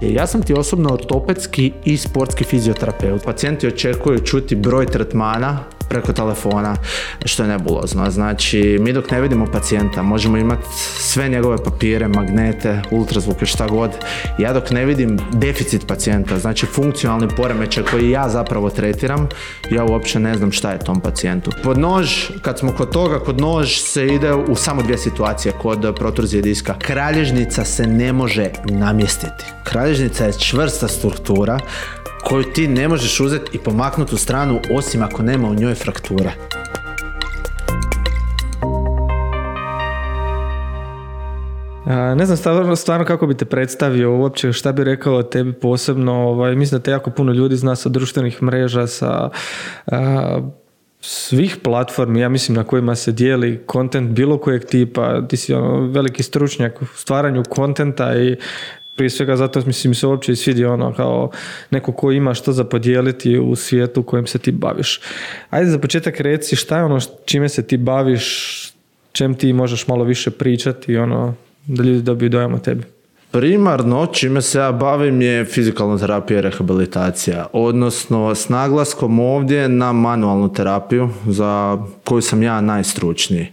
Ja sam ti osobno ortopedski i sportski fizioterapeut. Pacijenti očekuju čuti broj tretmana preko telefona, što je nebulozno. Znači, mi dok ne vidimo pacijenta, možemo imati sve njegove papire, magnete, ultrazvuke, šta god. Ja dok ne vidim deficit pacijenta, znači funkcionalni poremećaj koji ja zapravo tretiram, ja uopće ne znam šta je tom pacijentu. Pod nož, kad smo kod toga, kod nož se ide u samo dvije situacije kod protruzije diska. Kralježnica se ne može namjestiti. Kralježnica je čvrsta struktura koju ti ne možeš uzeti i pomaknuti u stranu osim ako nema u njoj frakture. ne znam stvarno, stvarno kako bi te predstavio uopće, šta bi rekao o tebi posebno. Ovaj, mislim da te jako puno ljudi zna sa društvenih mreža, sa svih platformi, ja mislim na kojima se dijeli kontent bilo kojeg tipa. Ti si ono, veliki stručnjak u stvaranju kontenta i prije svega zato mislim se uopće i svidi ono kao neko ko ima što za podijeliti u svijetu u kojem se ti baviš. Ajde za početak reci šta je ono čime se ti baviš, čem ti možeš malo više pričati ono da ljudi dobiju dojam o tebi. Primarno čime se ja bavim je fizikalna terapija i rehabilitacija, odnosno s naglaskom ovdje na manualnu terapiju za koju sam ja najstručniji.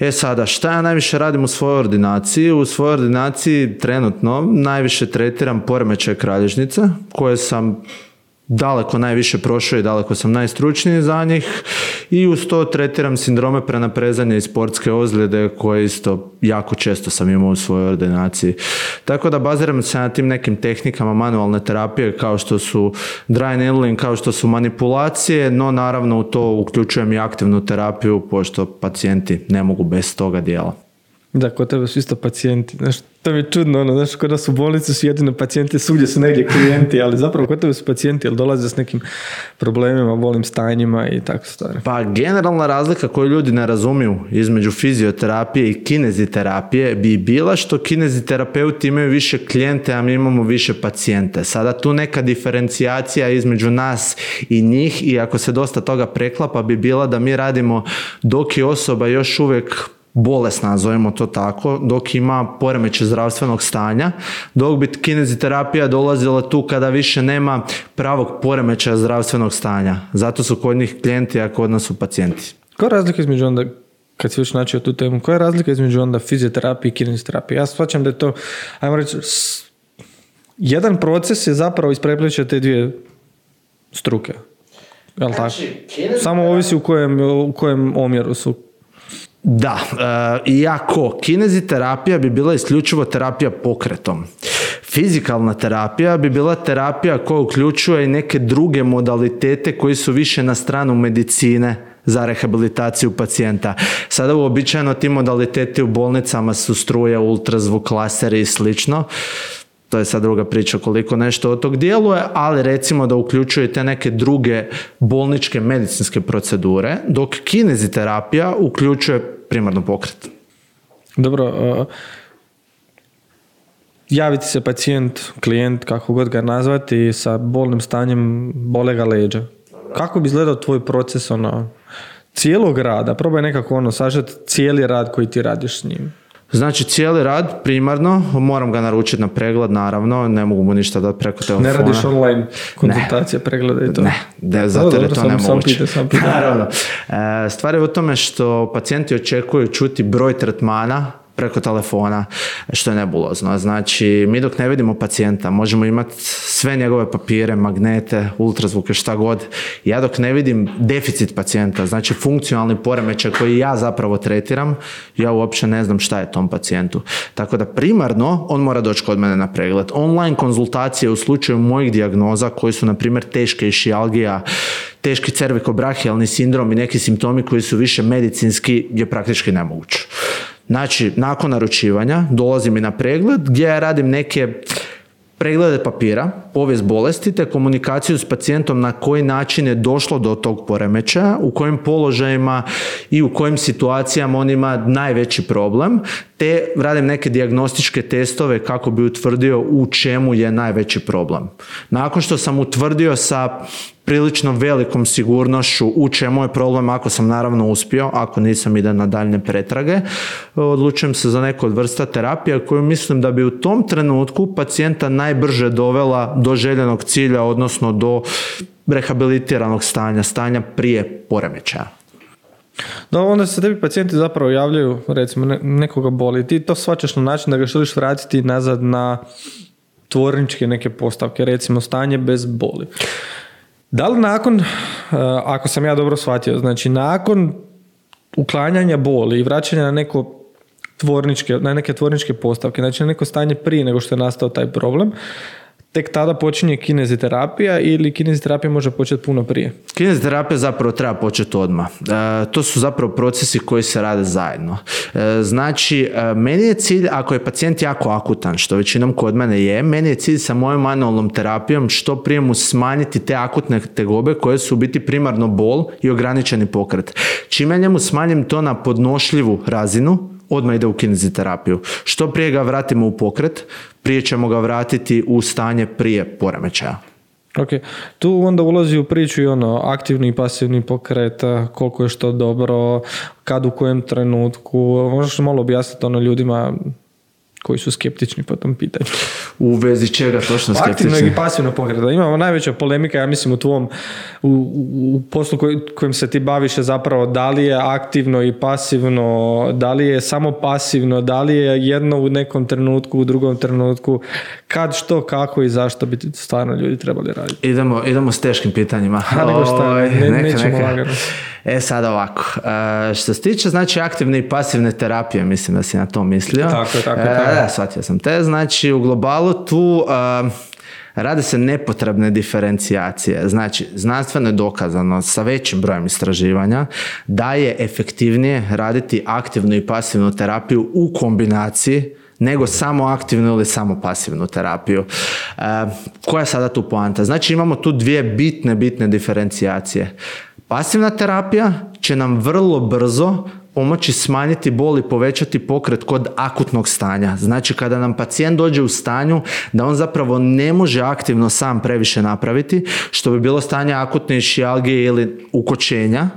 E sada, šta ja najviše radim u svojoj ordinaciji? U svojoj ordinaciji trenutno najviše tretiram poremećaj kralježnice koje sam daleko najviše prošao i daleko sam najstručniji za njih i uz to tretiram sindrome prenaprezanja i sportske ozljede koje isto jako često sam imao u svojoj ordinaciji. Tako da baziram se na tim nekim tehnikama manualne terapije kao što su dry needling, kao što su manipulacije, no naravno u to uključujem i aktivnu terapiju pošto pacijenti ne mogu bez toga dijela. Da, kod tebe su isto pacijenti. Znaš, to mi je čudno, ono, znaš, kod nas u bolnici su jedino pacijenti, svugdje su negdje klijenti, ali zapravo kod tebe su pacijenti, jer dolaze s nekim problemima, bolim stanjima i tako stvari. Pa generalna razlika koju ljudi ne razumiju između fizioterapije i kineziterapije bi bila što kineziterapeuti imaju više klijente, a mi imamo više pacijente. Sada tu neka diferencijacija između nas i njih i ako se dosta toga preklapa bi bila da mi radimo dok je osoba još uvijek bolesna, nazovemo to tako, dok ima poremeće zdravstvenog stanja, dok bi kineziterapija dolazila tu kada više nema pravog poremeća zdravstvenog stanja. Zato su kod njih klijenti, a kod nas su pacijenti. Koja je razlika između onda, kad si još načio tu temu, koja je razlika između onda fizioterapije i kineziterapije? Ja shvaćam da je to, ajmo reći, jedan proces je zapravo isprepliče te dvije struke. Jel tako? Znači, Samo ovisi u kojem, u kojem omjeru su da, e, iako kineziterapija bi bila isključivo terapija pokretom. Fizikalna terapija bi bila terapija koja uključuje i neke druge modalitete koji su više na stranu medicine za rehabilitaciju pacijenta. Sada uobičajeno ti modaliteti u bolnicama su struja, ultrazvuk, laseri i slično to je sad druga priča koliko nešto od tog djeluje, ali recimo da uključujete neke druge bolničke medicinske procedure, dok kineziterapija uključuje primarno pokret. Dobro, javiti se pacijent, klijent, kako god ga nazvati, sa bolnim stanjem bolega leđa. Kako bi izgledao tvoj proces ono, cijelog rada? Probaj nekako ono, sažeti cijeli rad koji ti radiš s njim. Znači cijeli rad primarno, moram ga naručiti na pregled naravno, ne mogu mu ništa dati preko telefona. Ne radiš online konzultacije, pregleda i to? Ne, de, zato je to nemoguće. Naravno. E, stvar je u tome što pacijenti očekuju čuti broj tretmana preko telefona, što je nebulozno. Znači, mi dok ne vidimo pacijenta, možemo imati sve njegove papire, magnete, ultrazvuke, šta god. Ja dok ne vidim deficit pacijenta, znači funkcionalni poremećaj koji ja zapravo tretiram, ja uopće ne znam šta je tom pacijentu. Tako da primarno on mora doći kod mene na pregled. Online konzultacije u slučaju mojih dijagnoza koji su na primjer teške išijalgija, teški cervikobrahijalni sindrom i neki simptomi koji su više medicinski je praktički nemoguće. Znači, nakon naručivanja dolazim i na pregled gdje ja radim neke preglede papira, povijest bolesti te komunikaciju s pacijentom na koji način je došlo do tog poremećaja, u kojim položajima i u kojim situacijama on ima najveći problem, te radim neke dijagnostičke testove kako bi utvrdio u čemu je najveći problem. Nakon što sam utvrdio sa prilično velikom sigurnošću u čemu je problem ako sam naravno uspio, ako nisam ide na daljne pretrage, odlučujem se za neku od vrsta terapija koju mislim da bi u tom trenutku pacijenta najbrže dovela do željenog cilja, odnosno do rehabilitiranog stanja, stanja prije poremećaja. Da, onda se tebi pacijenti zapravo javljaju, recimo nekoga boli, ti to svačaš na način da ga želiš vratiti nazad na tvorničke neke postavke, recimo stanje bez boli. Da li nakon, eh, ako sam ja dobro shvatio, znači nakon uklanjanja boli i vraćanja na neko tvorničke, na neke tvorničke postavke, znači na neko stanje prije nego što je nastao taj problem, tek tada počinje kineziterapija ili kineziterapija može početi puno prije? Kineziterapija zapravo treba početi odmah. E, to su zapravo procesi koji se rade zajedno. E, znači, e, meni je cilj, ako je pacijent jako akutan, što većinom kod mene je, meni je cilj sa mojom manualnom terapijom što prije mu smanjiti te akutne tegobe koje su u biti primarno bol i ograničeni pokret. Čime njemu smanjim to na podnošljivu razinu, odmah ide u kineziterapiju. Što prije ga vratimo u pokret, prije ćemo ga vratiti u stanje prije poremećaja. Ok, tu onda ulazi u priču i ono aktivni i pasivni pokret, koliko je što dobro, kad u kojem trenutku, možeš malo objasniti ono ljudima koji su skeptični po tom pitanju. U vezi čega točno skeptični? Aktivno i pasivno pokreta. Imamo najveća polemika, ja mislim, u tvom u, u poslu kojim se ti baviš je zapravo da li je aktivno i pasivno, da li je samo pasivno, da li je jedno u nekom trenutku, u drugom trenutku, kad, što, kako i zašto bi stvarno ljudi trebali raditi. Idemo, idemo s teškim pitanjima. A nego šta, ne, nećemo E sad ovako, e, što se tiče znači aktivne i pasivne terapije, mislim da si na to mislio. Tako je, tako je. E, da, shvatio sam te. Znači u globalu tu e, rade se nepotrebne diferencijacije. Znači, znanstveno je dokazano sa većim brojem istraživanja da je efektivnije raditi aktivnu i pasivnu terapiju u kombinaciji nego samo aktivnu ili samo pasivnu terapiju. koja je sada tu poanta? Znači imamo tu dvije bitne, bitne diferencijacije. Pasivna terapija će nam vrlo brzo pomoći smanjiti bol i povećati pokret kod akutnog stanja. Znači kada nam pacijent dođe u stanju da on zapravo ne može aktivno sam previše napraviti, što bi bilo stanje akutne šijalgije ili ukočenja,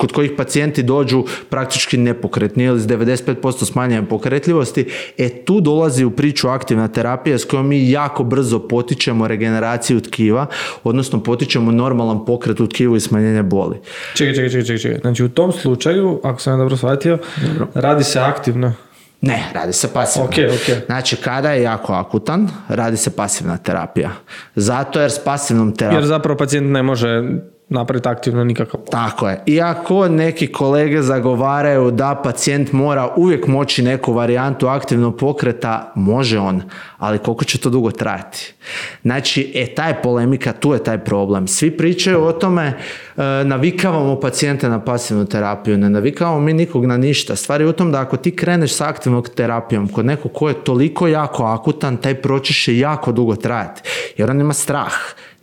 kod kojih pacijenti dođu praktički nepokretni ili s 95% smanjenja pokretljivosti, e tu dolazi u priču aktivna terapija s kojom mi jako brzo potičemo regeneraciju tkiva, odnosno potičemo normalan pokret u tkivu i smanjenje boli. Čekaj, čekaj, čekaj, čekaj. Znači u tom slučaju, ako sam dobro shvatio, radi se aktivno. Ne, radi se pasivno. Okay, okay. Znači, kada je jako akutan, radi se pasivna terapija. Zato jer s pasivnom terapijom... Jer zapravo pacijent ne može napraviti aktivno nikakav Tako je. Iako neki kolege zagovaraju da pacijent mora uvijek moći neku varijantu aktivnog pokreta, može on, ali koliko će to dugo trajati. Znači, e, taj polemika, tu je taj problem. Svi pričaju o tome, e, navikavamo pacijente na pasivnu terapiju, ne navikavamo mi nikog na ništa. Stvar je u tom da ako ti kreneš sa aktivnom terapijom kod nekog ko je toliko jako akutan, taj proces će jako dugo trajati. Jer on ima strah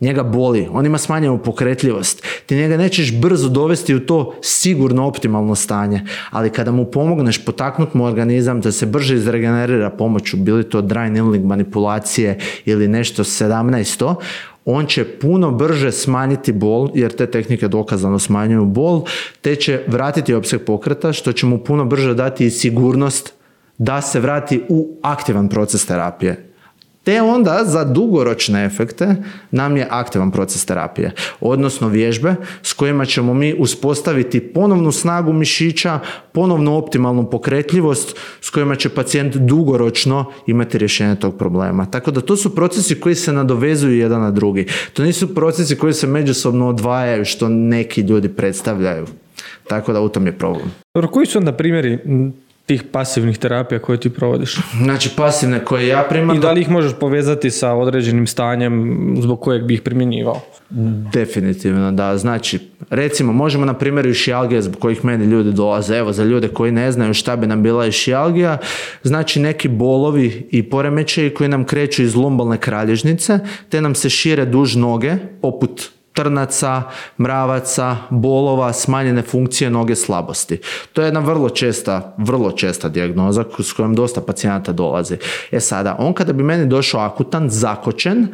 njega boli, on ima smanjenu pokretljivost, ti njega nećeš brzo dovesti u to sigurno optimalno stanje, ali kada mu pomogneš potaknut mu organizam da se brže izregenerira pomoću, bili to dry needling manipulacije ili nešto 17 on će puno brže smanjiti bol, jer te tehnike dokazano smanjuju bol, te će vratiti opseg pokreta, što će mu puno brže dati i sigurnost da se vrati u aktivan proces terapije. Te onda za dugoročne efekte nam je aktivan proces terapije, odnosno vježbe s kojima ćemo mi uspostaviti ponovnu snagu mišića, ponovnu optimalnu pokretljivost s kojima će pacijent dugoročno imati rješenje tog problema. Tako da to su procesi koji se nadovezuju jedan na drugi. To nisu procesi koji se međusobno odvajaju što neki ljudi predstavljaju. Tako da u tom je problem. Dobro, koji su onda primjeri tih pasivnih terapija koje ti provodiš? Znači pasivne koje ja primam... I da li ih možeš povezati sa određenim stanjem zbog kojeg bi ih primjenjivao? Definitivno, da. Znači, recimo, možemo na primjeru šijalgije zbog kojih meni ljudi dolaze. Evo, za ljude koji ne znaju šta bi nam bila šijalgija, znači neki bolovi i poremećaji koji nam kreću iz lumbalne kralježnice, te nam se šire duž noge, poput trnaca, mravaca, bolova, smanjene funkcije noge slabosti. To je jedna vrlo česta, vrlo česta dijagnoza s kojom dosta pacijenata dolazi. E sada, on kada bi meni došao akutan, zakočen,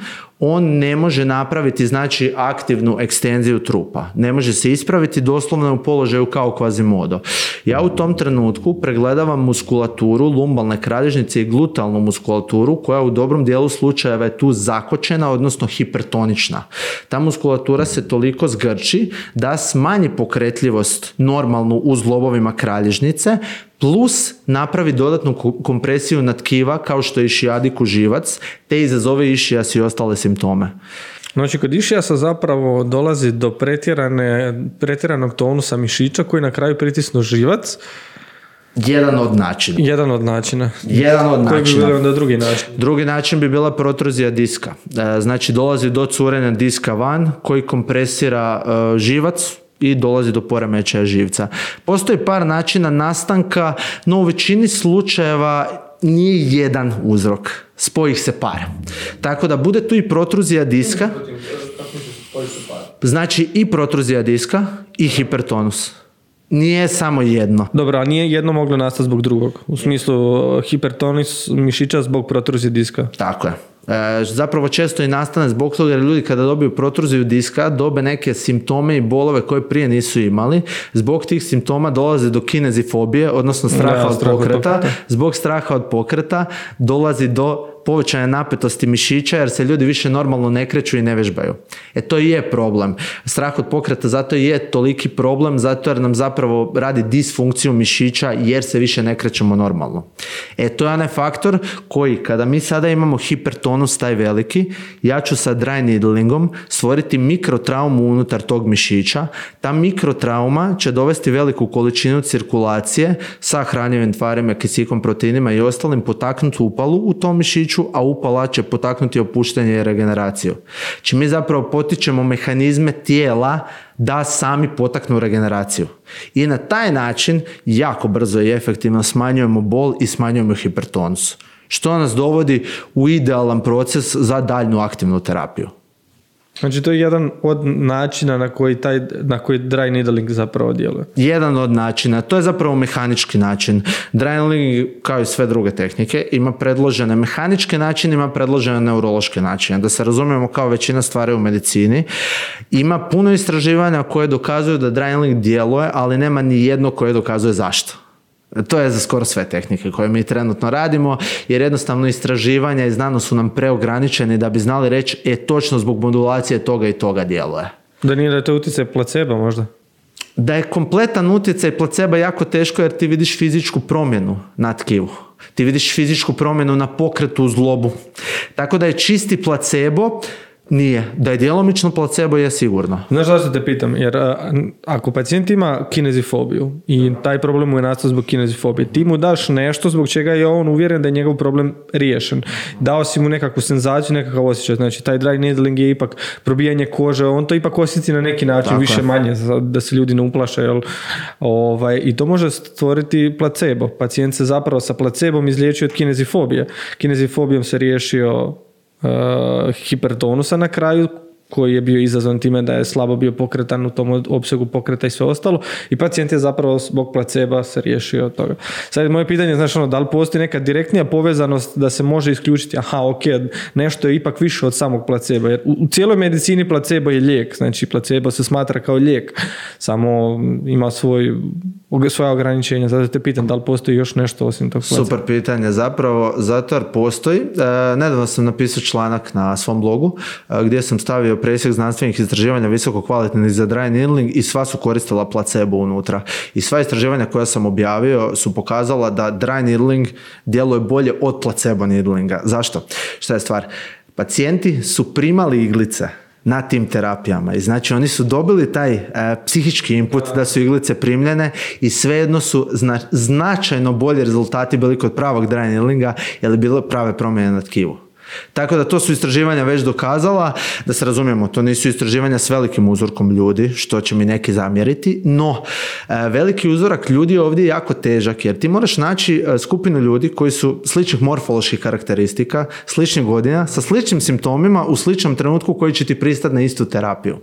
on ne može napraviti znači aktivnu ekstenziju trupa. Ne može se ispraviti doslovno u položaju kao kvazimodo. Ja u tom trenutku pregledavam muskulaturu lumbalne kralježnice i glutalnu muskulaturu koja u dobrom dijelu slučajeva je tu zakočena, odnosno hipertonična. Ta muskulatura se toliko zgrči da smanji pokretljivost normalnu u zlobovima kralježnice, plus napravi dodatnu kompresiju na tkiva kao što je išijadik živac, te izazove išijas i ostale simptome. Znači, kod išijasa zapravo dolazi do pretjerane, pretjeranog tonusa mišića koji na kraju pritisnu živac, jedan od načina. Jedan od načina. Jedan od Koji načina. bi onda drugi način? Drugi način bi bila protruzija diska. E, znači dolazi do curenja diska van koji kompresira e, živac i dolazi do poremećaja živca. Postoji par načina nastanka, no u većini slučajeva nije jedan uzrok. Spoji se par. Tako da bude tu i protruzija diska. Znači i protruzija diska i hipertonus. Nije samo jedno. Dobro, a nije jedno moglo nastati zbog drugog. U smislu hipertonis mišića zbog protruzije diska. Tako je. E, zapravo često i nastane zbog toga jer ljudi kada dobiju protruziju diska dobe neke simptome i bolove koje prije nisu imali. Zbog tih simptoma dolazi do kinezifobije, odnosno straha od pokreta. Zbog straha od pokreta dolazi do povećanja napetosti mišića jer se ljudi više normalno ne kreću i ne vežbaju. E to i je problem. Strah od pokreta zato je toliki problem zato jer nam zapravo radi disfunkciju mišića jer se više ne krećemo normalno. E to je onaj faktor koji kada mi sada imamo hipertonus taj veliki, ja ću sa dry needlingom stvoriti mikrotraumu unutar tog mišića. Ta mikrotrauma će dovesti veliku količinu cirkulacije sa hranjivim tvarima, kisikom, proteinima i ostalim potaknuti upalu u tom mišiću a upala će potaknuti opuštanje i regeneraciju. Či mi zapravo potičemo mehanizme tijela da sami potaknu regeneraciju. I na taj način jako brzo i efektivno smanjujemo bol i smanjujemo hipertonus. Što nas dovodi u idealan proces za daljnu aktivnu terapiju. Znači to je jedan od načina na koji, taj, na koji dry needling zapravo djeluje. Jedan od načina. To je zapravo mehanički način. Dry needling, kao i sve druge tehnike, ima predložene mehaničke načine, ima predložene neurološke načine. Da se razumijemo kao većina stvari u medicini. Ima puno istraživanja koje dokazuju da dry needling djeluje, ali nema ni jedno koje dokazuje zašto. To je za skoro sve tehnike koje mi trenutno radimo, jer jednostavno istraživanja i znanost su nam preograničeni da bi znali reći, e, točno zbog modulacije toga i toga djeluje. Da nije da je to utjecaj placebo možda? Da je kompletan utjecaj placebo jako teško jer ti vidiš fizičku promjenu na tkivu. Ti vidiš fizičku promjenu na pokretu u zlobu. Tako da je čisti placebo nije. Da je djelomično placebo je sigurno. Znaš zašto te pitam? Jer ako pacijent ima kinezifobiju i taj problem mu je nastao zbog kinezifobije, ti mu daš nešto zbog čega je on uvjeren da je njegov problem riješen. Dao si mu nekakvu senzaciju, nekakav osjećaj. Znači taj dry needling je ipak probijanje kože, on to ipak osjeti na neki način, više manje, da se ljudi ne uplaše. Jel? Ovaj, I to može stvoriti placebo. Pacijent se zapravo sa placebom izliječio od kinezifobije. Kinezifobijom se riješio hipertonusa na kraju koji je bio izazvan time da je slabo bio pokretan u tom opsegu pokreta i sve ostalo i pacijent je zapravo zbog placeba se riješio od toga. Sad moje pitanje znači ono, da li postoji neka direktnija povezanost da se može isključiti aha ok, nešto je ipak više od samog placeba jer u, cijeloj medicini placebo je lijek, znači placebo se smatra kao lijek, samo ima svoj svoja ograničenja. Zato te pitam da li postoji još nešto osim tog. Super pitanje. Zapravo, zato jer postoji. E, nedavno sam napisao članak na svom blogu e, gdje sam stavio presjek znanstvenih istraživanja visoko kvalitetnih za dry needling i sva su koristila placebo unutra. I sva istraživanja koja sam objavio su pokazala da dry needling djeluje bolje od placebo needlinga. Zašto? Šta je stvar? Pacijenti su primali iglice na tim terapijama. I znači oni su dobili taj e, psihički input da su iglice primljene i svejedno su značajno bolji rezultati bili kod pravog dry needlinga jer je bilo prave promjene na tkivu. Tako da to su istraživanja već dokazala, da se razumijemo, to nisu istraživanja s velikim uzorkom ljudi, što će mi neki zamjeriti, no e, veliki uzorak ljudi je ovdje jako težak, jer ti moraš naći e, skupinu ljudi koji su sličnih morfoloških karakteristika, sličnih godina, sa sličnim simptomima u sličnom trenutku koji će ti pristati na istu terapiju.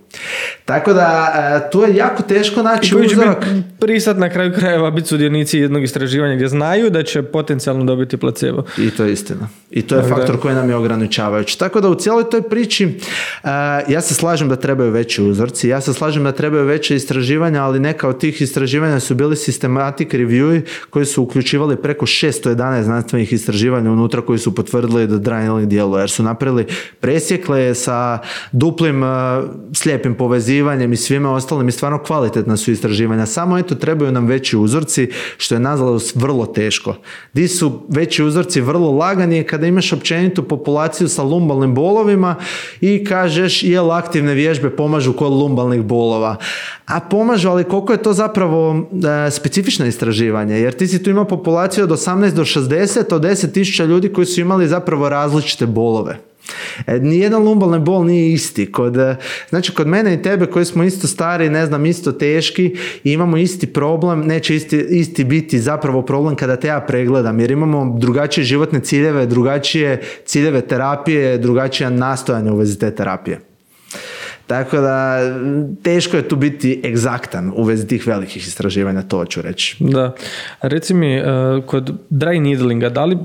Tako da e, tu je jako teško naći I uzorak. Pristat na kraju krajeva biti sudionici jednog istraživanja gdje znaju da će potencijalno dobiti placebo. I to je istina. I to je faktor koji nam je ograničavajuće. Tako da u cijeloj toj priči uh, ja se slažem da trebaju veći uzorci, ja se slažem da trebaju veće istraživanja, ali neka od tih istraživanja su bili systematic review koji su uključivali preko 611 znanstvenih istraživanja unutra koji su potvrdili da dry djeluje jer su napravili presjekle sa duplim uh, slijepim povezivanjem i svime ostalim i stvarno kvalitetna su istraživanja. Samo eto trebaju nam veći uzorci što je nažalost vrlo teško. Di su veći uzorci vrlo lagani kada imaš općenitu populaciju sa lumbalnim bolovima i kažeš jel aktivne vježbe pomažu kod lumbalnih bolova. A pomažu, ali koliko je to zapravo e, specifično istraživanje, jer ti si tu imao populaciju od 18 do 60, od 10 tisuća ljudi koji su imali zapravo različite bolove. E, nijedan lumbalni bol nije isti. Kod, e, znači, kod mene i tebe koji smo isto stari, ne znam, isto teški i imamo isti problem, neće isti, isti biti zapravo problem kada te ja pregledam, jer imamo drugačije životne ciljeve, drugačije ciljeve terapije, drugačije nastojanje u vezi te terapije. Tako da teško je tu biti egzaktan u vezi tih velikih istraživanja, to ću reći. Da. Reci mi, e, kod dry needlinga, da li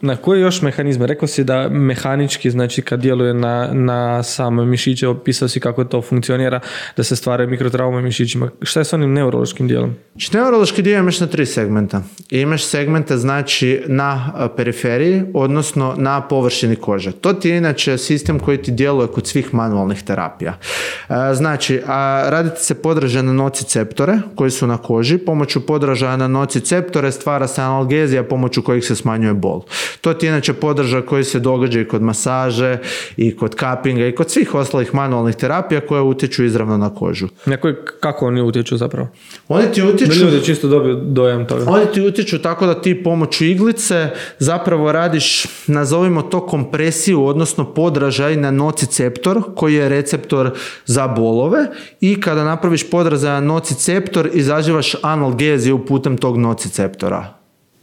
na koje još mehanizme? Rekao si da mehanički, znači kad djeluje na, na same mišiće, opisao si kako to funkcionira, da se stvaraju mikrotraume mišićima. Šta je s onim neurološkim dijelom? Znači, neurološki dio imaš na tri segmenta. Imaš segmente znači na periferiji, odnosno na površini kože. To ti je inače sistem koji ti djeluje kod svih manualnih terapija. Znači, a radite se podražaja na nociceptore koji su na koži. Pomoću podražaja na nociceptore stvara se analgezija pomoću kojih se smanjuje bol. To ti je inače podržaj koji se događa i kod masaže i kod kapinga i kod svih ostalih manualnih terapija koje utječu izravno na kožu. Neko kako oni utječu zapravo? Oni ti utječu... Da ljudi čisto dobiju dojam toga. Oni ti utječu tako da ti pomoću iglice zapravo radiš, nazovimo to kompresiju, odnosno podražaj na nociceptor koji je receptor za bolove i kada napraviš podražaj na nociceptor izaživaš analgeziju putem tog nociceptora.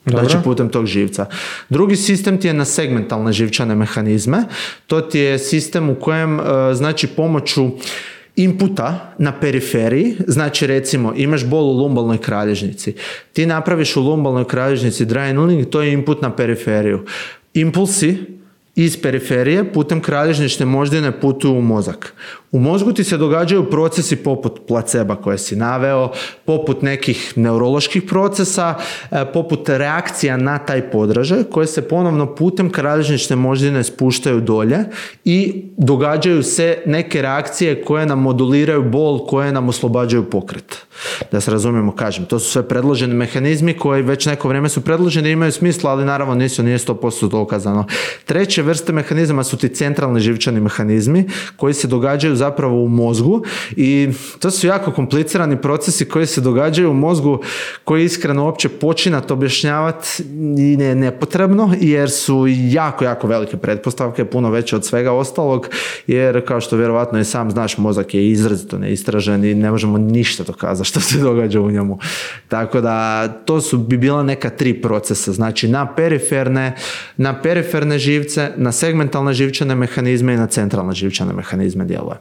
Dobro. Znači putem tog živca. Drugi sistem ti je na segmentalne živčane mehanizme. To ti je sistem u kojem e, znači pomoću inputa na periferiji, znači recimo imaš bol u lumbalnoj kralježnici, ti napraviš u lumbalnoj kralježnici dry to je input na periferiju. Impulsi iz periferije putem kralježnične moždine putuju u mozak. U mozgu ti se događaju procesi poput placeba koje si naveo, poput nekih neuroloških procesa, e, poput reakcija na taj podražaj koje se ponovno putem kralježnične moždine spuštaju dolje i događaju se neke reakcije koje nam moduliraju bol, koje nam oslobađaju pokret. Da se razumijemo, kažem, to su sve predloženi mehanizmi koji već neko vrijeme su predloženi i imaju smisla, ali naravno nisu, nije 100% dokazano. Treće vrste mehanizama su ti centralni živčani mehanizmi koji se događaju zapravo u mozgu i to su jako komplicirani procesi koji se događaju u mozgu koji iskreno uopće počinat objašnjavati i ne nepotrebno jer su jako, jako velike pretpostavke, puno veće od svega ostalog jer kao što vjerojatno i sam znaš mozak je izrazito neistražen i ne možemo ništa dokazati što se događa u njemu. Tako da to su bi bila neka tri procesa, znači na periferne, na periferne živce, na segmentalne živčane mehanizme i na centralne živčane mehanizme djeluje.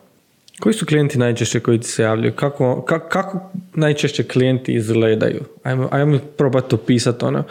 Koji su klijenti najčešće koji ti se javljaju? Kako, kako, kako najčešće klijenti izgledaju? Ajmo, ajmo probati opisati ono.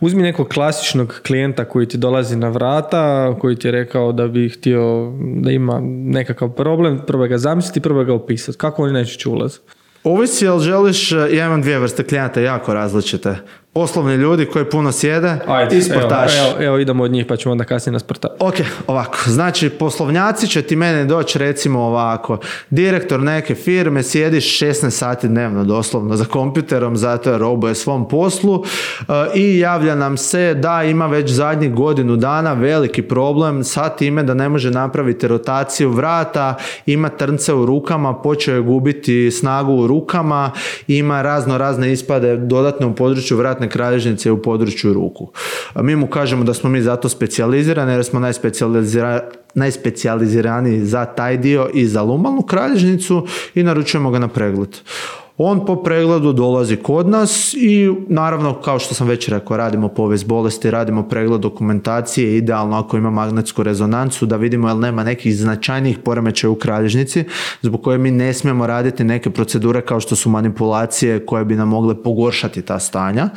Uzmi nekog klasičnog klijenta koji ti dolazi na vrata, koji ti je rekao da bi htio da ima nekakav problem, prvo ga zamisliti, prvo ga opisati. Kako oni najčešće ulaze? Ovisi, jel želiš, ja imam dvije vrste klijenata jako različite poslovni ljudi koji puno sjede Ajde, i sportaši. Evo, evo, idemo od njih pa ćemo onda kasnije na sporta. Ok, ovako. Znači, poslovnjaci će ti mene doći recimo ovako. Direktor neke firme sjediš 16 sati dnevno doslovno za kompjuterom zato jer robuje svom poslu eh, i javlja nam se da ima već zadnjih godinu dana veliki problem sa time da ne može napraviti rotaciju vrata, ima trnce u rukama, počeo je gubiti snagu u rukama, ima razno razne ispade dodatne u području vratne kralježnice u području ruku. Mi mu kažemo da smo mi zato specijalizirani jer smo najspecijaliziraniji za taj dio i za lumalnu kralježnicu i naručujemo ga na pregled. On po pregledu dolazi kod nas i naravno kao što sam već rekao radimo povijest bolesti, radimo pregled dokumentacije, idealno ako ima magnetsku rezonancu da vidimo jel nema nekih značajnijih poremećaja u kralježnici zbog koje mi ne smijemo raditi neke procedure kao što su manipulacije koje bi nam mogle pogoršati ta stanja.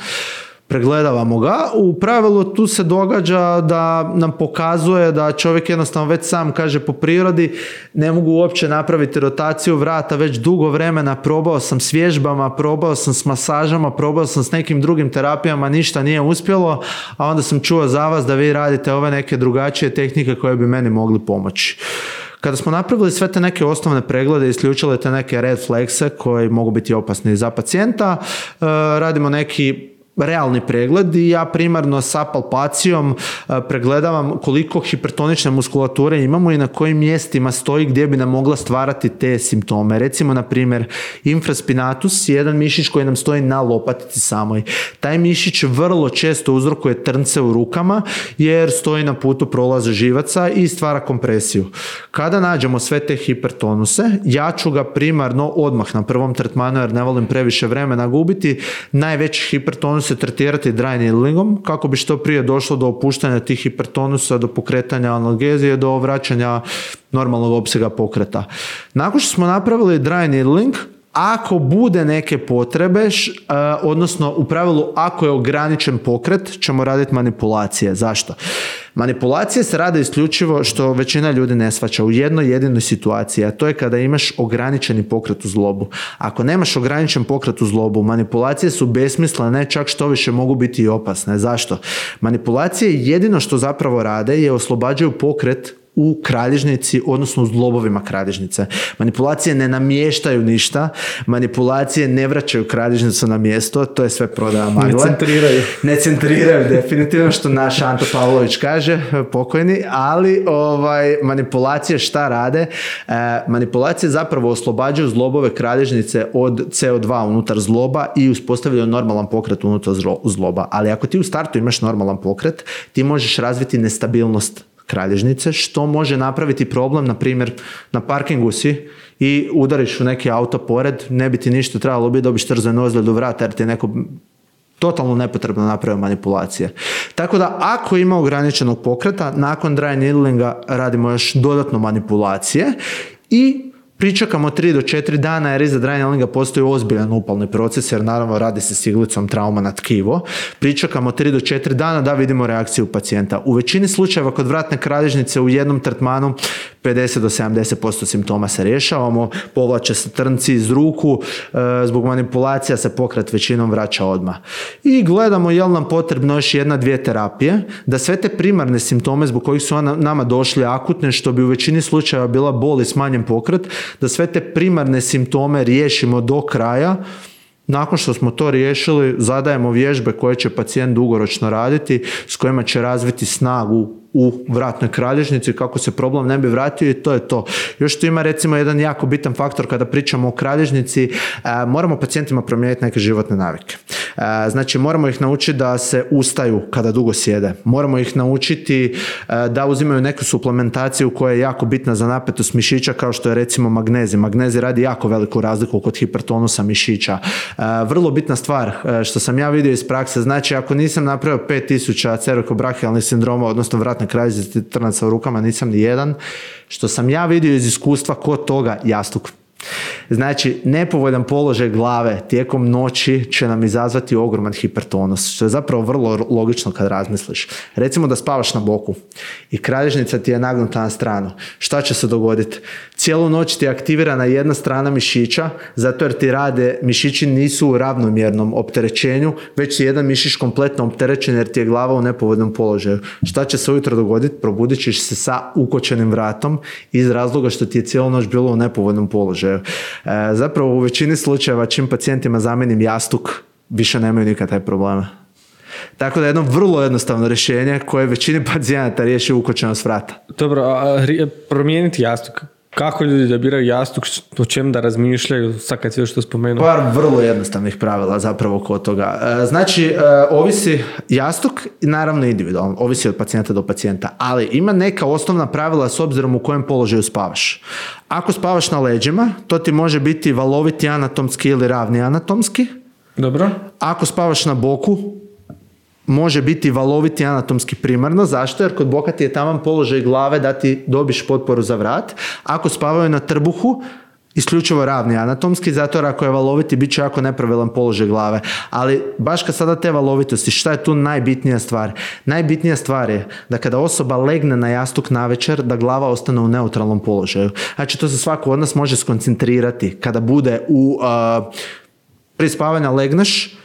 Pregledavamo ga. U pravilu tu se događa da nam pokazuje da čovjek jednostavno već sam kaže po prirodi ne mogu uopće napraviti rotaciju vrata već dugo vremena, probao sam s vježbama, probao sam s masažama, probao sam s nekim drugim terapijama, ništa nije uspjelo, a onda sam čuo za vas da vi radite ove neke drugačije tehnike koje bi meni mogli pomoći. Kada smo napravili sve te neke osnovne preglede, isključili te neke red flagse koji mogu biti opasni za pacijenta, eh, radimo neki realni pregled i ja primarno sa palpacijom e, pregledavam koliko hipertonične muskulature imamo i na kojim mjestima stoji gdje bi nam mogla stvarati te simptome. Recimo, na primjer, infraspinatus je jedan mišić koji nam stoji na lopatici samoj. Taj mišić vrlo često uzrokuje trnce u rukama jer stoji na putu prolaza živaca i stvara kompresiju. Kada nađemo sve te hipertonuse, ja ću ga primarno odmah na prvom tretmanu jer ne volim previše vremena gubiti, najveći hipertonus se tretirati dry needlingom kako bi što prije došlo do opuštanja tih hipertonusa, do pokretanja analgezije, do vraćanja normalnog opsega pokreta. Nakon što smo napravili dry needling, ako bude neke potrebe, e, odnosno u pravilu ako je ograničen pokret, ćemo raditi manipulacije. Zašto? Manipulacije se rade isključivo što većina ljudi ne svača u jednoj jedinoj situaciji, a to je kada imaš ograničeni pokret u zlobu. Ako nemaš ograničen pokret u zlobu, manipulacije su besmislene, čak što više mogu biti i opasne. Zašto? Manipulacije jedino što zapravo rade je oslobađaju pokret u kralježnici, odnosno u zlobovima kralježnice. Manipulacije ne namještaju ništa, manipulacije ne vraćaju kralježnicu na mjesto, to je sve prodaja magle. Ne centriraju. Ne centriraju, definitivno, što naš Anto Pavlović kaže, pokojni, ali ovaj, manipulacije šta rade? E, manipulacije zapravo oslobađaju zlobove kralježnice od CO2 unutar zloba i uspostavljaju normalan pokret unutar zloba. Ali ako ti u startu imaš normalan pokret, ti možeš razviti nestabilnost kralježnice, što može napraviti problem, na primjer, na parkingu si i udariš u neki auto pored, ne bi ti ništa trebalo biti, dobiš trzanu ozljedu vrata jer ti je neko totalno nepotrebno napravio manipulacije. Tako da ako ima ograničenog pokreta, nakon dry needlinga radimo još dodatno manipulacije i Pričekamo 3 do 4 dana jer iza dry postoji ozbiljan upalni proces jer naravno radi se s iglicom trauma na tkivo. Pričekamo 3 do 4 dana da vidimo reakciju pacijenta. U većini slučajeva kod vratne kralježnice u jednom tretmanu 50 do 70% simptoma se rješavamo, povlače se trnci iz ruku, e, zbog manipulacija se pokret većinom vraća odmah. I gledamo je li nam potrebno još jedna, dvije terapije, da sve te primarne simptome zbog kojih su nama došli akutne, što bi u većini slučajeva bila bol i smanjen pokret, da sve te primarne simptome riješimo do kraja, nakon što smo to riješili, zadajemo vježbe koje će pacijent dugoročno raditi, s kojima će razviti snagu u vratnoj kralježnici kako se problem ne bi vratio i to je to. Još tu ima recimo jedan jako bitan faktor kada pričamo o kralježnici, e, moramo pacijentima promijeniti neke životne navike. E, znači moramo ih naučiti da se ustaju kada dugo sjede. Moramo ih naučiti e, da uzimaju neku suplementaciju koja je jako bitna za napetost mišića kao što je recimo magnezij. Magnezij radi jako veliku razliku kod hipertonusa mišića. Vrlo bitna stvar što sam ja vidio iz prakse, znači ako nisam napravio 5000 cerekobrahijalnih sindroma, odnosno vratne kraju trnaca u rukama, nisam ni jedan. Što sam ja vidio iz iskustva kod toga, jastuk. Znači, nepovoljan položaj glave tijekom noći će nam izazvati ogroman hipertonus, što je zapravo vrlo logično kad razmisliš. Recimo da spavaš na boku i kralježnica ti je nagnuta na stranu. Šta će se dogoditi? Cijelu noć ti je aktivirana jedna strana mišića, zato jer ti rade, mišići nisu u ravnomjernom opterećenju, već je jedan mišić kompletno opterećen jer ti je glava u nepovoljnom položaju. Šta će se ujutro dogoditi? Probudit ćeš se sa ukočenim vratom iz razloga što ti je cijelu noć bilo u nepovoljnom položaju. E, zapravo u većini slučajeva čim pacijentima zamenim jastuk, više nemaju nikad taj problema. Tako da jedno vrlo jednostavno rješenje koje većini pacijenata riješi ukočenost vrata. Dobro, a promijeniti jastuk, kako ljudi da biraju jastuk, o čem da razmišljaju, sad kad si još to spomenuo? Par vrlo jednostavnih pravila zapravo kod toga. E, znači, e, ovisi jastuk, naravno individualno, ovisi od pacijenta do pacijenta, ali ima neka osnovna pravila s obzirom u kojem položaju spavaš. Ako spavaš na leđima, to ti može biti valoviti anatomski ili ravni anatomski. Dobro. Ako spavaš na boku, može biti valoviti anatomski primarno. Zašto? Jer kod boka ti je taman položaj glave da ti dobiš potporu za vrat. Ako spavaju na trbuhu, isključivo ravni anatomski, zato ako je valoviti, bit će jako nepravilan položaj glave. Ali baš kad sada te valovitosti, šta je tu najbitnija stvar? Najbitnija stvar je da kada osoba legne na jastuk na večer, da glava ostane u neutralnom položaju. Znači to se svako od nas može skoncentrirati kada bude u uh, prije spavanja legneš,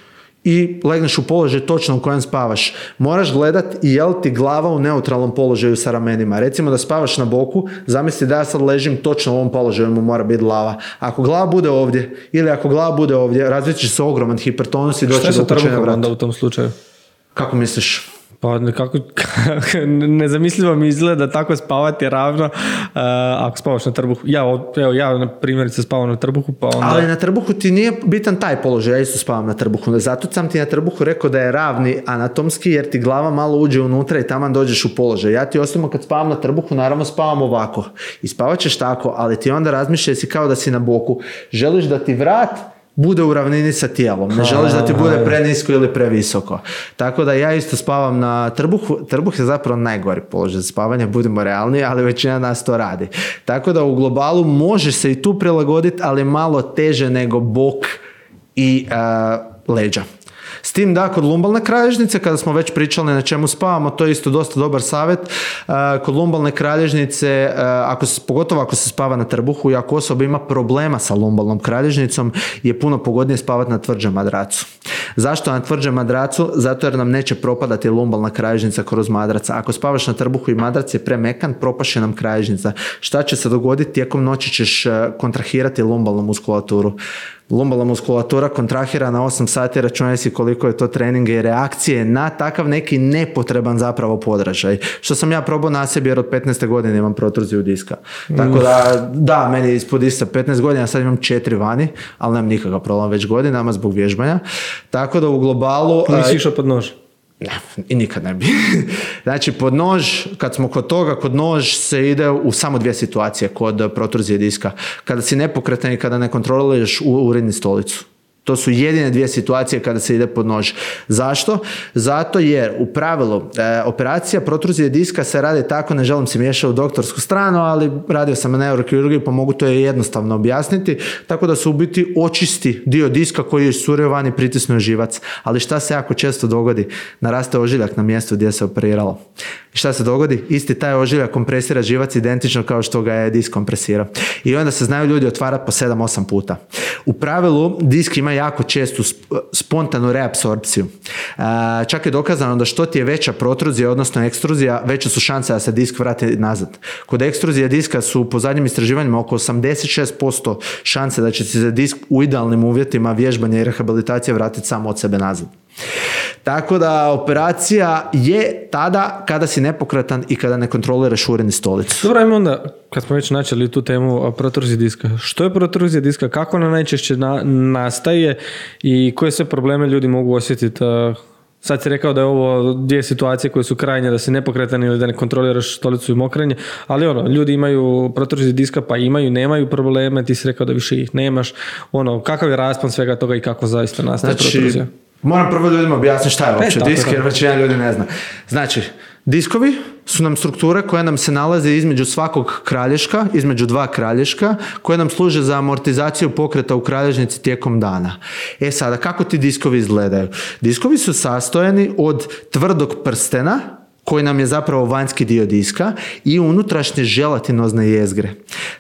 i legneš u položaj točno u kojem spavaš. Moraš gledat i jel ti glava u neutralnom položaju sa ramenima. Recimo da spavaš na boku, zamisli da ja sad ležim točno u ovom položaju, mu mora biti glava. Ako glava bude ovdje ili ako glava bude ovdje, razvit će se ogroman hipertonus i doći do upućenja vrata. u tom slučaju? Kako misliš? Pa nekako, nezamislivo mi izgleda tako spavati ravno uh, ako spavaš na trbuhu. Ja, evo, ja na primjerice spavam na trbuhu, pa onda... Ali na trbuhu ti nije bitan taj položaj, ja isto spavam na trbuhu. Zato sam ti na trbuhu rekao da je ravni anatomski, jer ti glava malo uđe unutra i tamo dođeš u položaj. Ja ti osobno kad spavam na trbuhu, naravno spavam ovako. I spavat ćeš tako, ali ti onda razmišljaj si kao da si na boku. Želiš da ti vrat bude u ravnini sa tijelom. Ne želiš da ti bude prenisko ili previsoko. Tako da ja isto spavam na trbuhu. Trbuh je zapravo najgori položaj za spavanje, budemo realni, ali većina nas to radi. Tako da u globalu može se i tu prilagoditi, ali malo teže nego bok i uh, leđa. S tim da kod lumbalne kralježnice, kada smo već pričali na čemu spavamo, to je isto dosta dobar savjet. E, kod lumbalne kralježnice, e, ako se, pogotovo ako se spava na trbuhu i ako osoba ima problema sa lumbalnom kralježnicom, je puno pogodnije spavati na tvrđem madracu. Zašto na tvrđem madracu? Zato jer nam neće propadati lumbalna kralježnica kroz madraca. Ako spavaš na trbuhu i madrac je premekan, propaše nam kralježnica. Šta će se dogoditi? Tijekom noći ćeš e, kontrahirati lumbalnu muskulaturu lumbalna muskulatura kontrahira na 8 sati, računaj si koliko je to treninga i reakcije na takav neki nepotreban zapravo podražaj. Što sam ja probao na sebi jer od 15. godine imam protruziju diska. Tako da, da, meni je ispod ista 15 godina, sad imam četiri vani, ali nemam nikakav problem već godinama zbog vježbanja. Tako da u globalu... Nisi išao pod nož? I nikad ne bi. znači, pod nož, kad smo kod toga, kod nož se ide u samo dvije situacije kod protruzije diska. Kada si nepokretan i kada ne kontroliraš uredni stolicu. To su jedine dvije situacije kada se ide pod nož. Zašto? Zato jer u pravilu e, operacija protruzije diska se radi tako, ne želim se miješati u doktorsku stranu, ali radio sam na neurokirurgiji pa mogu to jednostavno objasniti, tako da se u biti očisti dio diska koji je van i pritisnuo živac. Ali šta se jako često dogodi? Naraste ožiljak na mjestu gdje se operiralo. I šta se dogodi? Isti taj ožiljak kompresira živac identično kao što ga je disk kompresirao. I onda se znaju ljudi otvarati po 7-8 puta. U pravilu disk ima jako čestu spontanu reapsorpciju. Čak je dokazano da što ti je veća protruzija, odnosno ekstruzija, veće su šanse da se disk vrati nazad. Kod ekstruzije diska su po zadnjim istraživanjima oko 86% šanse da će se disk u idealnim uvjetima vježbanja i rehabilitacije vratiti samo od sebe nazad. Tako da operacija je tada kada si nepokretan i kada ne kontroliraš uredni stolicu. Dobro, ajmo onda, kad smo već načeli tu temu protruzije diska. Što je protruzija diska? Kako ona najčešće nastaje i koje sve probleme ljudi mogu osjetiti? Sad si rekao da je ovo dvije situacije koje su krajnje, da si nepokretan ili da ne kontroliraš stolicu i mokrenje, ali ono, ljudi imaju protruzije diska pa imaju, nemaju probleme, ti si rekao da više ih nemaš. Ono, kakav je raspon svega toga i kako zaista nastaje znači, protruzija? Moram prvo ljudima objasniti šta je uopće e, disk, jer većina ljudi ne zna. Znači, diskovi su nam strukture koje nam se nalaze između svakog kralješka, između dva kralješka, koje nam služe za amortizaciju pokreta u kralježnici tijekom dana. E sada, kako ti diskovi izgledaju? Diskovi su sastojeni od tvrdog prstena, koji nam je zapravo vanjski dio diska i unutrašnje želatinozne jezgre.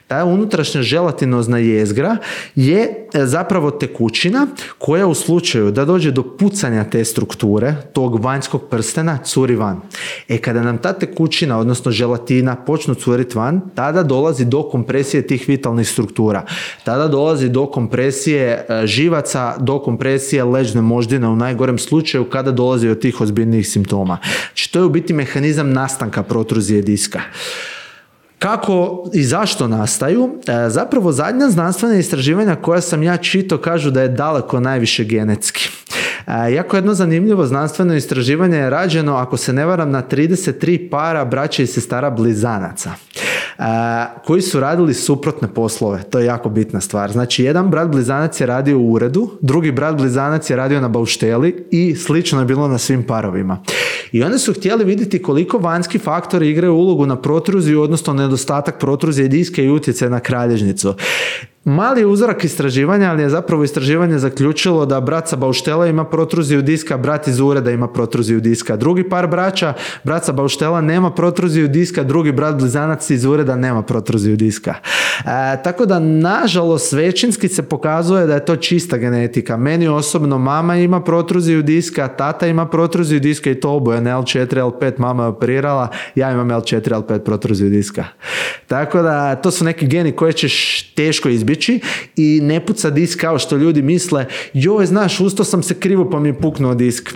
Ta unutrašnja želatinozna jezgra je e, zapravo tekućina koja u slučaju da dođe do pucanja te strukture, tog vanjskog prstena, curi van. E kada nam ta tekućina, odnosno želatina, počnu curiti van, tada dolazi do kompresije tih vitalnih struktura. Tada dolazi do kompresije e, živaca, do kompresije ležne moždine u najgorem slučaju kada dolazi do tih ozbiljnijih simptoma. Znači to je u biti mehanizam nastanka protruzije diska. Kako i zašto nastaju? E, zapravo zadnja znanstvena istraživanja koja sam ja čito kažu da je daleko najviše genetski. E, jako jedno zanimljivo znanstveno istraživanje je rađeno, ako se ne varam, na 33 para braća i sestara blizanaca koji su radili suprotne poslove. To je jako bitna stvar. Znači, jedan brat blizanac je radio u uredu, drugi brat blizanac je radio na baušteli i slično je bilo na svim parovima. I oni su htjeli vidjeti koliko vanjski faktori igraju ulogu na protruziju, odnosno nedostatak protruzije diske i utjecaj na kralježnicu. Mali uzorak istraživanja, ali je zapravo istraživanje zaključilo da brat sa bauštela ima protruziju diska, brat iz ureda ima protruziju diska. Drugi par braća, brat sa bauštela nema protruziju diska, drugi brat blizanac iz ureda nema protruziju diska. E, tako da, nažalost, većinski se pokazuje da je to čista genetika. Meni osobno mama ima protruziju diska, tata ima protruziju diska i to oboje, L4, L5, mama je operirala, ja imam L4, L5 protruziju diska. Tako da, to su neki geni koje ćeš teško izbiti i ne puca disk kao što ljudi misle, joj, znaš, usto sam se krivo pa mi je puknuo disk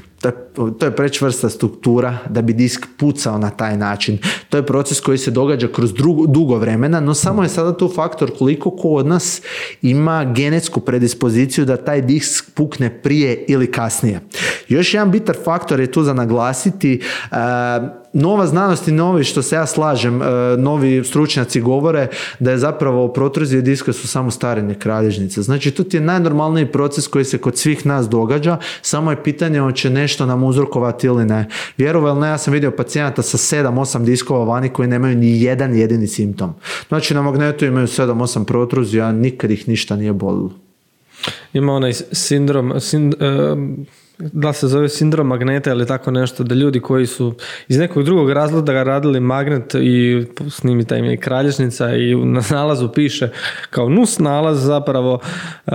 to je prečvrsta struktura da bi disk pucao na taj način. To je proces koji se događa kroz dugo vremena, no samo je sada tu faktor koliko ko od nas ima genetsku predispoziciju da taj disk pukne prije ili kasnije. Još jedan bitar faktor je tu za naglasiti, nova znanost i novi, što se ja slažem, e, novi stručnjaci govore da je zapravo protruzije diska su samo starenje kralježnice. Znači, to ti je najnormalniji proces koji se kod svih nas događa, samo je pitanje hoće nešto nam uzrokovati ili ne. Vjerovali ne, ja sam vidio pacijenata sa 7-8 diskova vani koji nemaju ni jedan jedini simptom. Znači na magnetu imaju 7-8 protruzija, nikad ih ništa nije bolilo. Ima onaj sindrom, sind, da se zove sindrom magneta ili tako nešto, da ljudi koji su iz nekog drugog razloga radili magnet i snimita im je kralježnica i na nalazu piše kao nus nalaz zapravo uh,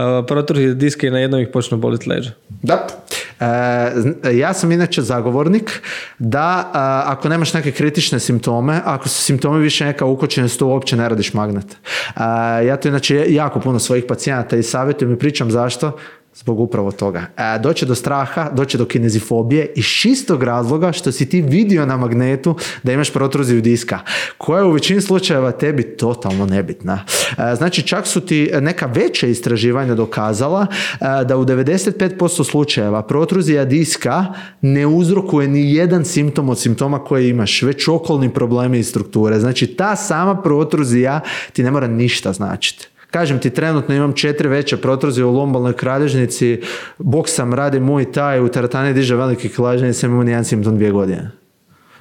diske i na jednom ih počnu boliti leđa. Da. E, ja sam inače zagovornik da ako nemaš neke kritične simptome, ako su simptomi više neka ukočenost, to uopće ne radiš magnet. ja to inače jako puno svojih pacijenata i savjetujem i pričam zašto zbog upravo toga. E, doće do straha, doće do kinezifobije iz čistog razloga što si ti vidio na magnetu da imaš protruziju diska, koja je u većini slučajeva tebi totalno nebitna. E, znači čak su ti neka veća istraživanja dokazala e, da u 95% slučajeva protruzija diska ne uzrokuje ni jedan simptom od simptoma koje imaš, već okolni problemi i strukture. Znači ta sama protruzija ti ne mora ništa značiti. Kažem ti, trenutno imam četiri veće protruzije u lombalnoj kralježnici, boksam, radi moj taj, u teretani diže veliki kilaž, nisam imao nijedan simptom dvije godine.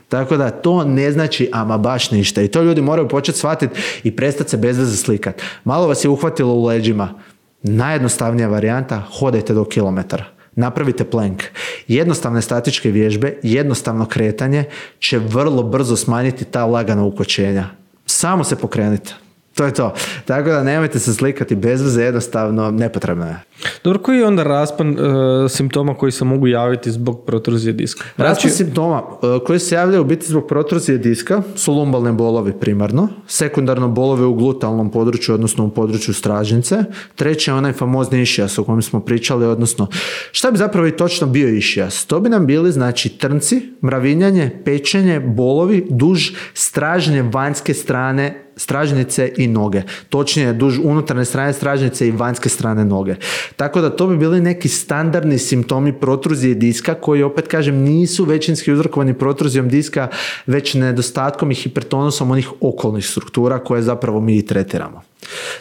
Tako da to ne znači ama baš ništa i to ljudi moraju početi shvatiti i prestati se bez veze slikati. Malo vas je uhvatilo u leđima. Najjednostavnija varijanta, hodajte do kilometara. Napravite plank. Jednostavne statičke vježbe, jednostavno kretanje će vrlo brzo smanjiti ta lagana ukočenja. Samo se pokrenite. To je to. Tako da nemojte se slikati bez veze, jednostavno nepotrebno je. Dobro, koji je onda raspon uh, simptoma koji se mogu javiti zbog protruzije diska? Znači... Raspon simptoma uh, koji se javljaju biti zbog protruzije diska su lumbalne bolovi primarno, sekundarno bolove u glutalnom području, odnosno u području stražnice, treći je onaj famozni išijas o kojem smo pričali, odnosno šta bi zapravo i točno bio išijas? To bi nam bili znači trnci, mravinjanje, pečenje, bolovi duž stražnje vanjske strane stražnice i noge. Točnije, duž unutarnje strane stražnice i vanjske strane noge. Tako da to bi bili neki standardni simptomi protruzije diska koji opet kažem nisu većinski uzrokovani protruzijom diska već nedostatkom i hipertonusom onih okolnih struktura koje zapravo mi i tretiramo.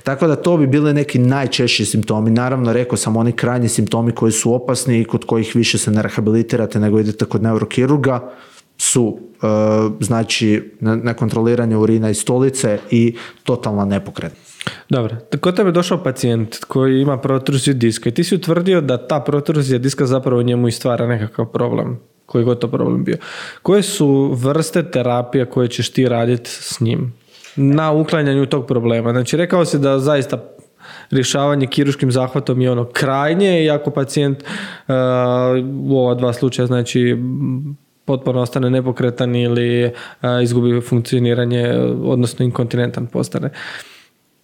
Tako da to bi bili neki najčešći simptomi. Naravno, rekao sam oni krajnji simptomi koji su opasni i kod kojih više se ne rehabilitirate nego idete kod neurokirurga su e, znači nekontroliranje urina i stolice i totalna nepokretnost. Dobro, kod tebe došao pacijent koji ima protruziju diska i ti si utvrdio da ta protruzija diska zapravo njemu i stvara nekakav problem, koji god to problem bio. Koje su vrste terapija koje ćeš ti raditi s njim na uklanjanju tog problema? Znači, rekao si da zaista rješavanje kiruškim zahvatom je ono krajnje i ako pacijent uh, u ova dva slučaja znači potpuno ostane nepokretan ili izgubi funkcioniranje, odnosno inkontinentan postane.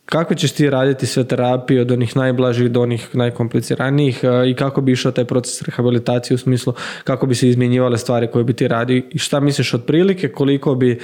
Kako ćeš ti raditi sve terapije od onih najblažih do onih najkompliciranijih i kako bi išao taj proces rehabilitacije u smislu kako bi se izmjenjivale stvari koje bi ti radio i šta misliš otprilike koliko bi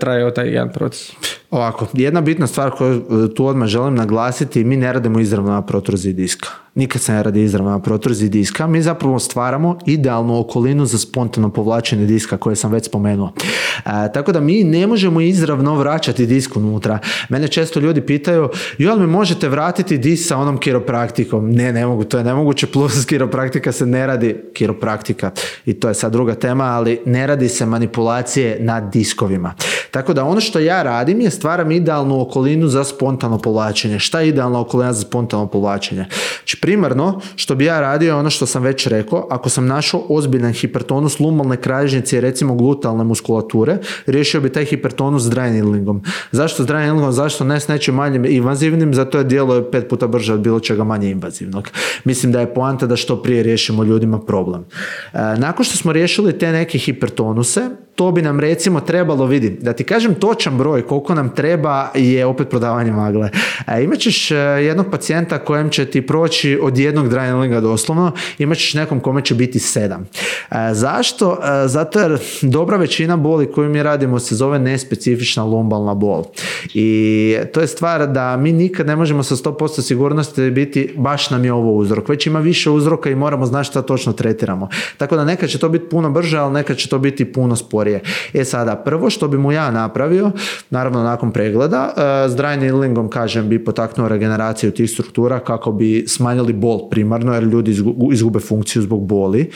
trajao taj jedan proces? Ovako, jedna bitna stvar koju tu odmah želim naglasiti, mi ne radimo izravno na protruziji diska. Nikad se ne radi izravno na protruziji diska. Mi zapravo stvaramo idealnu okolinu za spontano povlačenje diska koje sam već spomenuo. E, tako da mi ne možemo izravno vraćati disk unutra. Mene često ljudi pitaju, jel mi možete vratiti disk sa onom kiropraktikom? Ne, ne mogu, to je nemoguće, plus kiropraktika se ne radi, kiropraktika, i to je sad druga tema, ali ne radi se manipulacije na diskovima. Tako da ono što ja radim je stvaram idealnu okolinu za spontano povlačenje. Šta je idealna okolina za spontano povlačenje? Znači primarno što bi ja radio je ono što sam već rekao, ako sam našao ozbiljan hipertonus lumalne kralježnice i recimo glutalne muskulature, riješio bi taj hipertonus s dry needlingom. Zašto s dry needlingom? Zašto ne s nečim manjim invazivnim? Zato je djelo pet puta brže od bilo čega manje invazivnog. Mislim da je poanta da što prije riješimo ljudima problem. E, nakon što smo riješili te neke hipertonuse, to bi nam recimo trebalo vidi. Da ti kažem točan broj koliko nam treba je opet prodavanje magle. E, imat e, jednog pacijenta kojem će ti proći od jednog dry doslovno, imat ćeš nekom kome će biti sedam. E, zašto? E, zato jer dobra većina boli koju mi radimo se zove nespecifična lumbalna bol. I to je stvar da mi nikad ne možemo sa 100% sigurnosti biti baš nam je ovo uzrok. Već ima više uzroka i moramo znati šta točno tretiramo. Tako da nekad će to biti puno brže, ali nekad će to biti puno sporije. E sada, prvo što bi mu ja napravio, naravno nakon pregleda, e, s dry needlingom kažem bi potaknuo regeneraciju tih struktura kako bi smanjili bol primarno jer ljudi izgube funkciju zbog boli.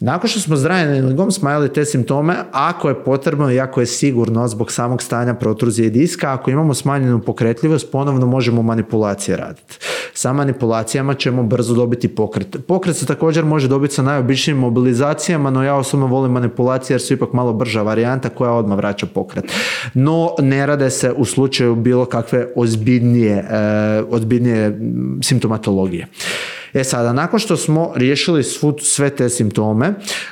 Nakon što smo dry needlingom smanjili te simptome, ako je potrebno i ako je sigurno zbog samog stanja protruzije diska, ako imamo smanjenu pokretljivost, ponovno možemo manipulacije raditi. Sa manipulacijama ćemo brzo dobiti pokret. Pokret se također može dobiti sa najobičnijim mobilizacijama, no ja osobno volim manipulacije jer su ipak malo brža varijanta koja odmah vraća pokret. No, ne rade se u slučaju bilo kakve ozbiljnije, e, ozbiljnije simptomatologije. E sada, nakon što smo riješili svu, sve te simptome,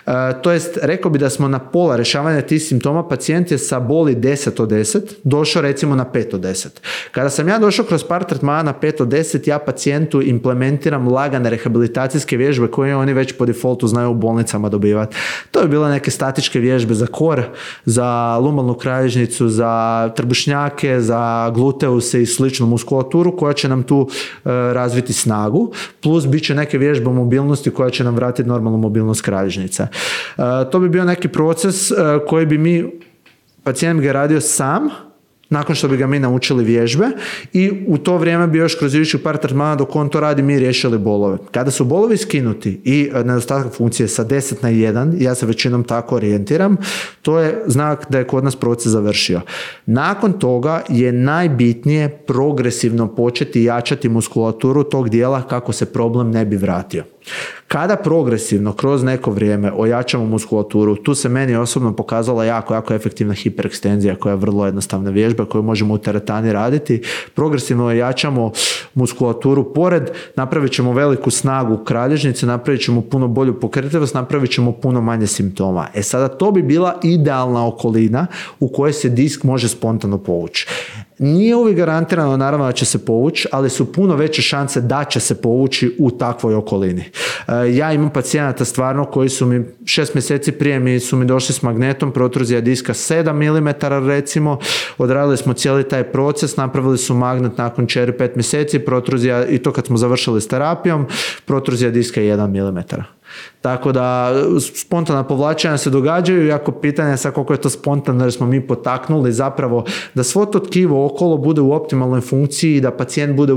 e, to jest rekao bi da smo na pola rješavanja tih simptoma, pacijent je sa boli 10 od 10 došao recimo na 5 od 10. Kada sam ja došao kroz par tretmana na 5 od 10, ja pacijentu implementiram lagane rehabilitacijske vježbe koje oni već po defaultu znaju u bolnicama dobivati. To je bila neke statičke vježbe za kor, za lumalnu kralježnicu, za trbušnjake, za gluteuse i sličnu muskulaturu koja će nam tu e, razviti snagu, plus bit će neke vježbe mobilnosti koja će nam vratiti normalnu mobilnost kralježnice. E, to bi bio neki proces e, koji bi mi, pacijent ga radio sam, nakon što bi ga mi naučili vježbe i u to vrijeme bi još kroz iduću par tretmana dok on to radi mi riješili bolove. Kada su bolovi skinuti i nedostatak funkcije sa 10 na 1, ja se većinom tako orijentiram, to je znak da je kod nas proces završio. Nakon toga je najbitnije progresivno početi jačati muskulaturu tog dijela kako se problem ne bi vratio. Kada progresivno kroz neko vrijeme ojačamo muskulaturu, tu se meni osobno pokazala jako, jako efektivna hiperekstenzija koja je vrlo jednostavna vježba koju možemo u teretani raditi. Progresivno ojačamo muskulaturu pored, napravit ćemo veliku snagu kralježnice, napravit ćemo puno bolju pokretljivost, napravit ćemo puno manje simptoma. E sada to bi bila idealna okolina u kojoj se disk može spontano povući. Nije uvijek garantirano naravno da će se povući, ali su puno veće šanse da će se povući u takvoj okolini. E, ja imam pacijenata stvarno koji su mi šest mjeseci prije mi su mi došli s magnetom, protruzija diska 7 mm recimo, odradili smo cijeli taj proces, napravili su magnet nakon 4-5 mjeseci, protruzija i to kad smo završili s terapijom, protruzija diska je 1 mm. Tako da spontana povlačenja se događaju, jako pitanje je sad koliko je to spontano jer smo mi potaknuli zapravo da svo to tkivo okolo bude u optimalnoj funkciji i da pacijent bude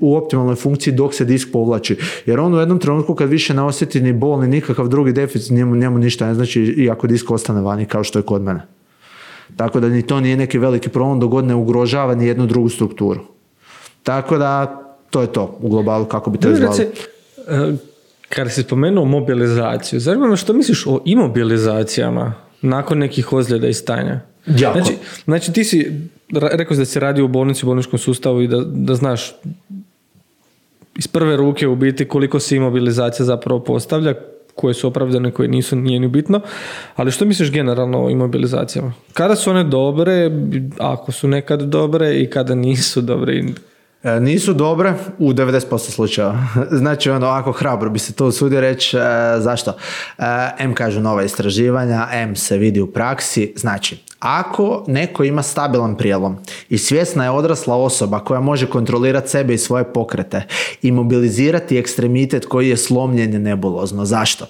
u optimalnoj funkciji dok se disk povlači. Jer on u jednom trenutku kad više ne osjeti ni bol ni nikakav drugi deficit, njemu, njemu ništa ne znači i ako disk ostane vani kao što je kod mene. Tako da ni to nije neki veliki problem dok god ne ugrožava ni jednu drugu strukturu. Tako da to je to u globalu kako bi to izgledalo. Kada si spomenuo mobilizaciju, zanima me što misliš o imobilizacijama nakon nekih ozljeda i stanja? Jako. Znači, znači ti si, rekao si da si radio u bolnici, u bolničkom sustavu i da, da znaš iz prve ruke u biti koliko se imobilizacija zapravo postavlja, koje su opravdane, koje nisu, nije ni bitno. Ali što misliš generalno o imobilizacijama? Kada su one dobre, ako su nekad dobre i kada nisu dobre E, nisu dobre u 90% slučajeva. Znači, ono, ako hrabro bi se to usudio reći, e, zašto? E, M kažu nova istraživanja, M se vidi u praksi. Znači, ako neko ima stabilan prijelom i svjesna je odrasla osoba koja može kontrolirati sebe i svoje pokrete i mobilizirati ekstremitet koji je slomljen nebulozno. Zašto?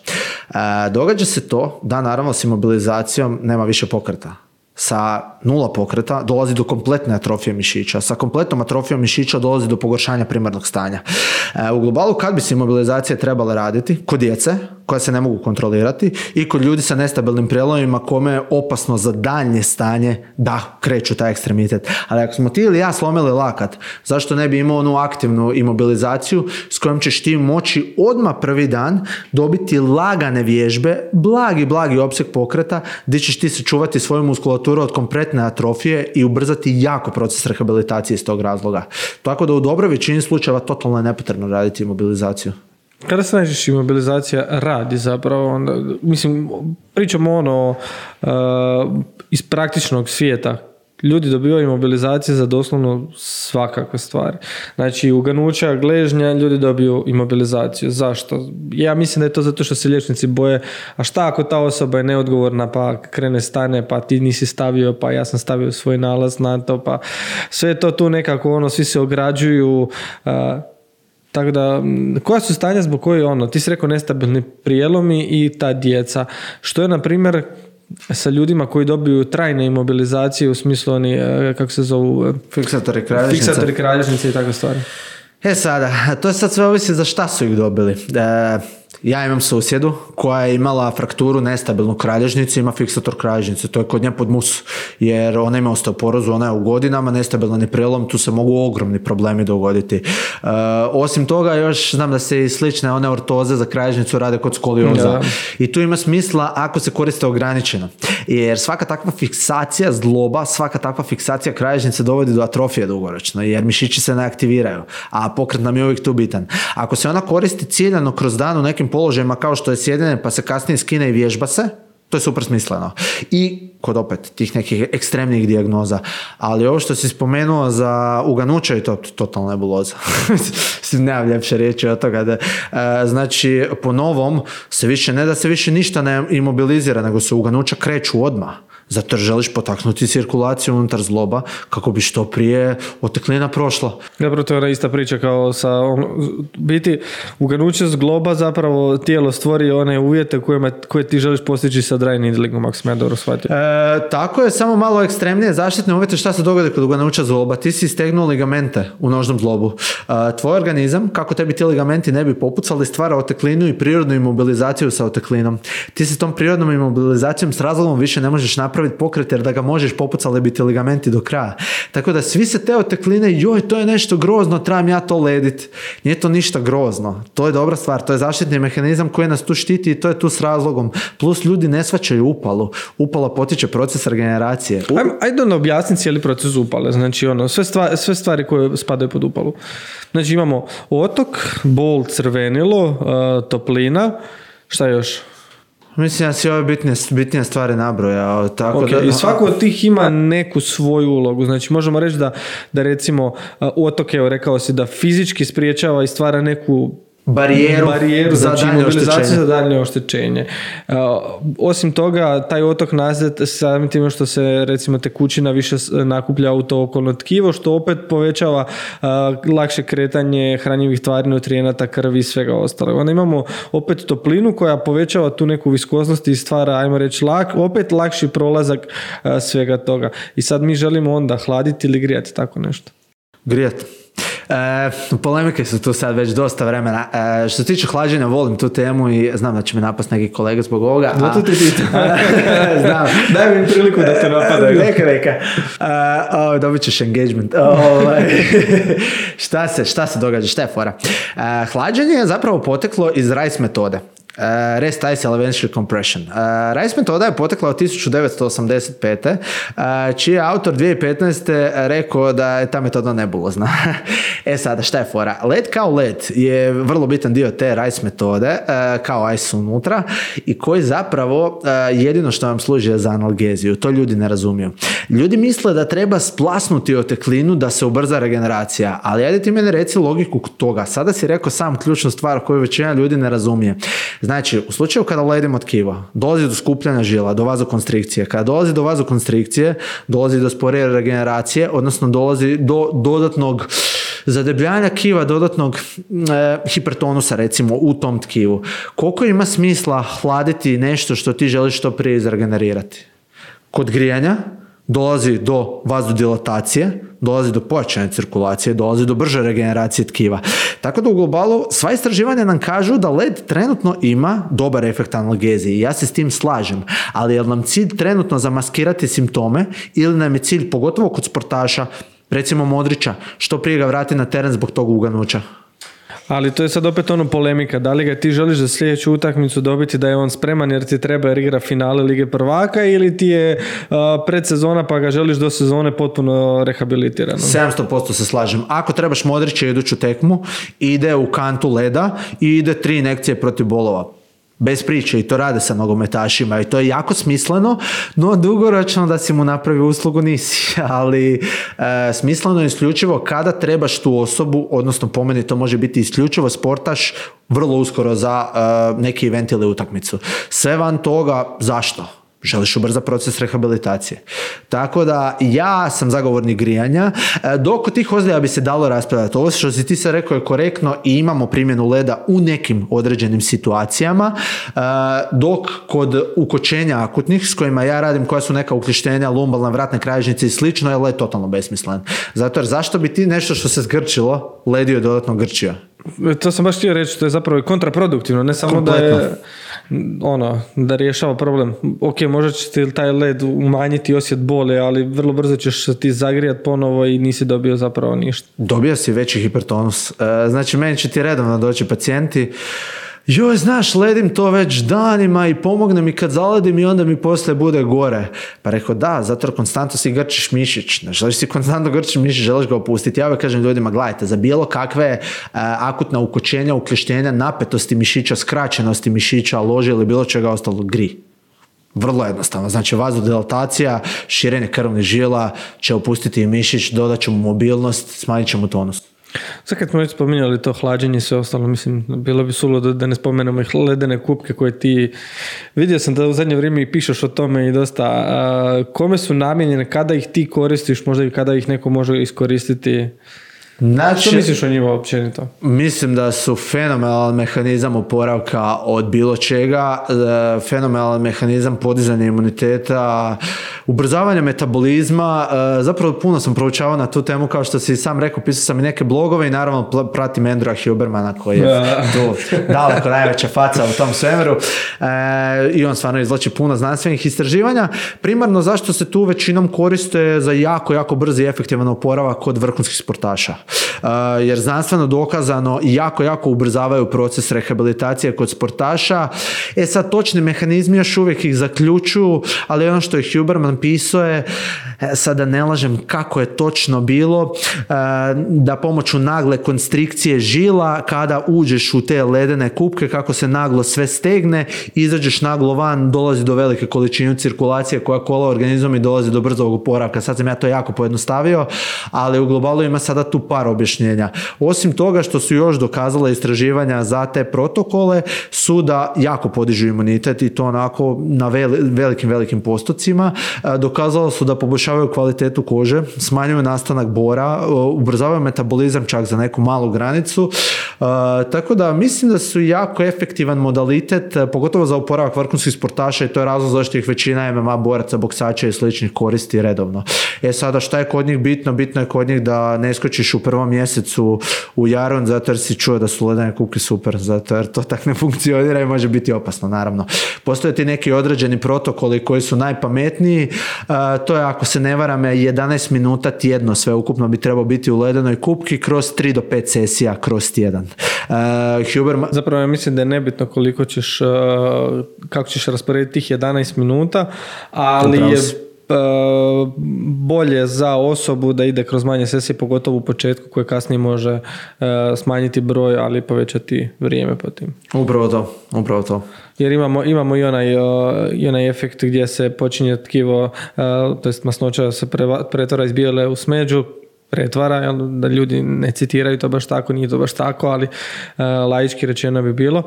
događa se to da naravno s imobilizacijom nema više pokreta sa nula pokreta dolazi do kompletne atrofije mišića. Sa kompletnom atrofijom mišića dolazi do pogoršanja primarnog stanja. E, u globalu kad bi se imobilizacije trebale raditi? Kod djece, koja se ne mogu kontrolirati i kod ljudi sa nestabilnim prijelomima kome je opasno za daljnje stanje da kreću taj ekstremitet. Ali ako smo ti ili ja slomili lakat, zašto ne bi imao onu aktivnu imobilizaciju s kojom ćeš ti moći odmah prvi dan dobiti lagane vježbe, blagi, blagi opseg pokreta, gdje ćeš ti se čuvati svoju muskulaturu od kompletne atrofije i ubrzati jako proces rehabilitacije iz tog razloga. Tako da u dobroj većini slučajeva totalno je nepotrebno raditi imobilizaciju. Kada se najčešće imobilizacija radi zapravo, onda, mislim, pričamo ono uh, iz praktičnog svijeta, ljudi dobivaju imobilizacije za doslovno svakakve stvari. Znači, u ganuća, gležnja, ljudi dobiju imobilizaciju. Zašto? Ja mislim da je to zato što se liječnici boje, a šta ako ta osoba je neodgovorna, pa krene stane, pa ti nisi stavio, pa ja sam stavio svoj nalaz na to, pa sve to tu nekako, ono, svi se ograđuju, uh, tako da, koja su stanja zbog koje ono, ti si rekao nestabilni prijelomi i ta djeca. Što je, na primjer, sa ljudima koji dobiju trajne imobilizacije u smislu oni, e, kako se zovu? Fiksatori kralježnice. Fiksatori kralježnice i takve stvari. E sada, to je sad sve ovisi za šta su ih dobili. E, ja imam susjedu koja je imala frakturu nestabilnu kralježnicu, ima fiksator kralježnice, to je kod nje pod mus, jer ona ima osteoporozu, ona je u godinama, nestabilan je prelom, tu se mogu ogromni problemi dogoditi. E, osim toga, još znam da se i slične one ortoze za kralježnicu rade kod skolioza. I tu ima smisla ako se koriste ograničeno. Jer svaka takva fiksacija zloba, svaka takva fiksacija kralježnice dovodi do atrofije dugoročno, jer mišići se ne aktiviraju, a pokret nam je uvijek tu bitan. Ako se ona koristi ciljano kroz dan u nekim položajima kao što je sjedenje pa se kasnije skine i vježba se, to je super smisleno. I kod opet tih nekih ekstremnih dijagnoza. Ali ovo što si spomenuo za uganuće je to totalna nebuloza. Nemam ljepše riječi od toga. Da, e, znači, po novom se više, ne da se više ništa ne imobilizira, nego se uganuća kreću odmah. Zato želiš potaknuti cirkulaciju unutar zloba kako bi što prije oteklina prošla. Dobro, to je ona ista priča kao sa on, biti uganuće zgloba zapravo tijelo stvori one uvjete koje, koje ti želiš postići sa dry needlingom, ako sam ja dobro shvatio. E, tako je, samo malo ekstremnije zaštitne uvjete šta se dogodi kod uganuća zloba. Ti si stegnuo ligamente u nožnom zlobu. E, tvoj organizam, kako tebi ti ligamenti ne bi popucali, stvara oteklinu i prirodnu imobilizaciju sa oteklinom. Ti se tom prirodnom imobilizacijom s razlogom više ne možeš napraviti napraviti pokret jer da ga možeš popucali biti ligamenti do kraja. Tako da svi se te otekline, joj, to je nešto grozno, trebam ja to ledit. Nije to ništa grozno. To je dobra stvar, to je zaštitni mehanizam koji nas tu štiti i to je tu s razlogom. Plus ljudi ne svačaju upalu. Upala potiče proces regeneracije. Ajde ono objasniti cijeli proces upale. Znači ono, sve stvari, sve stvari koje spadaju pod upalu. Znači imamo otok, bol, crvenilo, toplina, šta još? Mislim da si ove bitnije, bitnije stvari nabrojao. Tako okay. da, I svako od tih ima neku svoju ulogu. Znači možemo reći da, da recimo otok, evo rekao si da fizički spriječava i stvara neku barijeru, barijeru za znači oštećenje. za daljnje oštećenje. Uh, osim toga, taj otok nazad samim time što se recimo tekućina više nakuplja u to okolno tkivo, što opet povećava uh, lakše kretanje hranjivih tvari, nutrijenata, krvi i svega ostalog. Onda imamo opet toplinu koja povećava tu neku viskoznost i stvara, ajmo reći, lak, opet lakši prolazak uh, svega toga. I sad mi želimo onda hladiti ili grijati tako nešto. Grijati. E, polemike su tu sad već dosta vremena. E, što se tiče hlađenja, volim tu temu i znam da će me napast neki kolega zbog ovoga. Zato ti znam. Daj mi priliku da te napadaju. Neka, neka. E, dobit ćeš engagement. Ovaj. šta, se, šta se događa? Šta je fora? E, hlađenje je zapravo poteklo iz RICE metode. Uh, REST Ice Elementary Compression. Uh, RICE metoda je potekla od 1985. Uh, čiji je autor 2015. rekao da je ta metoda nebulozna. e sada, šta je fora? LED kao LED je vrlo bitan dio te RICE metode, kao ICE unutra, i koji zapravo jedino što vam služi je za analgeziju. To ljudi ne razumiju. Ljudi misle da treba splasnuti oteklinu da se ubrza regeneracija, ali ajde ti mene reci logiku toga. Sada si rekao sam ključnu stvar koju većina ljudi ne razumije. Znači, u slučaju kada ledimo tkiva, dolazi do skupljanja žila, do vazokonstrikcije. Kada dolazi do vazokonstrikcije, dolazi do sporije regeneracije, odnosno dolazi do dodatnog zadebljanja kiva, dodatnog e, hipertonusa recimo u tom tkivu. Koliko ima smisla hladiti nešto što ti želiš što prije izregenerirati? Kod grijanja dolazi do vazodilatacije, dolazi do pojačane cirkulacije, dolazi do brže regeneracije tkiva. Tako da u globalu sva istraživanja nam kažu da led trenutno ima dobar efekt analgezije i ja se s tim slažem, ali je nam cilj trenutno zamaskirati simptome ili nam je cilj, pogotovo kod sportaša, recimo Modrića, što prije ga vrati na teren zbog tog uganuća? Ali to je sad opet ono polemika. Da li ga ti želiš za sljedeću utakmicu dobiti da je on spreman jer ti treba jer igra finale Lige prvaka ili ti je uh, predsezona pa ga želiš do sezone potpuno rehabilitirano? 700% se slažem. Ako trebaš Modrića iduću tekmu, ide u kantu leda i ide tri inekcije protiv bolova bez priče i to rade sa nogometašima i to je jako smisleno, no dugoročno da si mu napravi uslugu nisi, ali e, smisleno je isključivo kada trebaš tu osobu, odnosno po meni to može biti isključivo sportaš vrlo uskoro za e, neki event ili utakmicu. Sve van toga, zašto? Želiš ubrzati proces rehabilitacije. Tako da ja sam zagovornik grijanja, e, dok tih ozljeda bi se dalo raspravljati. Ovo što si ti se rekao je korektno i imamo primjenu leda u nekim određenim situacijama, e, dok kod ukočenja akutnih s kojima ja radim, koja su neka uklištenja, lumbalna vratne krajžnice i slično, je led totalno besmislen. Zato jer zašto bi ti nešto što se zgrčilo, ledio dodatno grčio? To sam baš htio reći, to je zapravo kontraproduktivno, ne samo da je ono, da rješava problem. Ok, možda će ti taj led umanjiti osjet bole, ali vrlo brzo ćeš se ti zagrijat ponovo i nisi dobio zapravo ništa. Dobio si veći hipertonus. E, znači, meni će ti redovno doći pacijenti joj, znaš, ledim to već danima i pomogne mi kad zaledim i onda mi poslije bude gore. Pa rekao, da, zato jer konstantno si grčiš mišić. Ne želiš si konstantno grčiš mišić, želiš ga opustiti. Ja uvijek kažem ljudima, gledajte, za bilo kakve uh, akutna ukočenja, uključenja, napetosti mišića, skraćenosti mišića, lože ili bilo čega ostalo, gri. Vrlo jednostavno. Znači, vazodilatacija, širenje krvnih žila će opustiti mišić, dodat će mu mobilnost, smanjit će mu tonus. Sad kad smo već spominjali to hlađenje i sve ostalo, mislim, bilo bi suludo da ne spomenemo ih ledene kupke koje ti... Vidio sam da u zadnje vrijeme i pišeš o tome i dosta. kome su namijenjene, kada ih ti koristiš, možda i kada ih neko može iskoristiti? Znači, Što misliš o njima općenito? Mislim da su fenomenalan mehanizam oporavka od bilo čega, e, fenomenalan mehanizam podizanja imuniteta, ubrzavanja metabolizma. E, zapravo puno sam proučavao na tu temu, kao što si sam rekao, pisao sam i neke blogove i naravno pratim Andrewa Hubermana koji je tu daleko najveća faca u tom svemiru e, i on stvarno izvlači puno znanstvenih istraživanja. Primarno zašto se tu većinom koriste za jako, jako brzi i efektivan oporavak kod vrhunskih sportaša. Jer znanstveno dokazano jako, jako ubrzavaju proces rehabilitacije kod sportaša. E sad, točni mehanizmi još uvijek ih zaključuju, ali ono što je Huberman pisao je, e, sada ne lažem kako je točno bilo, uh, da pomoću nagle konstrikcije žila, kada uđeš u te ledene kupke, kako se naglo sve stegne, izađeš naglo van, dolazi do velike količine cirkulacije koja kola organizmom i dolazi do brzog oporavka. Sad sam ja to jako pojednostavio, ali u globalu ima sada tu par objašnjenja. Osim toga što su još dokazala istraživanja za te protokole su da jako podižu imunitet i to onako na velikim, velikim postocima. E, dokazalo su da poboljšavaju kvalitetu kože, smanjuju nastanak bora, e, ubrzavaju metabolizam čak za neku malu granicu. E, tako da mislim da su jako efektivan modalitet, pogotovo za oporavak vrhunskih sportaša i to je razlog zašto ih većina MMA boraca, boksača i sličnih koristi redovno. E sada šta je kod njih bitno? Bitno je kod njih da ne skočiš u prvom mjesecu u Jaron zato jer si čuo da su ledene kuke super, zato jer to tak ne funkcionira i može biti opasno naravno. Postoje ti neki određeni protokoli koji su najpametniji, to je ako se ne varam 11 minuta tjedno sve ukupno bi trebao biti u ledenoj kupki kroz 3 do 5 sesija kroz tjedan. Huber... Zapravo ja mislim da je nebitno koliko ćeš, kako ćeš rasporediti tih 11 minuta, ali je bolje za osobu da ide kroz manje sesije, pogotovo u početku koje kasnije može e, smanjiti broj, ali povećati vrijeme po tim. Upravo to, upravo to. Jer imamo, imamo i, onaj, i onaj efekt gdje se počinje tkivo, to jest masnoća se pretvara iz bijele u smeđu, pretvara, da ljudi ne citiraju to baš tako, nije to baš tako, ali e, laički rečeno bi bilo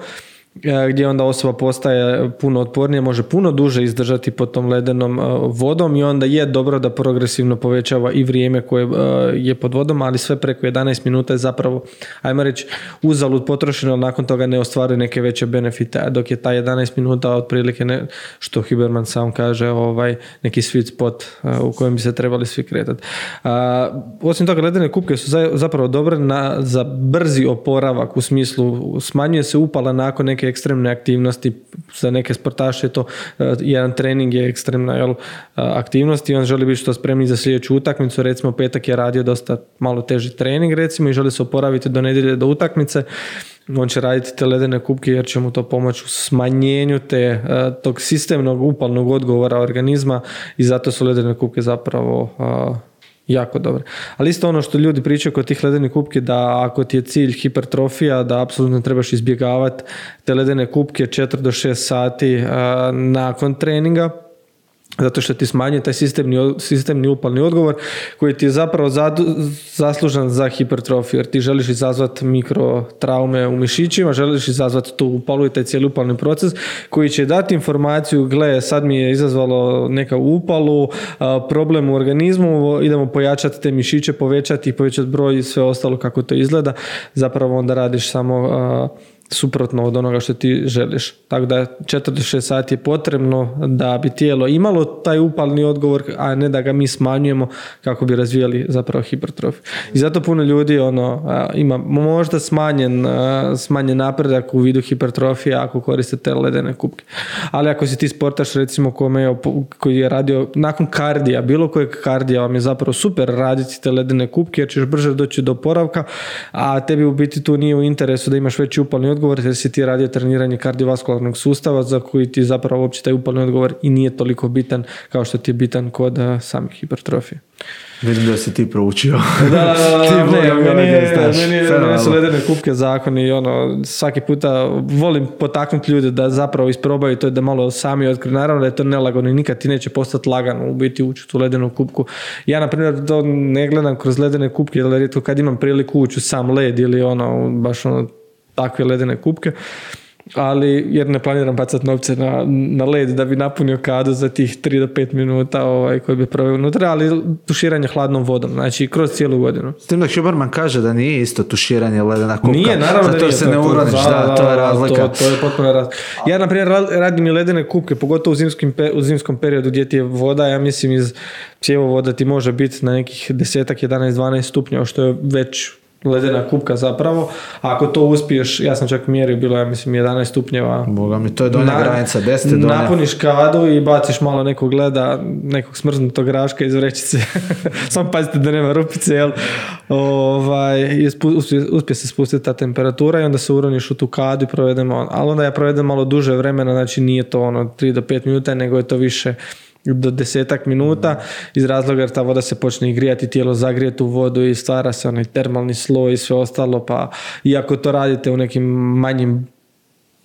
gdje onda osoba postaje puno otpornija, može puno duže izdržati pod tom ledenom e, vodom i onda je dobro da progresivno povećava i vrijeme koje e, je pod vodom, ali sve preko 11 minuta je zapravo, ajmo reći, uzalud potrošeno, nakon toga ne ostvaruje neke veće benefite, dok je ta 11 minuta otprilike, ne, što Huberman sam kaže, ovaj, neki sweet spot u kojem bi se trebali svi kretati. Osim toga, ledene kupke su zapravo dobre na, za brzi oporavak u smislu smanjuje se upala nakon neke ekstremne aktivnosti. Za neke sportaše to e, jedan trening je ekstremna jel, e, aktivnost i on želi biti što spremni za sljedeću utakmicu. Recimo petak je radio dosta malo teži trening recimo i želi se oporaviti do nedjelje do utakmice on će raditi te ledene kupke jer će mu to pomoći u smanjenju te, e, tog sistemnog upalnog odgovora organizma i zato su ledene kupke zapravo jako dobro. Ali isto ono što ljudi pričaju kod tih ledenih kupke da ako ti je cilj hipertrofija da apsolutno trebaš izbjegavati te ledene kupke 4 do 6 sati nakon treninga zato što ti smanjuje taj sistemni, sistemni upalni odgovor koji ti je zapravo zaslužan za hipertrofiju jer ti želiš izazvati mikrotraume u mišićima, želiš izazvati tu upalu i taj cijeli upalni proces koji će dati informaciju, gle sad mi je izazvalo neka upalu, problem u organizmu, idemo pojačati te mišiće, povećati i povećati broj i sve ostalo kako to izgleda, zapravo onda radiš samo suprotno od onoga što ti želiš. Tako da 4 do 6 sati je potrebno da bi tijelo imalo taj upalni odgovor, a ne da ga mi smanjujemo kako bi razvijali zapravo hipertrofiju. I zato puno ljudi ono, ima možda smanjen, smanjen napredak u vidu hipertrofije ako koriste te ledene kupke. Ali ako si ti sportaš recimo kome, koji je radio nakon kardija, bilo kojeg kardija vam je zapravo super raditi te ledene kupke jer ćeš brže doći do poravka, a tebi u biti tu nije u interesu da imaš veći upalni odgovor jer si ti radio treniranje kardiovaskularnog sustava za koji ti zapravo uopće taj upalni odgovor i nije toliko bitan kao što ti je bitan kod samih hipertrofije. Vidim da si ti proučio. Da, da, ne, meni, je, meni, su ledene kupke zakoni i ono, svaki puta volim potaknuti ljude da zapravo isprobaju to da malo sami otkriju. Naravno da je to nelagodno i nikad ti neće postati lagano u biti ući u ledenu kupku. Ja, na primjer, to ne gledam kroz ledene kupke, jer rijetko kad imam priliku ući u sam led ili ono, baš ono, takve ledene kupke ali jer ne planiram bacati novce na, na led da bi napunio kadu za tih 3 do 5 minuta ovaj, koji bi proveo unutra, ali tuširanje hladnom vodom, znači kroz cijelu godinu. S tim da Huberman kaže da nije isto tuširanje ledena kupka. Nije, naravno Zato da se ne uroniš, da, to je razlika. To, to je potpuno razlika. Ja, na primjer, radim i ledene kupke, pogotovo u, zimskim, u zimskom periodu gdje ti je voda, ja mislim iz voda ti može biti na nekih desetak, 11, 12 stupnjeva, što je već ledena kupka zapravo. Ako to uspiješ, ja sam čak mjerio, bilo je mislim 11 stupnjeva. Boga mi, to je donja granica, 10 donja. Napuniš kadu i baciš malo nekog leda, nekog smrznutog graška iz vrećice. Samo pazite da nema rupice, jel? Ovaj, uspije, uspije, se spustiti ta temperatura i onda se uroniš u tu kadu i provedemo, ali onda ja provedem malo duže vremena, znači nije to ono 3 do 5 minuta, nego je to više do desetak minuta iz razloga jer ta voda se počne igrijati, tijelo zagrijeti u vodu i stvara se onaj termalni sloj i sve ostalo pa iako to radite u nekim manjim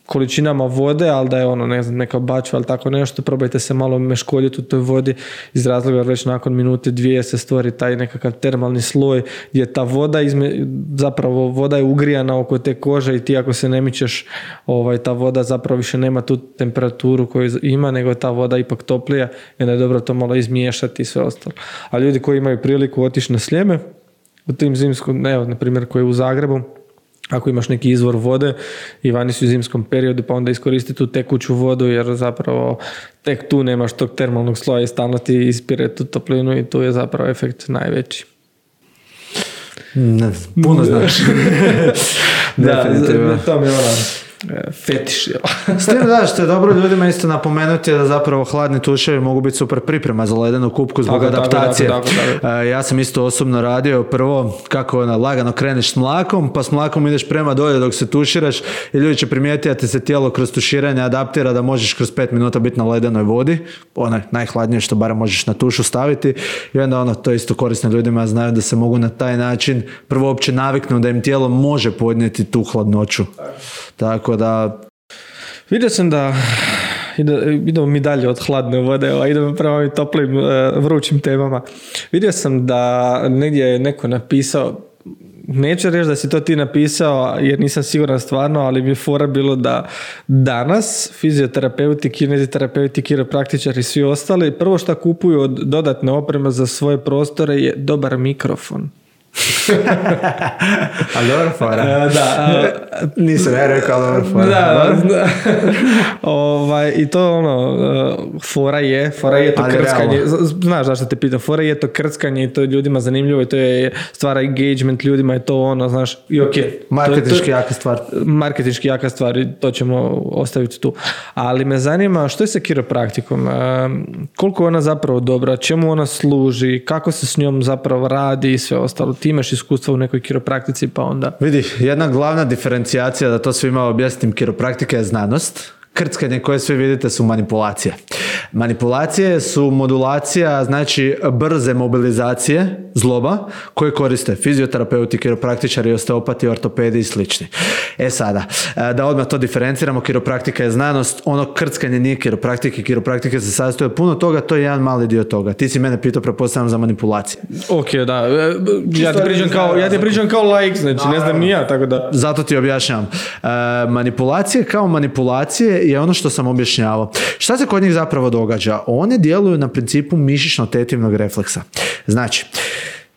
količinama vode, ali da je ono, ne znam, neka bačva ili tako nešto, probajte se malo meškoljiti u toj vodi iz razloga već nakon minute dvije se stvori taj nekakav termalni sloj gdje ta voda, izme, zapravo voda je ugrijana oko te kože i ti ako se ne mičeš, ovaj, ta voda zapravo više nema tu temperaturu koju ima, nego je ta voda ipak toplija i onda je dobro to malo izmiješati i sve ostalo. A ljudi koji imaju priliku otići na sljeme, u tim zimskom, evo, na primjer, koji je u Zagrebu, ako imaš neki izvor vode i vani su u zimskom periodu pa onda iskoristi tu tekuću vodu jer zapravo tek tu nemaš tog termalnog sloja i stalno ti ispire tu toplinu i tu je zapravo efekt najveći. Ne, puno znaš. da, to mi je ona E, fetiš. S tim da, što je dobro ljudima isto napomenuti da zapravo hladni tuševi mogu biti super priprema za ledenu kupku zbog adaptacije. E, ja sam isto osobno radio prvo kako ona, lagano kreneš s mlakom, pa s mlakom ideš prema dolje dok se tuširaš i ljudi će primijetiti da ti se tijelo kroz tuširanje adaptira da možeš kroz 5 minuta biti na ledenoj vodi, onaj najhladnije što barem možeš na tušu staviti i onda ono, to isto korisno ljudima znaju da se mogu na taj način prvo uopće naviknu da im tijelo može podnijeti tu hladnoću. Tako da... Vidio sam da idemo mi dalje od hladne vode, a idemo prema ovim toplim, e, vrućim temama. Vidio sam da negdje je neko napisao neću reći da si to ti napisao jer nisam siguran stvarno, ali mi je fora bilo da danas fizioterapeuti, kineziterapeuti, kiropraktičari i svi ostali prvo što kupuju od dodatne opreme za svoje prostore je dobar mikrofon. A dobro fora. E, da. Nisam ja rekao dobro fora. Da, da. ovaj, I to ono, e, fora je, fora je to Ali krckanje. Znaš zašto te pitam, fora je to krckanje i to je ljudima zanimljivo i to je stvara engagement ljudima i to ono, znaš, i ok. Marketinški jaka stvar. Marketinški jaka stvar i to ćemo ostaviti tu. Ali me zanima što je sa kiropraktikom? E, koliko je ona zapravo dobra? Čemu ona služi? Kako se s njom zapravo radi i sve ostalo? ti imaš iskustva u nekoj kiropraktici pa onda... Vidi, jedna glavna diferencijacija da to svima objasnim kiropraktika je znanost krckanje koje svi vidite su manipulacije. Manipulacije su modulacija, znači brze mobilizacije zloba koje koriste fizioterapeuti, kiropraktičari, osteopati, ortopedi i slični. E sada, e, da odmah to diferenciramo, kiropraktika je znanost, ono krckanje nije kiropraktike, kiropraktika se sastoji od puno toga, to je jedan mali dio toga. Ti si mene pitao, prepostavljam za manipulacije. Ok, da. E, ja ti pričam kao, ja ti pričam kao like, znači ne znam ni ja, tako da. Zato ti objašnjavam. E, manipulacije kao manipulacije je ono što sam objašnjavao. Šta se kod njih zapravo događa? One djeluju na principu mišićno-tetivnog refleksa. Znači,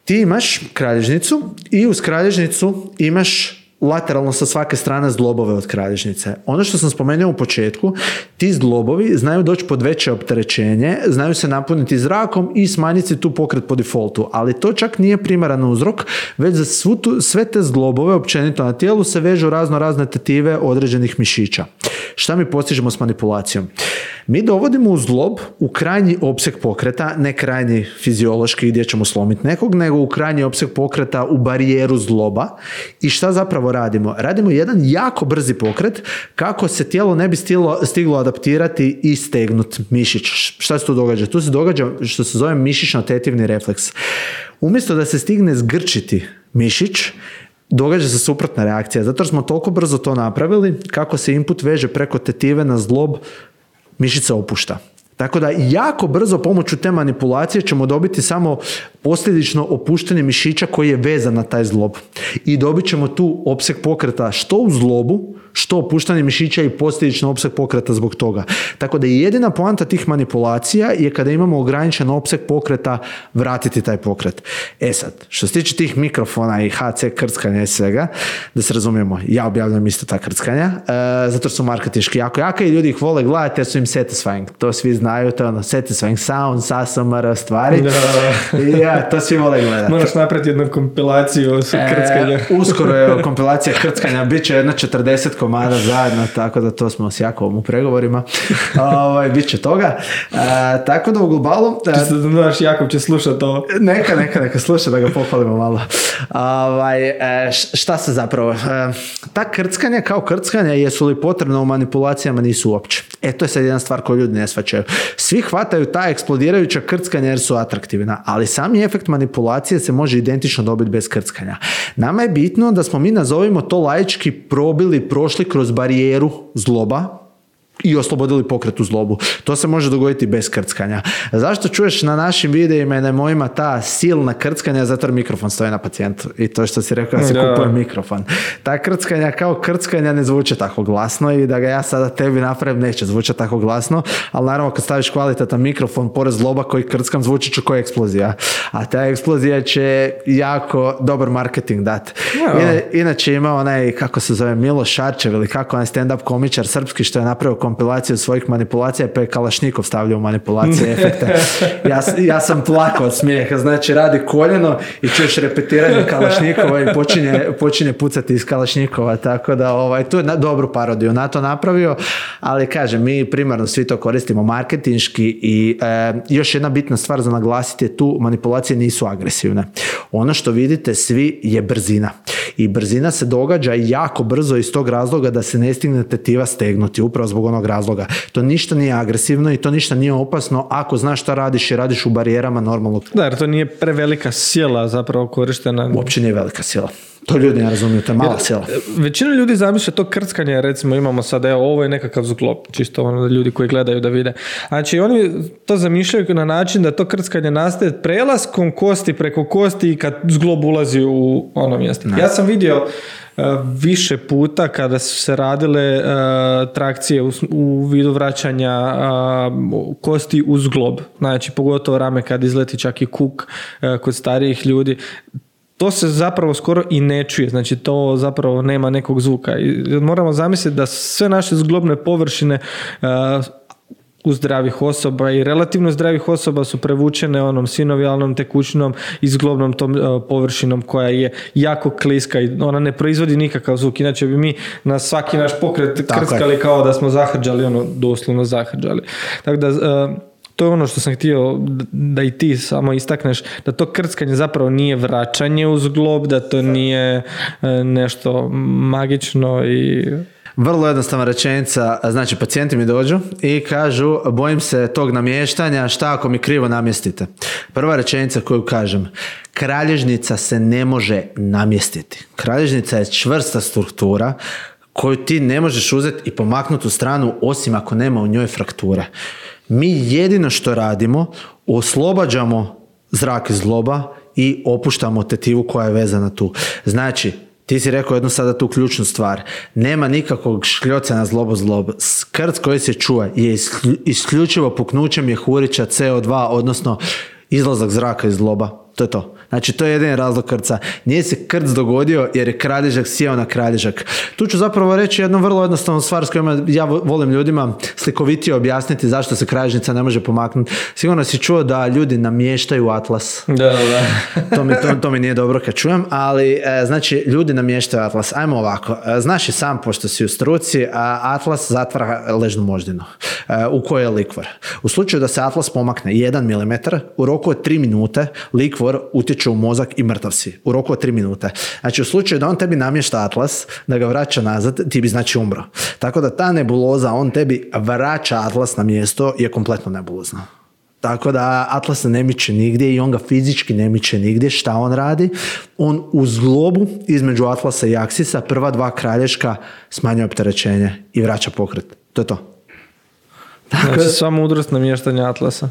ti imaš kralježnicu i uz kralježnicu imaš lateralno sa svake strane zglobove od kralježnice. Ono što sam spomenuo u početku, ti zglobovi znaju doći pod veće opterećenje, znaju se napuniti zrakom i smanjiti tu pokret po defaultu, ali to čak nije primaran uzrok, već za svu tu, sve te zglobove općenito na tijelu se vežu razno razne tetive određenih mišića. Šta mi postižemo s manipulacijom? Mi dovodimo u zlob u krajnji opseg pokreta, ne krajnji fiziološki gdje ćemo slomiti nekog, nego u krajnji opseg pokreta u barijeru zloba. I šta zapravo radimo? Radimo jedan jako brzi pokret kako se tijelo ne bi stiglo, stiglo adaptirati i stegnut mišić. Šta se tu događa? Tu se događa što se zove mišićno-tetivni refleks. Umjesto da se stigne zgrčiti mišić, događa se suprotna reakcija. Zato smo toliko brzo to napravili kako se input veže preko tetive na zlob mišica opušta. Tako da jako brzo pomoću te manipulacije ćemo dobiti samo posljedično opuštanje mišića koji je vezan na taj zlob. I dobit ćemo tu opseg pokreta što u zlobu, što opuštanje mišića i posljedično opseg pokreta zbog toga. Tako da jedina poanta tih manipulacija je kada imamo ograničen opseg pokreta vratiti taj pokret. E sad, što se tiče tih mikrofona i HC krckanja i svega, da se razumijemo, ja objavljam isto ta krckanja, e, zato su marketiški jako jaka i ljudi ih vole gledati jer su im satisfying. To svi znaju, to je ono satisfying sound, SASMR stvari. Ja, to svi vole gledati. Moraš napraviti jednu kompilaciju e, krckanja. uskoro je kompilacija krckanja, bit će jedna 40 komada zajedno, tako da to smo s Jakovom u pregovorima. ovaj, bit će toga. E, tako da u globalu... Uh, znaš, Jakov će slušati to. Neka, neka, neka sluša da ga pohvalimo malo. Ovaj, e, šta se zapravo... ta krckanja kao krckanja jesu li potrebne u manipulacijama nisu uopće. E, to je sad jedna stvar koju ljudi ne svačaju. Svi hvataju ta eksplodirajuća krckanja jer su atraktivna, ali sami efekt manipulacije se može identično dobiti bez krckanja. Nama je bitno da smo mi nazovimo to laički probili, prošli kroz barijeru zloba, i oslobodili pokret u zlobu. To se može dogoditi bez krckanja. Zašto čuješ na našim videima i na mojima ta silna krckanja? Zato jer mikrofon stoji na pacijentu. I to što si rekao da se kupuje mikrofon. Ta krckanja kao krckanja ne zvuče tako glasno i da ga ja sada tebi napravim neće zvučati tako glasno, ali naravno kad staviš kvalitetan mikrofon pored zloba koji krckam zvuči će kao eksplozija. A ta eksplozija će jako dobar marketing dati. Inače ima onaj, kako se zove, Milo Šarčev ili kako onaj stand-up komičar srpski što je napravio kompilaciju svojih manipulacija pa je Kalašnikov stavljao manipulacije efekte. Ja, ja sam plakao od smijeha, znači radi koljeno i čuješ repetiranje Kalašnikova i počinje, počinje pucati iz Kalašnikova, tako da ovaj, tu je na, dobru parodiju na to napravio, ali kažem, mi primarno svi to koristimo marketinški i e, još jedna bitna stvar za naglasiti je tu, manipulacije nisu agresivne. Ono što vidite svi je brzina. I brzina se događa jako brzo iz tog razloga da se ne stigne tetiva stegnuti, upravo zbog onog razloga. To ništa nije agresivno i to ništa nije opasno ako znaš šta radiš i radiš u barijerama normalno. Da, jer to nije prevelika sila zapravo korištena. Uopće nije velika sila. To ljudi ne razumiju, to je mala sila. E, većina ljudi zamišlja to krckanje, recimo imamo sad, evo, ovo je nekakav zglop, čisto ono ljudi koji gledaju da vide. Znači, oni to zamišljaju na način da to krckanje nastaje prelaskom kosti preko kosti i kad zglob ulazi u ono mjesto. Ja sam vidio e, više puta kada su se radile e, trakcije u, vidu vraćanja kosti uz glob. Znači, pogotovo rame kad izleti čak i kuk kod starijih ljudi to se zapravo skoro i ne čuje, znači to zapravo nema nekog zvuka. I moramo zamisliti da sve naše zglobne površine u zdravih osoba i relativno zdravih osoba su prevučene onom sinovijalnom tekućnom i zglobnom tom uh, površinom koja je jako kliska i ona ne proizvodi nikakav zvuk. Inače bi mi na svaki naš pokret krskali kao da smo zahrđali, ono doslovno zahrđali. Tako da uh, to je ono što sam htio da i ti samo istakneš, da to krckanje zapravo nije vraćanje uz glob, da to nije e, nešto magično i... Vrlo jednostavna rečenica, znači pacijenti mi dođu i kažu bojim se tog namještanja, šta ako mi krivo namjestite? Prva rečenica koju kažem, kralježnica se ne može namjestiti. Kralježnica je čvrsta struktura koju ti ne možeš uzeti i pomaknuti u stranu osim ako nema u njoj fraktura. Mi jedino što radimo, oslobađamo zrak iz zloba i opuštamo tetivu koja je vezana tu. Znači, ti si rekao jednu sada tu ključnu stvar. Nema nikakvog škljoca na zlobo zlob. Skrc koji se čuva je isključivo puknućem je hurića CO2, odnosno izlazak zraka iz zloba. To je to. Znači to je jedan razlog krca. Nije se krc dogodio jer je kralježak sjeo na kralježak. Tu ću zapravo reći jednu vrlo jednostavnu stvar s kojom ja volim ljudima slikovitije objasniti zašto se kralježnica ne može pomaknuti. Sigurno si čuo da ljudi namještaju atlas. Da, da. to, mi, to, mi nije dobro kad čujem, ali e, znači ljudi namještaju atlas. Ajmo ovako. E, znaš i sam pošto si u struci, a atlas zatvara ležnu moždinu e, u kojoj je likvor. U slučaju da se atlas pomakne 1 mm, u roku od 3 minute likvor utječe u mozak i mrtav si u roku od 3 minute. Znači u slučaju da on tebi namješta atlas, da ga vraća nazad, ti bi znači umro. Tako da ta nebuloza, on tebi vraća atlas na mjesto je kompletno nebulozna. Tako da Atlas ne miče nigdje i on ga fizički ne miče nigdje. Šta on radi? On u zglobu između Atlasa i Aksisa prva dva kralješka smanjuje opterećenje i vraća pokret. To je to. Tako znači, sva mudrost namještanja Atlasa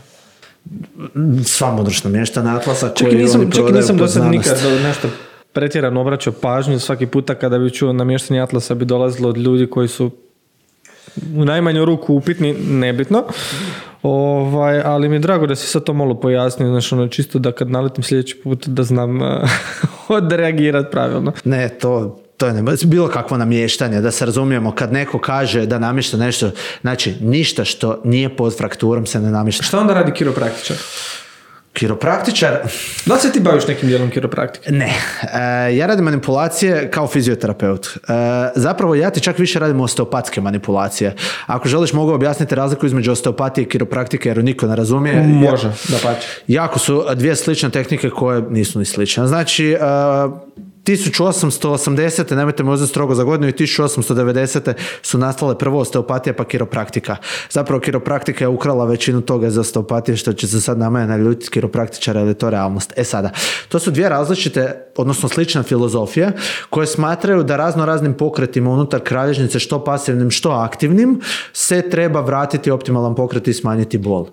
sva mudrošna mještana Atlasa koji nisam, oni prodaju nisam do sad nikad nešto pretjerano obraćao pažnju svaki puta kada bi čuo namještanje Atlasa bi dolazilo od ljudi koji su u najmanju ruku upitni, nebitno. Ovaj, ali mi je drago da si sad to malo pojasnio, znači ono čisto da kad naletim sljedeći put da znam odreagirati pravilno. Ne, to to je bilo kakvo namještanje, da se razumijemo, kad neko kaže da namješta nešto, znači ništa što nije pod frakturom se ne namješta. Šta onda radi kiropraktičar? Kiropraktičar... Da li se ti baviš nekim dijelom kiropraktike? Ne. E, ja radim manipulacije kao fizioterapeut. E, zapravo ja ti čak više radim osteopatske manipulacije. Ako želiš mogu objasniti razliku između osteopatije i kiropraktike jer niko ne razumije. Može, da pače. Jako su dvije slične tehnike koje nisu ni slične. Znači, e, 1880. nemojte me strogo za godinu i 1890. su nastale prvo osteopatija pa kiropraktika. Zapravo kiropraktika je ukrala većinu toga za osteopatije što će se sad nama naljutiti kiropraktičara ili to realnost. E sada, to su dvije različite, odnosno slične filozofije koje smatraju da razno raznim pokretima unutar kralježnice što pasivnim što aktivnim se treba vratiti optimalan pokret i smanjiti bol.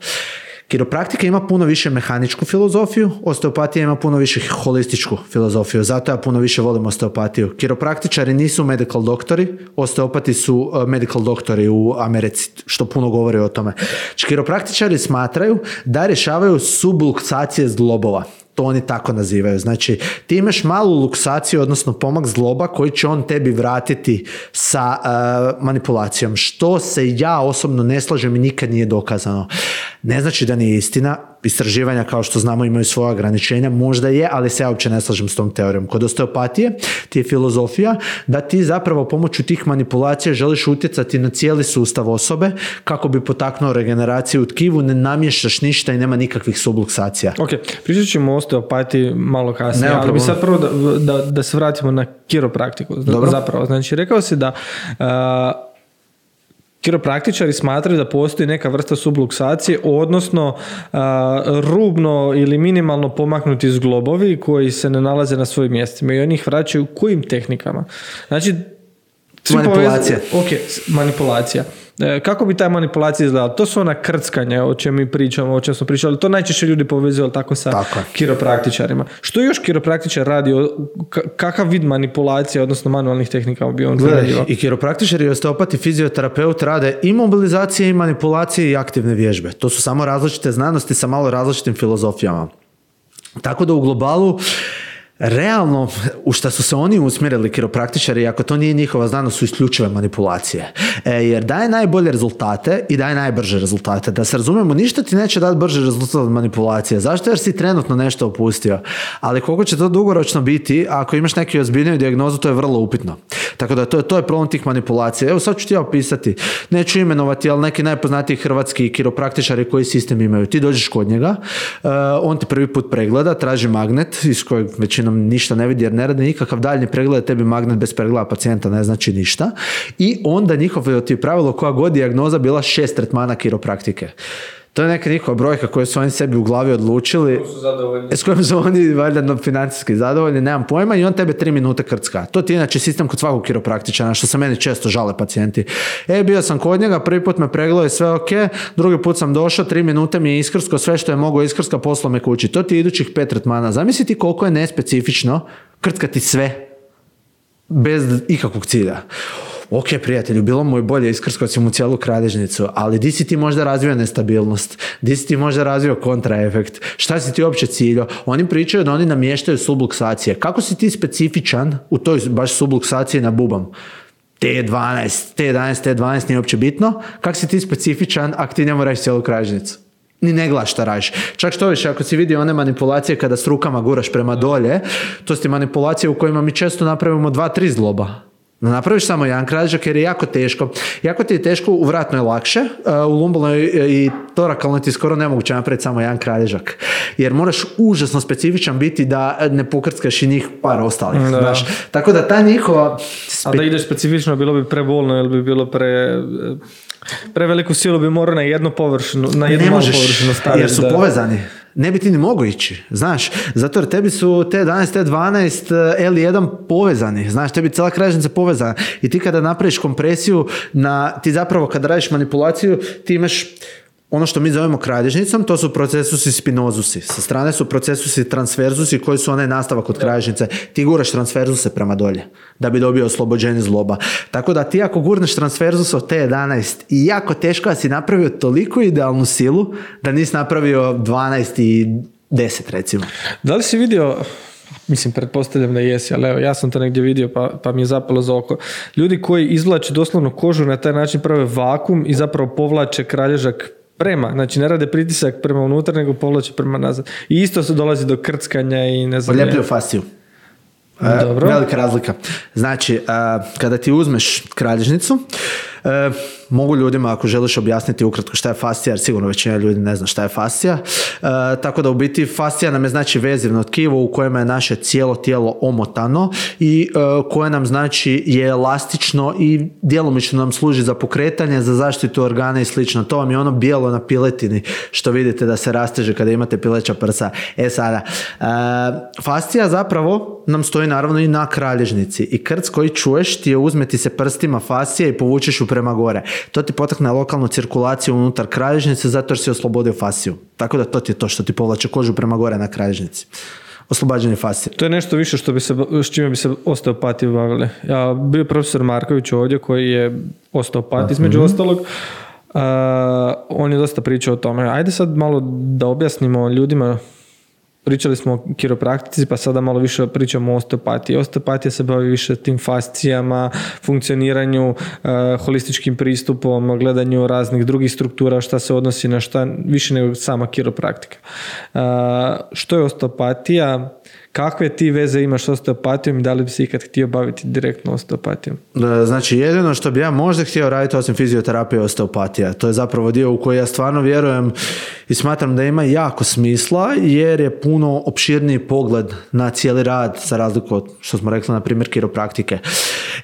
Kiropraktika ima puno više mehaničku filozofiju, osteopatija ima puno više holističku filozofiju, zato ja puno više volim osteopatiju. Kiropraktičari nisu medical doktori, osteopati su e, medical doktori u Americi, što puno govori o tome. Znači, kiropraktičari smatraju da rješavaju subluksacije zglobova to oni tako nazivaju. Znači, ti imaš malu luksaciju, odnosno pomak zloba koji će on tebi vratiti sa uh, manipulacijom. Što se ja osobno ne slažem i nikad nije dokazano. Ne znači da nije istina, istraživanja kao što znamo imaju svoja ograničenja, možda je, ali se ja uopće ne slažem s tom teorijom. Kod osteopatije ti je filozofija da ti zapravo pomoću tih manipulacija želiš utjecati na cijeli sustav osobe kako bi potaknuo regeneraciju u tkivu, ne namještaš ništa i nema nikakvih subluksacija. Ok, pričat ćemo o osteopatiji malo kasnije, ali bi sad prvo da, da, da se vratimo na kiropraktiku. Dobro. Zapravo, znači rekao si da Kiropraktičari smatraju da postoji neka vrsta subluksacije, odnosno rubno ili minimalno pomaknuti zglobovi koji se ne nalaze na svojim mjestima i oni ih vraćaju kojim tehnikama. Znači, manipulacija. ok, manipulacija. E, kako bi ta manipulacija izgledala? To su ona krckanja o čem mi pričamo, o čem smo pričali. To najčešće ljudi povezuju tako sa tako. kiropraktičarima. Što još kiropraktičar radi? Kakav vid manipulacije, odnosno manualnih tehnika bi on radio? I kiropraktičari i osteopati, fizioterapeut rade i mobilizacije i manipulacije i aktivne vježbe. To su samo različite znanosti sa malo različitim filozofijama. Tako da u globalu realno u što su se oni usmjerili kiropraktičari, ako to nije njihova znanost, su isključive manipulacije. E, jer daje najbolje rezultate i daje najbrže rezultate. Da se razumijemo, ništa ti neće dati brže rezultate od manipulacije. Zašto? Jer si trenutno nešto opustio. Ali koliko će to dugoročno biti, ako imaš neki ozbiljniju dijagnozu, to je vrlo upitno. Tako da to je, to je problem tih manipulacija. Evo sad ću ti ja opisati, neću imenovati, ali neki najpoznatiji hrvatski kiropraktičari koji sistem imaju. Ti dođeš kod njega, e, on ti prvi put pregleda, traži magnet iz kojeg većina ništa ne vidi jer ne radi nikakav daljni pregled, tebi magnet bez pregleda pacijenta ne znači ništa. I onda njihovo ti pravilo koja god dijagnoza bila šest tretmana kiropraktike. To je neka njihova brojka koju su oni sebi u glavi odlučili. S kojom su oni valjda financijski zadovoljni, nemam pojma, i on tebe tri minute krcka. To ti je inače sistem kod svakog kiropraktičana, što se meni često žale pacijenti. E, bio sam kod njega, prvi put me pregledao i sve ok, drugi put sam došao, tri minute mi je iskrsko, sve što je mogao iskrska, poslo me kući. To ti je idućih pet tretmana. Zamisliti koliko je nespecifično krckati sve bez ikakvog cilja ok prijatelju, bilo mu je bolje iskrskao si mu cijelu kralježnicu, ali di si ti možda razvio nestabilnost, di si ti možda razvio kontraefekt, šta si ti uopće ciljo? Oni pričaju da oni namještaju subluksacije. Kako si ti specifičan u toj baš subluksaciji na bubam? T12, T11, T12 nije uopće bitno. Kako si ti specifičan ako ti njemu reći cijelu kralježnicu? ni ne gledaš šta radiš. Čak što više, ako si vidio one manipulacije kada s rukama guraš prema dolje, to su ti manipulacije u kojima mi često napravimo dva, tri zloba napraviš samo jedan krađak jer je jako teško. Jako ti je teško, u vratno je lakše, u lumbalnoj i torakalnoj ti skoro nemoguće napraviti samo jedan kralježak. Jer moraš užasno specifičan biti da ne pokrckaš i njih par ostalih. Znaš. Tako da ta njihova... A da ideš specifično bilo bi prebolno ili bi bilo pre... Preveliku silu bi morao na jednu površinu, na jednu ne možeš, površinu staviti. Jer su povezani ne bi ti ni mogao ići, znaš, zato jer tebi su T11, T12, L1 povezani, znaš, tebi cijela kražnica povezana. I ti kada napraviš kompresiju, na, ti zapravo kada radiš manipulaciju, ti imaš ono što mi zovemo kralježnicom, to su procesusi spinozusi. Sa strane su procesusi transverzusi koji su onaj nastavak od kralježnice. Ti guraš transverzuse prema dolje da bi dobio oslobođenje zloba. Tako da ti ako gurneš transverzus od T11 i jako teško da si napravio toliko idealnu silu da nisi napravio 12 i 10 recimo. Da li si vidio Mislim, pretpostavljam da jesi, ali evo, ja sam to negdje vidio pa, pa mi je zapalo za oko. Ljudi koji izvlače doslovno kožu na taj način prave vakum i zapravo povlače kralježak prema, znači ne rade pritisak prema unutra, nego povlače prema nazad. I isto se dolazi do krckanja i ne znam. Poljeplju fasciju. E, Dobro. Velika razlika. Znači, e, kada ti uzmeš kralježnicu, e, mogu ljudima ako želiš objasniti ukratko šta je fascija, jer sigurno većina ljudi ne zna šta je fascija. E, tako da u biti fascija nam je znači vezivno tkivo u kojem je naše cijelo tijelo omotano i e, koje nam znači je elastično i djelomično nam služi za pokretanje, za zaštitu organa i slično. To vam je ono bijelo na piletini što vidite da se rasteže kada imate pileća prsa. E sada, e, fascija zapravo nam stoji naravno i na kralježnici i krc koji čuješ ti je uzmeti se prstima fascije i povučeš ju prema gore to ti potakne lokalnu cirkulaciju unutar kralježnice zato jer si oslobodio fasiju. Tako da to ti je to što ti povlače kožu prema gore na kralježnici oslobađanje fascije. To je nešto više što bi se, s čime bi se osteopati bavili. Ja bio profesor Marković ovdje koji je osteopat između ostalog. on je dosta pričao o tome. Ajde sad malo da objasnimo ljudima pričali smo o kiropraktici, pa sada malo više pričamo o osteopatiji. Osteopatija se bavi više tim fascijama, funkcioniranju, e, holističkim pristupom, gledanju raznih drugih struktura, šta se odnosi na šta, više nego sama kiropraktika. Uh, što je osteopatija? Kakve ti veze imaš s osteopatijom i da li bi se ikad htio baviti direktno osteopatijom? Znači, jedino što bi ja možda htio raditi osim fizioterapije osteopatija. To je zapravo dio u koji ja stvarno vjerujem i smatram da ima jako smisla jer je puno opširniji pogled na cijeli rad za razliku od što smo rekli na primjer kiropraktike.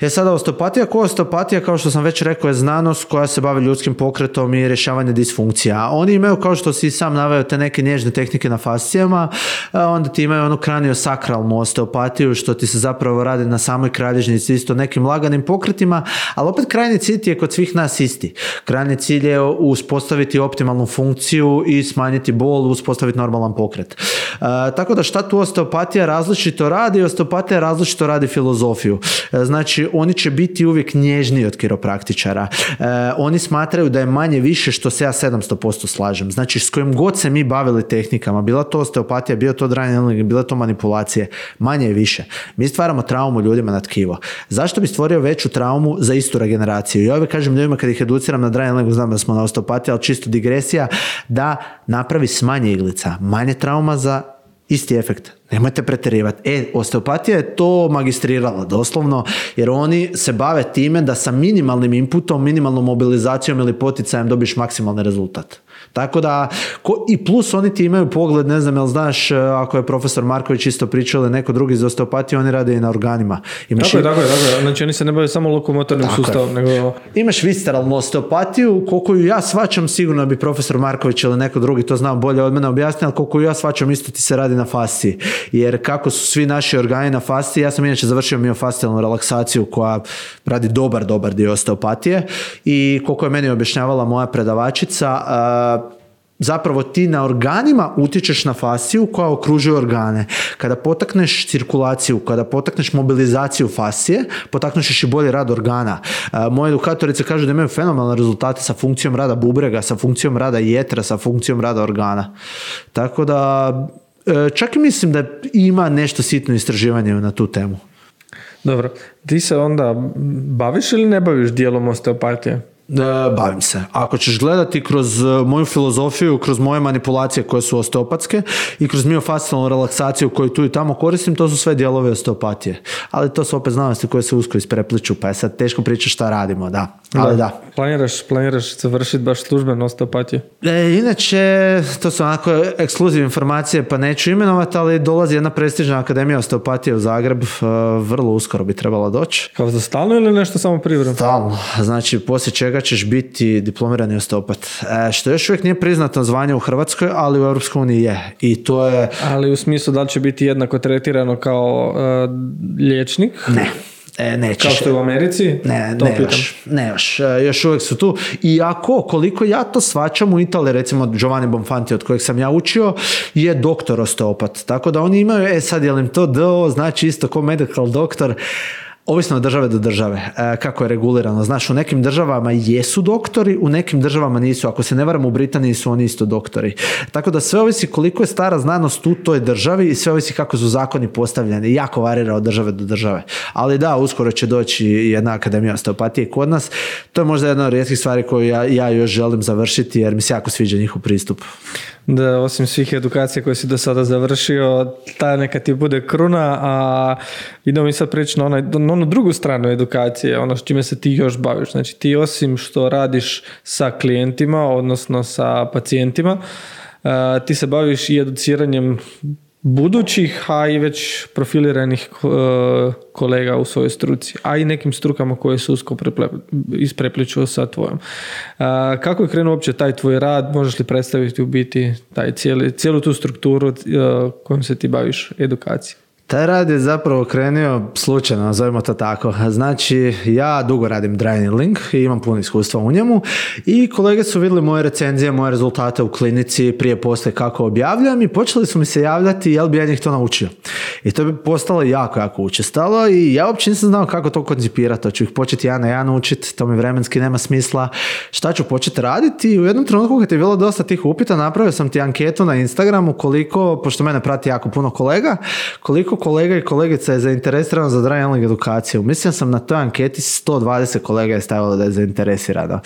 E sada osteopatija ko osteopatija kao što sam već rekao je znanost koja se bavi ljudskim pokretom i rješavanje disfunkcija. Oni imaju kao što si sam naveo te neke nježne tehnike na fascijama, onda ti imaju onu kranio sakralnu osteopatiju što ti se zapravo radi na samoj kralježnici isto nekim laganim pokretima, ali opet krajnji cilj je kod svih nas isti. Krajnji cilj je uspostaviti optimalnu funkciju i smanjiti bol, uspostaviti normalan pokret. E, tako da šta tu osteopatija različito radi? Osteopatija različito radi filozofiju. E, znači oni će biti uvijek nježniji od kiropraktičara. E, oni smatraju da je manje više što se ja 700% slažem. Znači s kojim god se mi bavili tehnikama, bila to osteopatija, bio to dranje, bila to manipulacije, manje i više. Mi stvaramo traumu ljudima na tkivo. Zašto bi stvorio veću traumu za istu regeneraciju? Ja uvijek kažem ljudima kad ih educiram na dranje, znam da smo na osteopatiji, ali čisto digresija, da napravi s manje iglica, manje trauma za isti efekt. Nemojte pretjerivati. E, osteopatija je to magistrirala doslovno, jer oni se bave time da sa minimalnim inputom, minimalnom mobilizacijom ili poticajem dobiš maksimalni rezultat. Tako da, ko, i plus oni ti imaju pogled, ne znam, jel znaš, e, ako je profesor Marković isto pričao ili neko drugi iz osteopatije, oni rade i na organima. Imaš tako je, tako je, tako je. Znači oni se ne bave samo lokomotornim sustavom, nego... Imaš visceralnu osteopatiju, koliko ju ja svačam, sigurno bi profesor Marković ili neko drugi to znao bolje od mene objasniti, ali koliko ju ja svačam, isto ti se radi na fasciji. Jer kako su svi naši organi na fasciji, ja sam inače završio miofascijalnu relaksaciju koja radi dobar, dobar dio osteopatije i koliko je meni objašnjavala moja predavačica, zapravo ti na organima utječeš na fasciju koja okružuje organe. Kada potakneš cirkulaciju, kada potakneš mobilizaciju fascije, potakneš i bolji rad organa. Moje edukatorice kažu da imaju fenomenalne rezultate sa funkcijom rada bubrega, sa funkcijom rada jetra, sa funkcijom rada organa. Tako da e, čak i mislim da ima nešto sitno istraživanje na tu temu. Dobro, ti se onda baviš ili ne baviš dijelom osteopatije? E, bavim se. Ako ćeš gledati kroz e, moju filozofiju, kroz moje manipulacije koje su osteopatske i kroz miofascijalnu relaksaciju koju tu i tamo koristim, to su sve dijelovi osteopatije. Ali to su opet znanosti koje se usko isprepliču, pa je sad teško pričati šta radimo, da. Ali da. Planiraš, planiraš završiti baš službenu osteopatiju? E, inače, to su onako ekskluzivne informacije, pa neću imenovati, ali dolazi jedna prestižna akademija osteopatije u Zagreb, e, vrlo uskoro bi trebala doći. Kao za stalno ili nešto samo privremeno? Stalno. Znači, poslije čega ćeš biti diplomirani osteopat. E, što još uvijek nije priznato zvanje u Hrvatskoj, ali u EU je. I to je... Ali u smislu da li će biti jednako tretirano kao uh, liječnik? Ne. E, nećeš. Kao što je u Americi? Ne, ne još, ne još. E, još uvijek su tu. Iako, koliko ja to svačam u Italiji, recimo Giovanni Bonfanti od kojeg sam ja učio, je doktor osteopat. Tako da oni imaju, e sad je li to DO, znači isto ko medical doktor, Ovisno od države do države, e, kako je regulirano. Znaš, u nekim državama jesu doktori, u nekim državama nisu. Ako se ne varam, u Britaniji su oni isto doktori. Tako da sve ovisi koliko je stara znanost u toj državi i sve ovisi kako su zakoni postavljeni. Jako varira od države do države. Ali da, uskoro će doći jedna akademija osteopatije kod nas. To je možda jedna od rijetkih stvari koju ja, ja još želim završiti jer mi se jako sviđa njihov pristup da osim svih edukacija koje si do sada završio, ta neka ti bude kruna, a idemo mi sad preći na, na onu drugu stranu edukacije, ono s čime se ti još baviš. Znači ti osim što radiš sa klijentima, odnosno sa pacijentima, ti se baviš i educiranjem budućih, a i već profiliranih e, kolega u svojoj struci, a i nekim strukama koje su usko isprepliču sa tvojom. Kako je krenuo uopće taj tvoj rad? Možeš li predstaviti u biti taj cijeli, cijelu tu strukturu e, kojom se ti baviš edukacijom? Taj rad je zapravo krenio slučajno, nazovimo to tako. Znači, ja dugo radim dry link i imam puno iskustva u njemu i kolege su vidjeli moje recenzije, moje rezultate u klinici, prije poslije kako objavljam i počeli su mi se javljati jel bi ja njih to naučio. I to bi postalo jako, jako učestalo i ja uopće nisam znao kako to koncipirati. To ću ih početi ja na ja naučiti, to mi vremenski nema smisla. Šta ću početi raditi i u jednom trenutku kad je bilo dosta tih upita, napravio sam ti anketu na Instagramu koliko, pošto mene prati jako puno kolega, koliko kolega i kolegica je zainteresirano za dry edukaciju. Mislim sam na toj anketi 120 kolega je stavilo da je zainteresirano.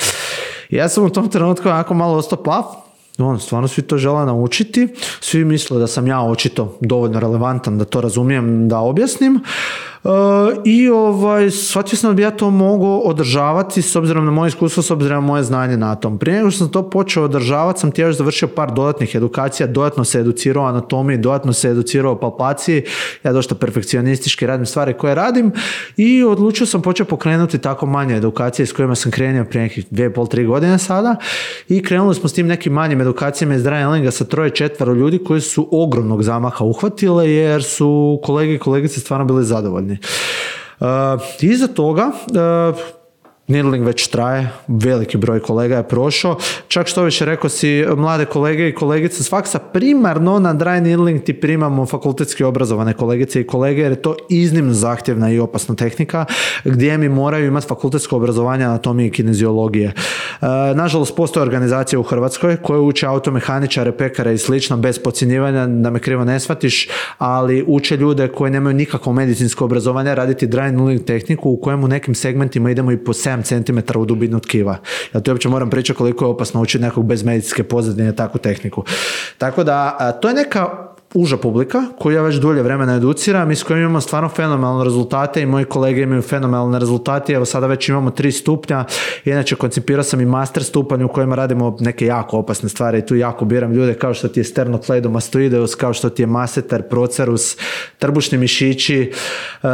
Ja sam u tom trenutku onako malo ostao plav, on, stvarno svi to žele naučiti, svi misle da sam ja očito dovoljno relevantan da to razumijem, da objasnim. I ovaj, shvatio sam da bi ja to mogao održavati s obzirom na moje iskustvo, s obzirom na moje znanje na tom. Prije nego što sam to počeo održavati, sam ti završio par dodatnih edukacija, dodatno se educirao anatomiji, dodatno se educirao palpaciji, ja dosta perfekcionistički radim stvari koje radim i odlučio sam počeo pokrenuti tako manje edukacije s kojima sam krenuo prije nekih dvije, pol, tri godine sada i krenuli smo s tim nekim manjim edukacijama iz dry sa troje, četvero ljudi koji su ogromnog zamaha uhvatile jer su kolege i kolegice stvarno bili zadovoljni. Uh, iza toga uh, Needling već traje, veliki broj kolega je prošao. Čak što više rekao si, mlade kolege i kolegice s faksa, primarno na dry needling ti primamo fakultetski obrazovane kolegice i kolege jer je to iznimno zahtjevna i opasna tehnika gdje mi moraju imati fakultetsko obrazovanje anatomije i kineziologije. E, nažalost, postoje organizacije u Hrvatskoj koje uče automehaničare, pekare i slično bez podcjenjivanja, da me krivo ne shvatiš, ali uče ljude koji nemaju nikakvo medicinsko obrazovanje raditi dry needling tehniku u kojem u nekim segmentima idemo i po 7 cm u dubinu tkiva. Ja to uopće moram pričati koliko je opasno učiti nekog bez medicinske pozadine takvu tehniku. Tako da, to je neka uža publika koju ja već dulje vremena educiram i s kojim imamo stvarno fenomenalne rezultate i moji kolege imaju fenomenalne rezultate. Evo sada već imamo tri stupnja. Inače koncipirao sam i master stupanj u kojima radimo neke jako opasne stvari i tu jako biram ljude kao što ti je sternocleidomastoideus, kao što ti je maseter, procerus, trbušni mišići, e,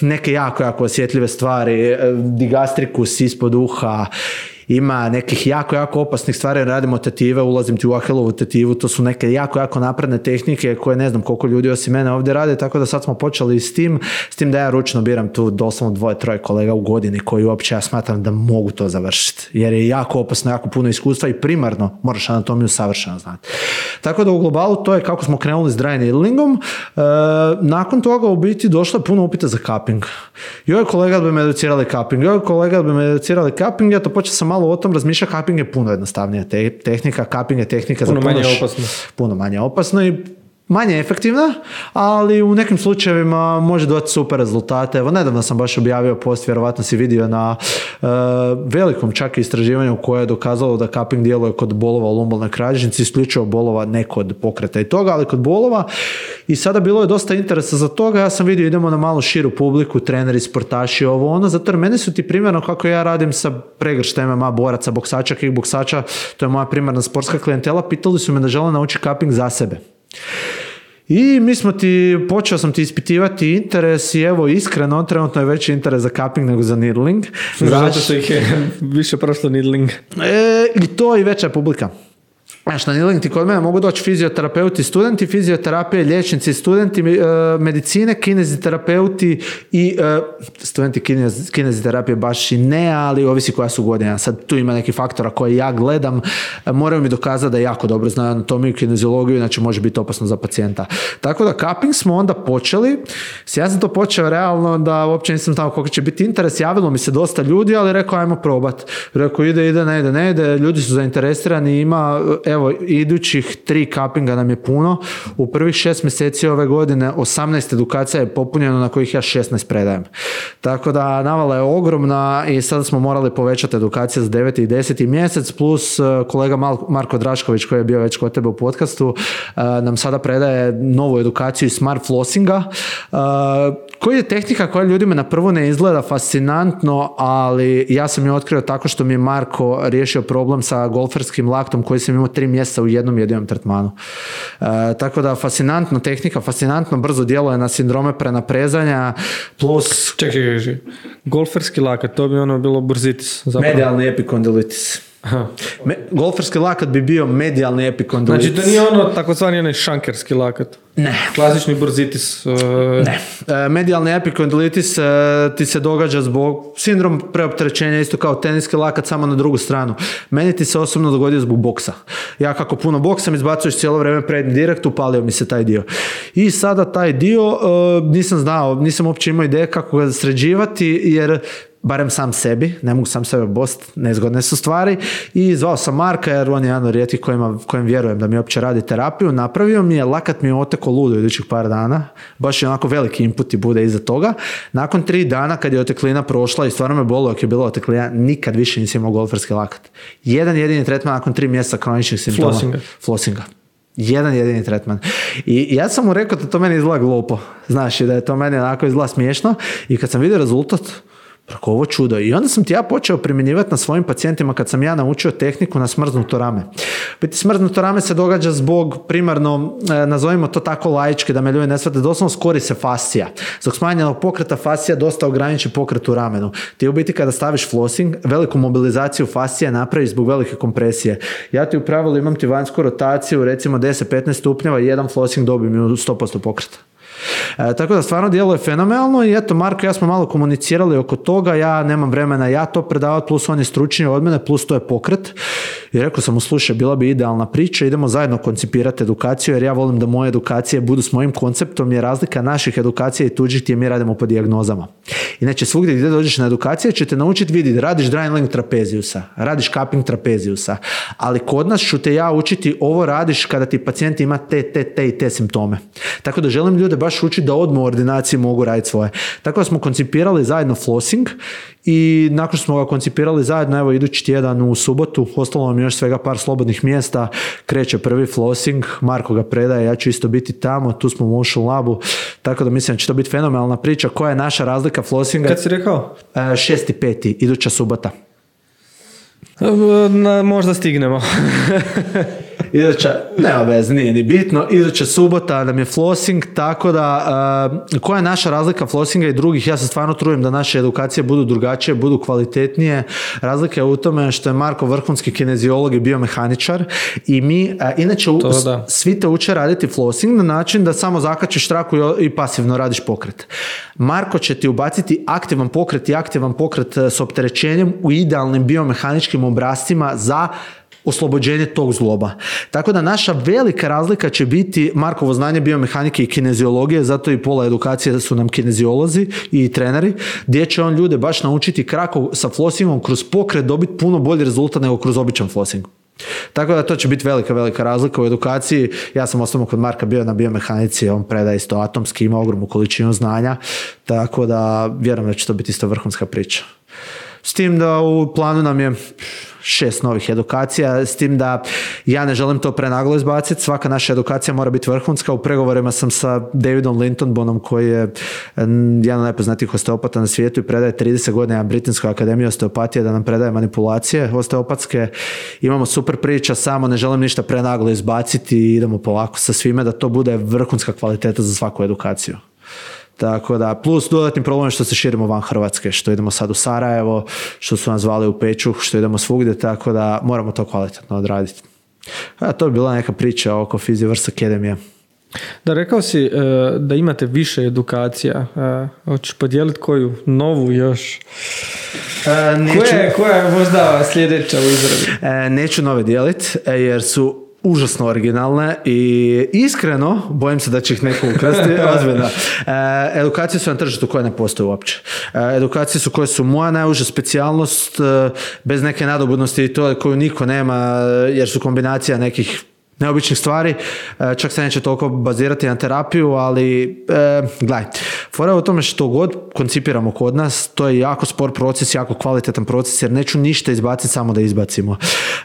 neke jako, jako osjetljive stvari, e, digastrikus ispod uha ima nekih jako, jako opasnih stvari, radimo tetive, ulazim ti u ahelovu tetivu, to su neke jako, jako napredne tehnike koje ne znam koliko ljudi osim mene ovdje rade, tako da sad smo počeli s tim, s tim da ja ručno biram tu doslovno dvoje, troje kolega u godini koji uopće ja smatram da mogu to završiti, jer je jako opasno, jako puno iskustva i primarno moraš anatomiju savršeno znati. Tako da u globalu to je kako smo krenuli s dry needlingom. E, nakon toga u biti došlo puno upita za cupping. Joj kolega da bi me educirali cupping, joj kolega da bi me educirali cupping, ja to počeo sam malo o tom razmišlja, cupping je puno jednostavnija tehnika, cupping je tehnika puno za puno manje opasno. Puno manje opasno i manje efektivna, ali u nekim slučajevima može dati super rezultate. Evo, nedavno sam baš objavio post, vjerovatno si vidio na uh, velikom čak istraživanju koje je dokazalo da cupping djeluje kod bolova u lumbalnoj kralježnici, isključivo bolova ne kod pokreta i toga, ali kod bolova. I sada bilo je dosta interesa za toga. Ja sam vidio idemo na malo širu publiku, treneri, sportaši, ovo ono, zato jer meni su ti primjerno kako ja radim sa pregrštem MMA, boraca, boksača, kickboksača, to je moja primarna sportska klijentela, pitali su me da žele naučiti cupping za sebe. I mi smo ti, počeo sam ti ispitivati interes i evo iskreno, trenutno je veći interes za cupping nego za needling. Zato što ih je više prosto needling. E, I to i veća publika. Znaš, na ti kod mene mogu doći fizioterapeuti, studenti fizioterapije, liječnici, studenti e, medicine, kineziterapeuti i e, studenti kinez, kineziterapije baš i ne, ali ovisi koja su godina. Sad tu ima neki faktora koje ja gledam, e, moraju mi dokazati da jako dobro znaju anatomiju, kineziologiju, znači može biti opasno za pacijenta. Tako da cupping smo onda počeli, ja sam to počeo realno da uopće nisam znao koliko će biti interes, javilo mi se dosta ljudi, ali rekao ajmo probat. Rekao ide, ide, ne ide, ne ide, ljudi su zainteresirani, ima evo, idućih tri kapinga nam je puno. U prvih šest mjeseci ove godine 18 edukacija je popunjeno na kojih ja 16 predajem. Tako da navala je ogromna i sada smo morali povećati edukacije za 9. i 10. mjesec plus e, kolega Marko Drašković koji je bio već kod tebe u podcastu e, nam sada predaje novu edukaciju smart flossinga koji je tehnika koja ljudima na prvo ne izgleda fascinantno, ali ja sam je otkrio tako što mi je Marko riješio problem sa golferskim laktom koji sam imao tri mjeseca u jednom jedinom tretmanu. E, tako da fascinantna tehnika, fascinantno brzo djeluje na sindrome prenaprezanja plus... Čekaj, čekaj, golferski lakat, to bi ono bilo burzitis. Zapravo. Medijalni epikondilitis. Me, golferski lakat bi bio medijalni epikondilitis. Znači to nije ono takozvani onaj šankerski lakat? Ne. Klasični burzitis? Uh... Ne. E, medijalni epikondilitis e, ti se događa zbog sindrom preopterećenja, isto kao teniski lakat, samo na drugu stranu. Meni ti se osobno dogodio zbog boksa. Ja kako puno boksam, izbacuješ cijelo vrijeme prednji direkt, upalio mi se taj dio. I sada taj dio e, nisam znao, nisam uopće imao ideje kako ga sređivati, jer barem sam sebi, ne mogu sam sebe bost, nezgodne su stvari i zvao sam Marka jer on je jedan od rijetkih kojima, kojim vjerujem da mi uopće radi terapiju, napravio mi je, lakat mi je oteko ludo idućih par dana, baš je onako veliki input i bude iza toga. Nakon tri dana kad je oteklina prošla i stvarno me bolo ako je bila oteklina, nikad više nisi imao golferski lakat. Jedan jedini tretman nakon tri mjeseca kroničnih simptoma. Flossinga. Flossinga. Jedan jedini tretman. I ja sam mu rekao da to meni izgleda glupo. Znaš, da je to meni onako izgleda smiješno. I kad sam vidio rezultat, Preko ovo čudo. I onda sam ti ja počeo primjenjivati na svojim pacijentima kad sam ja naučio tehniku na smrznuto rame. Biti smrznuto rame se događa zbog primarno, e, nazovimo to tako laički, da me ljudi ne shvate, doslovno skori se fascija. Zbog smanjenog pokreta fascija dosta ograniči pokret u ramenu. Ti u biti kada staviš flossing, veliku mobilizaciju fascija napraviš zbog velike kompresije. Ja ti u pravilu imam ti vanjsku rotaciju, recimo 10-15 stupnjeva i jedan flossing dobijem u 100% pokreta. E, tako da stvarno djeluje fenomenalno i eto Marko ja smo malo komunicirali oko toga, ja nemam vremena ja to predavati, plus on je stručniji od mene, plus to je pokret. I rekao sam mu, slušaj, bila bi idealna priča, idemo zajedno koncipirati edukaciju, jer ja volim da moje edukacije budu s mojim konceptom, jer razlika naših edukacija i tuđih je mi radimo po dijagnozama. Inače, svugdje gdje dođeš na edukacije ćete naučiti vidjeti, radiš drying trapezijusa, radiš cupping trapezijusa, ali kod nas ću te ja učiti ovo radiš kada ti pacijent ima te, te, te i te simptome. Tako da želim ljude baš učiti da odmah u ordinaciji mogu raditi svoje. Tako da smo koncipirali zajedno flossing i nakon što smo ga koncipirali zajedno, evo idući tjedan u subotu, ostalo nam još svega par slobodnih mjesta, kreće prvi flossing, Marko ga predaje, ja ću isto biti tamo, tu smo u Motion Labu, tako da mislim da će to biti fenomenalna priča. Koja je naša razlika flossinga? Kad si rekao? E, šesti peti, iduća subota. Na, možda stignemo. Iduća, nema vez, nije ni bitno. Iduća subota nam je flossing, tako da uh, koja je naša razlika flossinga i drugih? Ja se stvarno trudim da naše edukacije budu drugačije, budu kvalitetnije. Razlika je u tome što je Marko vrhunski kineziolog i biomehaničar i mi, uh, inače, to, svi te uče raditi flossing na način da samo zakačiš traku i, i pasivno radiš pokret. Marko će ti ubaciti aktivan pokret i aktivan pokret s opterećenjem u idealnim biomehaničkim obrascima za oslobođenje tog zloba. Tako da naša velika razlika će biti Markovo znanje biomehanike i kineziologije, zato i pola edukacije su nam kineziolozi i treneri, gdje će on ljude baš naučiti kako sa flossingom kroz pokret dobiti puno bolji rezultat nego kroz običan flossing. Tako da to će biti velika, velika razlika u edukaciji. Ja sam osobno kod Marka bio na biomehanici, on predaje isto atomski, ima ogromnu količinu znanja, tako da vjerujem da će to biti isto vrhunska priča. S tim da u planu nam je šest novih edukacija, s tim da ja ne želim to prenaglo izbaciti, svaka naša edukacija mora biti vrhunska. U pregovorima sam sa Davidom Lintonbonom koji je jedan od najpoznatijih osteopata na svijetu i predaje 30 godina Britanskoj akademiji osteopatije da nam predaje manipulacije osteopatske. Imamo super priča, samo ne želim ništa prenaglo izbaciti i idemo polako sa svime da to bude vrhunska kvaliteta za svaku edukaciju. Tako da, plus dodatni problem što se širimo van Hrvatske, što idemo sad u Sarajevo, što su nas zvali u Peću, što idemo svugdje, tako da moramo to kvalitetno odraditi. A, to je bila neka priča oko Physiverse Academy. Da, rekao si e, da imate više edukacija. Uh, hoćeš podijeliti koju novu još? Uh, koja, je, koja je možda sljedeća u izradi? neću nove dijeliti jer su užasno originalne i iskreno bojim se da će ih neko ukrasti ozbiljno. E, edukacije su na tržištu koje ne postoje uopće. E, edukacije su koje su moja najuža specijalnost e, bez neke nadobudnosti i to koju niko nema jer su kombinacija nekih neobičnih stvari, e, čak se neće toliko bazirati na terapiju, ali e, gledaj, fora je u tome što god koncipiramo kod nas, to je jako spor proces, jako kvalitetan proces, jer neću ništa izbaciti samo da izbacimo.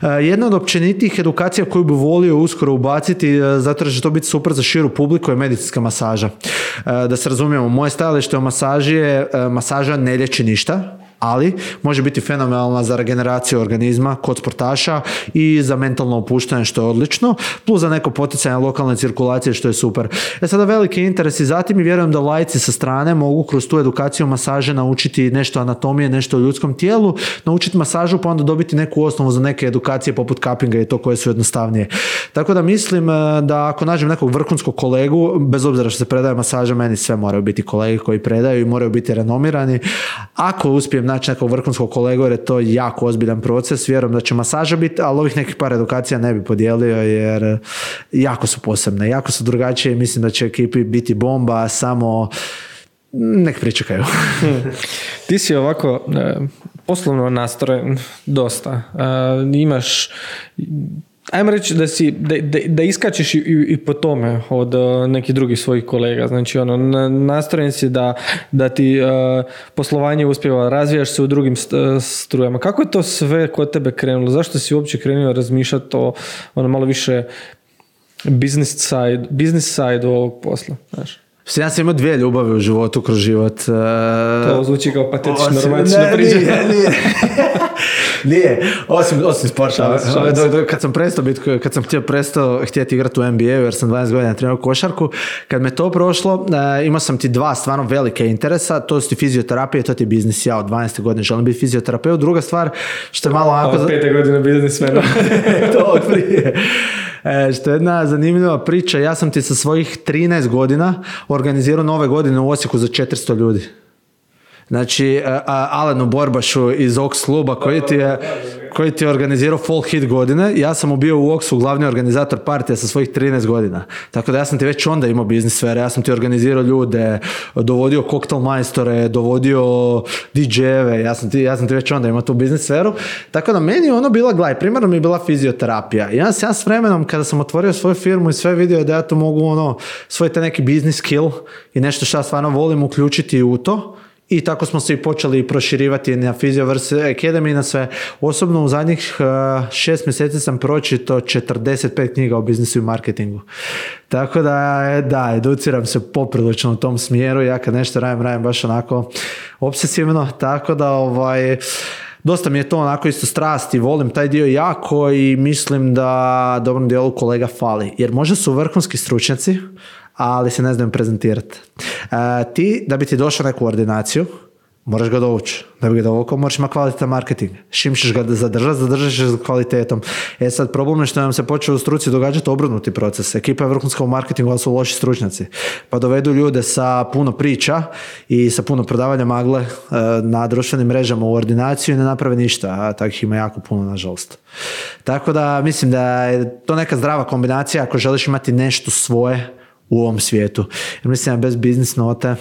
E, jedna od općenitih edukacija koju bi volio uskoro ubaciti, e, zato što će to biti super za širu publiku, je medicinska masaža. Da se razumijemo, moje stajalište o masaži je, masaža ne liječi ništa, ali može biti fenomenalna za regeneraciju organizma kod sportaša i za mentalno opuštanje što je odlično, plus za neko poticanje lokalne cirkulacije što je super. E sada veliki interes i zatim i vjerujem da lajci sa strane mogu kroz tu edukaciju masaže naučiti nešto anatomije, nešto o ljudskom tijelu, naučiti masažu pa onda dobiti neku osnovu za neke edukacije poput kapinga i to koje su jednostavnije. Tako da mislim e, da ako nađem nekog vrhunskog kolegu, bez obzira što se predaje masaža, meni sve moraju biti kolege koji predaju i moraju biti renomirani. Ako uspijem naći nekog vrhunskog kolegu, jer je to jako ozbiljan proces, vjerujem da će masaža biti, ali ovih nekih par edukacija ne bi podijelio jer jako su posebne, jako su drugačije i mislim da će ekipi biti bomba, samo nek pričekaju. Ti si ovako e, poslovno nastrojen dosta. E, imaš Ajmo reći da, si, da, da, da iskačeš i, i, po tome od uh, nekih drugih svojih kolega. Znači, ono, nastrojen si da, da ti uh, poslovanje uspjeva, razvijaš se u drugim strujama. Kako je to sve kod tebe krenulo? Zašto si uopće krenuo razmišljati o ono, malo više business side, business side ovog posla? Znaš? Ja sam imao dvije ljubavi u životu kroz život. To zvuči kao patetično romantično priča. Nije, nije. nije. Osim, osim sporta. Kad sam prestao biti, kad sam htio prestao htjeti igrati u NBA jer sam 12 godina trenirao košarku, kad me to prošlo, imao sam ti dva stvarno velike interesa, to su ti fizioterapija i to ti je biznis. Ja od 12. godine želim biti fizioterapeut. Druga stvar, što je malo onako... Od pete godine biznismena. to od prije. E, što je jedna zanimljiva priča, ja sam ti sa svojih 13 godina organizirao nove godine u Osijeku za 400 ljudi. Znači, e, Alenu Borbašu iz Ox kluba koji ti je koji ti je organizirao Fall Hit godine. Ja sam bio u Oxu glavni organizator partija sa svojih 13 godina. Tako da ja sam ti već onda imao biznis sfere. Ja sam ti organizirao ljude, dovodio koktel majstore, dovodio DJ-eve. Ja sam ti, ja sam ti već onda imao tu biznis sferu. Tako da meni ono bila, gledaj, primarno mi je bila fizioterapija. I ja ja s vremenom kada sam otvorio svoju firmu i sve vidio da ja to mogu ono, svoj te neki biznis skill i nešto što ja stvarno volim uključiti u to i tako smo se i počeli proširivati na Physioverse Academy na sve. Osobno u zadnjih uh, šest mjeseci sam pročito 45 knjiga o biznisu i marketingu. Tako da, da, educiram se poprilično u tom smjeru. Ja kad nešto radim, radim baš onako obsesivno. Tako da, ovaj, dosta mi je to onako isto strasti, volim taj dio jako i mislim da dobrom dijelu kolega fali. Jer možda su vrhunski stručnjaci, ali se ne znaju prezentirati. E, ti, da bi ti došao neku ordinaciju, moraš ga dovući. Da bi ga dovukao, moraš imati kvalitetan marketing. Šim ćeš ga zadržati, zadržat ćeš ga kvalitetom. E sad, problem je što nam se počeo u struci događati obrnuti proces. Ekipa je vrhunska u marketingu, ali su loši stručnjaci. Pa dovedu ljude sa puno priča i sa puno prodavanja magle e, na društvenim mrežama u ordinaciju i ne naprave ništa, a takvih ima jako puno, nažalost. Tako da mislim da je to neka zdrava kombinacija ako želiš imati nešto svoje, u ovom svijetu. Jer mislim bez biznis note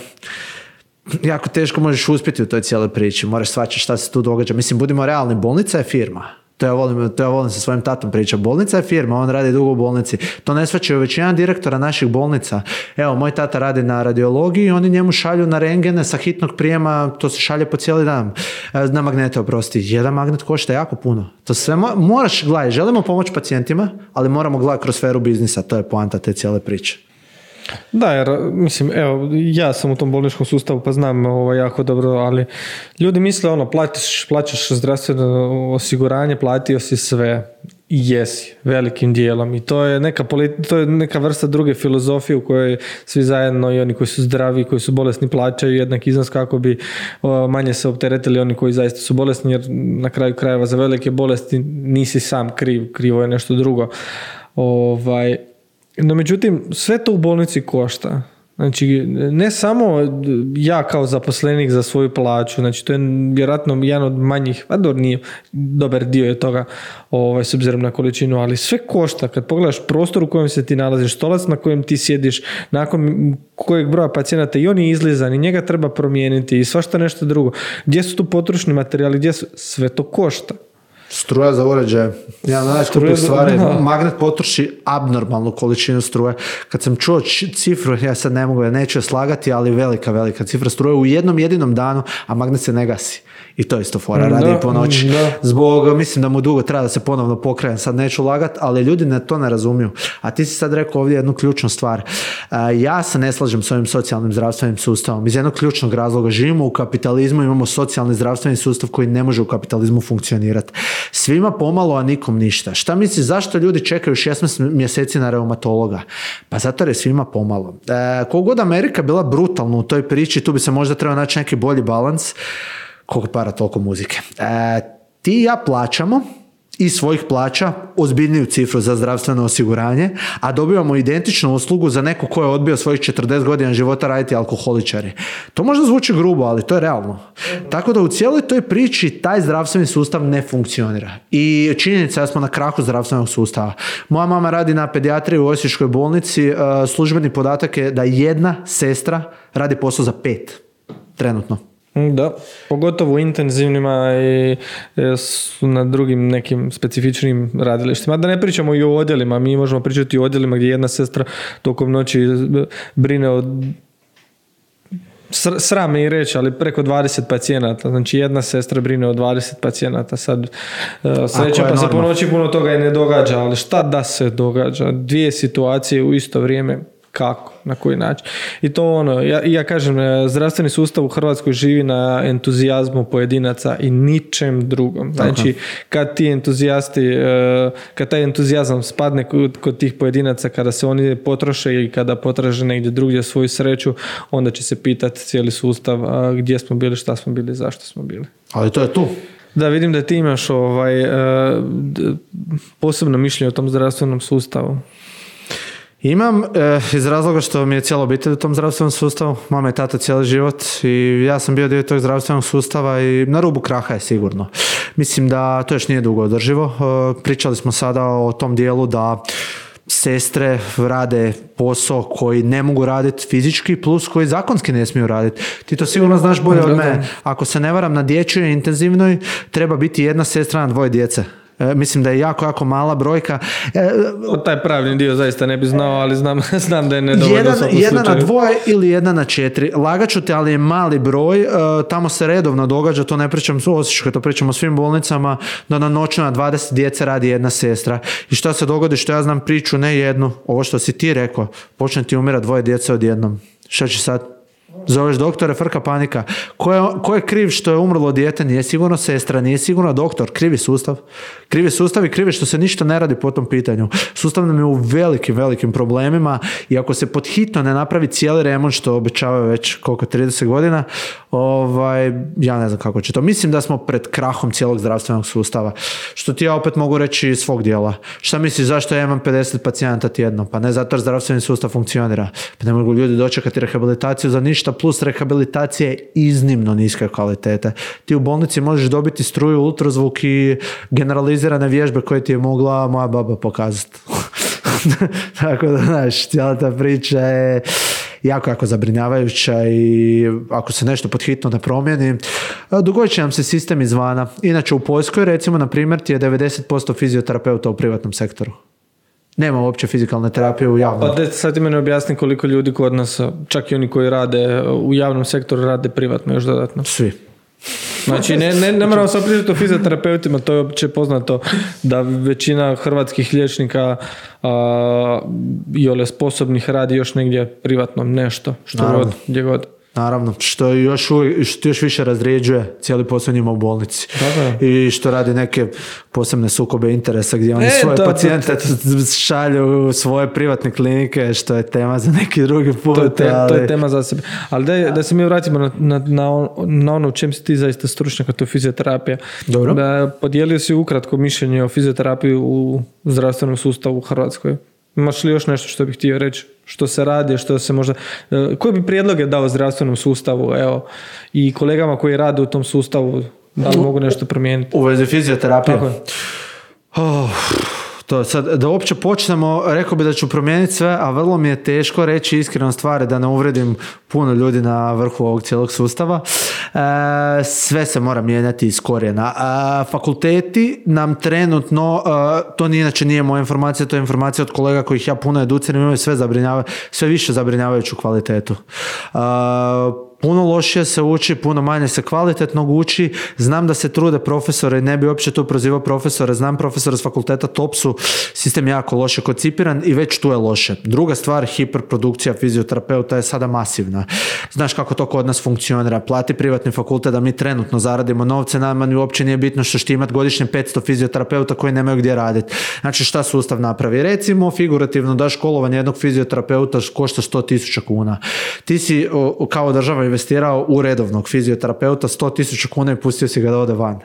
jako teško možeš uspjeti u toj cijeloj priči. Moraš svačati šta se tu događa. Mislim, budimo realni, bolnica je firma. To ja volim, to ja volim sa svojim tatom priča. Bolnica je firma, on radi dugo u bolnici. To ne svačaju većina direktora naših bolnica. Evo, moj tata radi na radiologiji i oni njemu šalju na rengene sa hitnog prijema, to se šalje po cijeli dan. E, na magnete, oprosti. Jedan magnet košta jako puno. To sve moraš, gledaj, želimo pomoći pacijentima, ali moramo gledati kroz sferu biznisa. To je poanta te cijele priče. Da, jer mislim, evo, ja sam u tom bolničkom sustavu pa znam ovo jako dobro, ali ljudi misle ono, platiš, plaćaš zdravstveno osiguranje, platio si sve i jesi, velikim dijelom i to je neka, to je neka vrsta druge filozofije u kojoj svi zajedno i oni koji su zdravi, koji su bolesni plaćaju jednak iznos kako bi manje se opteretili oni koji zaista su bolesni jer na kraju krajeva za velike bolesti nisi sam kriv, krivo je nešto drugo. Ovaj, no međutim, sve to u bolnici košta. Znači, ne samo ja kao zaposlenik za svoju plaću, znači to je vjerojatno jedan od manjih, a dobro nije, dobar dio je toga ovaj, s obzirom na količinu, ali sve košta. Kad pogledaš prostor u kojem se ti nalaziš, stolac na kojem ti sjediš, nakon kojeg broja pacijenata i on je izlizan i njega treba promijeniti i svašta nešto drugo. Gdje su tu potrošni materijali, gdje su, sve to košta. Struja za uređaje. Ja najskuplju stvari. Magnet potroši abnormalnu količinu struje. Kad sam čuo cifru, ja sad ne mogu, ja neću slagati, ali velika, velika cifra struje u jednom jedinom danu, a magnet se ne gasi. I to je isto fora, radi po noći. Zbog, mislim da mu dugo treba da se ponovno pokrene, sad neću lagat, ali ljudi ne to ne razumiju. A ti si sad rekao ovdje jednu ključnu stvar. Ja se ne slažem s ovim socijalnim zdravstvenim sustavom. Iz jednog ključnog razloga živimo u kapitalizmu, imamo socijalni zdravstveni sustav koji ne može u kapitalizmu funkcionirati. Svima pomalo, a nikom ništa. Šta misliš, zašto ljudi čekaju 16 mjeseci na reumatologa? Pa zato je svima pomalo. E, kogod Amerika bila brutalna u toj priči, tu bi se možda trebao naći neki bolji balans koliko para, toliko muzike. E, ti i ja plaćamo iz svojih plaća ozbiljniju cifru za zdravstveno osiguranje, a dobivamo identičnu uslugu za neko ko je odbio svojih 40 godina života raditi alkoholičari. To možda zvuči grubo, ali to je realno. Tako da u cijeloj toj priči taj zdravstveni sustav ne funkcionira. I činjenica da smo na krahu zdravstvenog sustava. Moja mama radi na pedijatriji u Osječkoj bolnici. E, službeni podatak je da jedna sestra radi posao za pet trenutno. Da, pogotovo u intenzivnima i e, na drugim nekim specifičnim radilištima. Da ne pričamo i o odjelima, mi možemo pričati o odjelima gdje jedna sestra tokom noći brine o sram i reći, ali preko 20 pacijenata. Znači jedna sestra brine o 20 pacijenata. Sad e, sreća pa se po noći puno toga i ne događa, ali šta da se događa? Dvije situacije u isto vrijeme kako, na koji način. I to ono, ja, ja kažem, e, zdravstveni sustav u Hrvatskoj živi na entuzijazmu pojedinaca i ničem drugom. Znači, kad ti entuzijasti, e, kad taj entuzijazam spadne kod, tih pojedinaca, kada se oni potroše i kada potraže negdje drugdje svoju sreću, onda će se pitati cijeli sustav gdje smo bili, šta smo bili, zašto smo bili. Ali to je tu. Da, vidim da ti imaš ovaj, e, posebno mišljenje o tom zdravstvenom sustavu. Imam, eh, iz razloga što mi je cijela obitelj u tom zdravstvenom sustavu, mama i tata cijeli život i ja sam bio dio tog zdravstvenog sustava i na rubu kraha je sigurno. Mislim da to još nije dugo održivo. Eh, pričali smo sada o tom dijelu da sestre rade posao koji ne mogu raditi fizički plus koji zakonski ne smiju raditi. Ti to sigurno znaš bolje od mene. Ako se ne varam na dječjoj intenzivnoj treba biti jedna sestra na dvoje djece. E, mislim da je jako, jako mala brojka. E, o taj pravni dio zaista ne bi znao, ali znam, znam da je nedovoljno jedan, jedna na dvoje ili jedna na četiri. Lagaću te, ali je mali broj. E, tamo se redovno događa, to ne pričam u Osječkoj, to pričam o svim bolnicama, da na noću na 20 djece radi jedna sestra. I što se dogodi, što ja znam priču, ne jednu, ovo što si ti rekao, počne ti umira dvoje djece odjednom. Šta će sad? Zoveš doktore, frka panika. Ko je, ko je kriv što je umrlo dijete? Nije sigurno sestra, nije sigurno doktor. Krivi sustav. Krivi sustav i krivi što se ništa ne radi po tom pitanju. Sustav nam je u velikim, velikim problemima i ako se pod hitno ne napravi cijeli remont što obećavaju već koliko 30 godina, ovaj, ja ne znam kako će to. Mislim da smo pred krahom cijelog zdravstvenog sustava. Što ti ja opet mogu reći iz svog dijela. Šta misliš zašto ja imam 50 pacijenata tjedno? Pa ne zato jer zdravstveni sustav funkcionira. Pa ne mogu ljudi dočekati rehabilitaciju za ništa plus rehabilitacija je iznimno niske kvalitete. Ti u bolnici možeš dobiti struju, ultrazvuk i generalizirane vježbe koje ti je mogla moja baba pokazati. Tako da, znaš, cijela ta priča je jako, jako zabrinjavajuća i ako se nešto pod hitno ne promijeni, dogodit će nam se sistem izvana. Inače u Poljskoj, recimo, na primjer, ti je 90% fizioterapeuta u privatnom sektoru. Nema uopće fizikalne terapije u javnom. Pa sad ti meni objasni koliko ljudi kod nas, čak i oni koji rade u javnom sektoru, rade privatno još dodatno. Svi. Znači, ne, ne, ne moramo sad pričati o fizioterapeutima, to je opće poznato da većina hrvatskih liječnika a, i ole sposobnih radi još negdje privatno nešto, što god, gdje god. Naravno, što još, što još više razrijeđuje cijeli posao njima u bolnici. Da, I što radi neke posebne sukobe interesa gdje oni e, svoje pacijente šalju u svoje privatne klinike, što je tema za neki drugi put. To je, te, ali... to je tema za sebe. Ali da, da se mi vratimo na, na, na, ono u čem si ti zaista stručnjak, a to je fizioterapija. Dobro. Da, podijelio si ukratko mišljenje o fizioterapiji u zdravstvenom sustavu u Hrvatskoj. Imaš li još nešto što bih htio reći? Što se radi, što se možda... E, koje bi prijedloge dao zdravstvenom sustavu, evo, i kolegama koji rade u tom sustavu, da li mogu nešto promijeniti? U vezi fizioterapije? Tako oh, To sad, da uopće počnemo, rekao bi da ću promijeniti sve, a vrlo mi je teško reći iskreno stvari da ne uvredim puno ljudi na vrhu ovog cijelog sustava. E, sve se mora mijenjati iz korijena. E, fakulteti nam trenutno, e, to ni inače nije moja informacija, to je informacija od kolega kojih ja puno educiram, imaju sve, sve više zabrinjavajuću kvalitetu puno lošije se uči, puno manje se kvalitetno uči. Znam da se trude profesore, ne bi uopće tu prozivao profesore, znam profesora s fakulteta top su, sistem jako loše koncipiran i već tu je loše. Druga stvar, hiperprodukcija fizioterapeuta je sada masivna. Znaš kako to kod nas funkcionira, plati privatni fakultet da mi trenutno zaradimo novce, nama ni uopće nije bitno što će imati godišnje 500 fizioterapeuta koji nemaju gdje raditi. Znači šta sustav napravi? Recimo, figurativno da školovanje jednog fizioterapeuta košta 100.000 kuna. Ti si kao država investirao u redovnog fizioterapeuta 100.000 kuna i pustio si ga da ode van.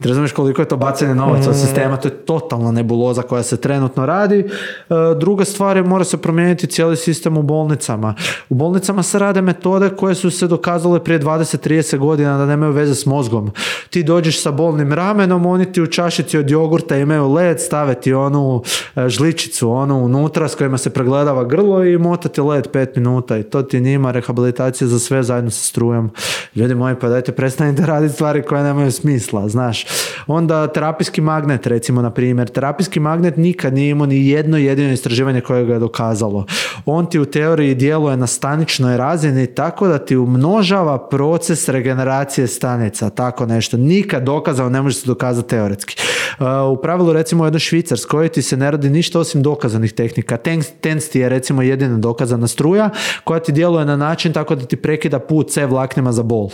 Ti razumiješ koliko je to bacanje novaca od mm. sistema, to je totalna nebuloza koja se trenutno radi. E, druga stvar je mora se promijeniti cijeli sistem u bolnicama. U bolnicama se rade metode koje su se dokazale prije 20-30 godina da nemaju veze s mozgom. Ti dođeš sa bolnim ramenom, oni ti u čašici od jogurta imaju led, stave ti onu e, žličicu, onu unutra s kojima se pregledava grlo i motati led 5 minuta i to ti njima rehabilitacija za sve zajedno sa strujom. Ljudi moji, pa dajte prestanite raditi stvari koje nemaju smisla, znaš znaš. Onda terapijski magnet, recimo, na primjer. Terapijski magnet nikad nije imao ni jedno jedino istraživanje koje ga je dokazalo. On ti u teoriji djeluje na staničnoj razini tako da ti umnožava proces regeneracije stanica, tako nešto. Nikad dokazao, ne može se dokazati teoretski. Uh, u pravilu, recimo, u jednoj švicarskoj ti se ne radi ništa osim dokazanih tehnika. Tens ti je, recimo, jedina dokazana struja koja ti djeluje na način tako da ti prekida put C vlaknima za bol.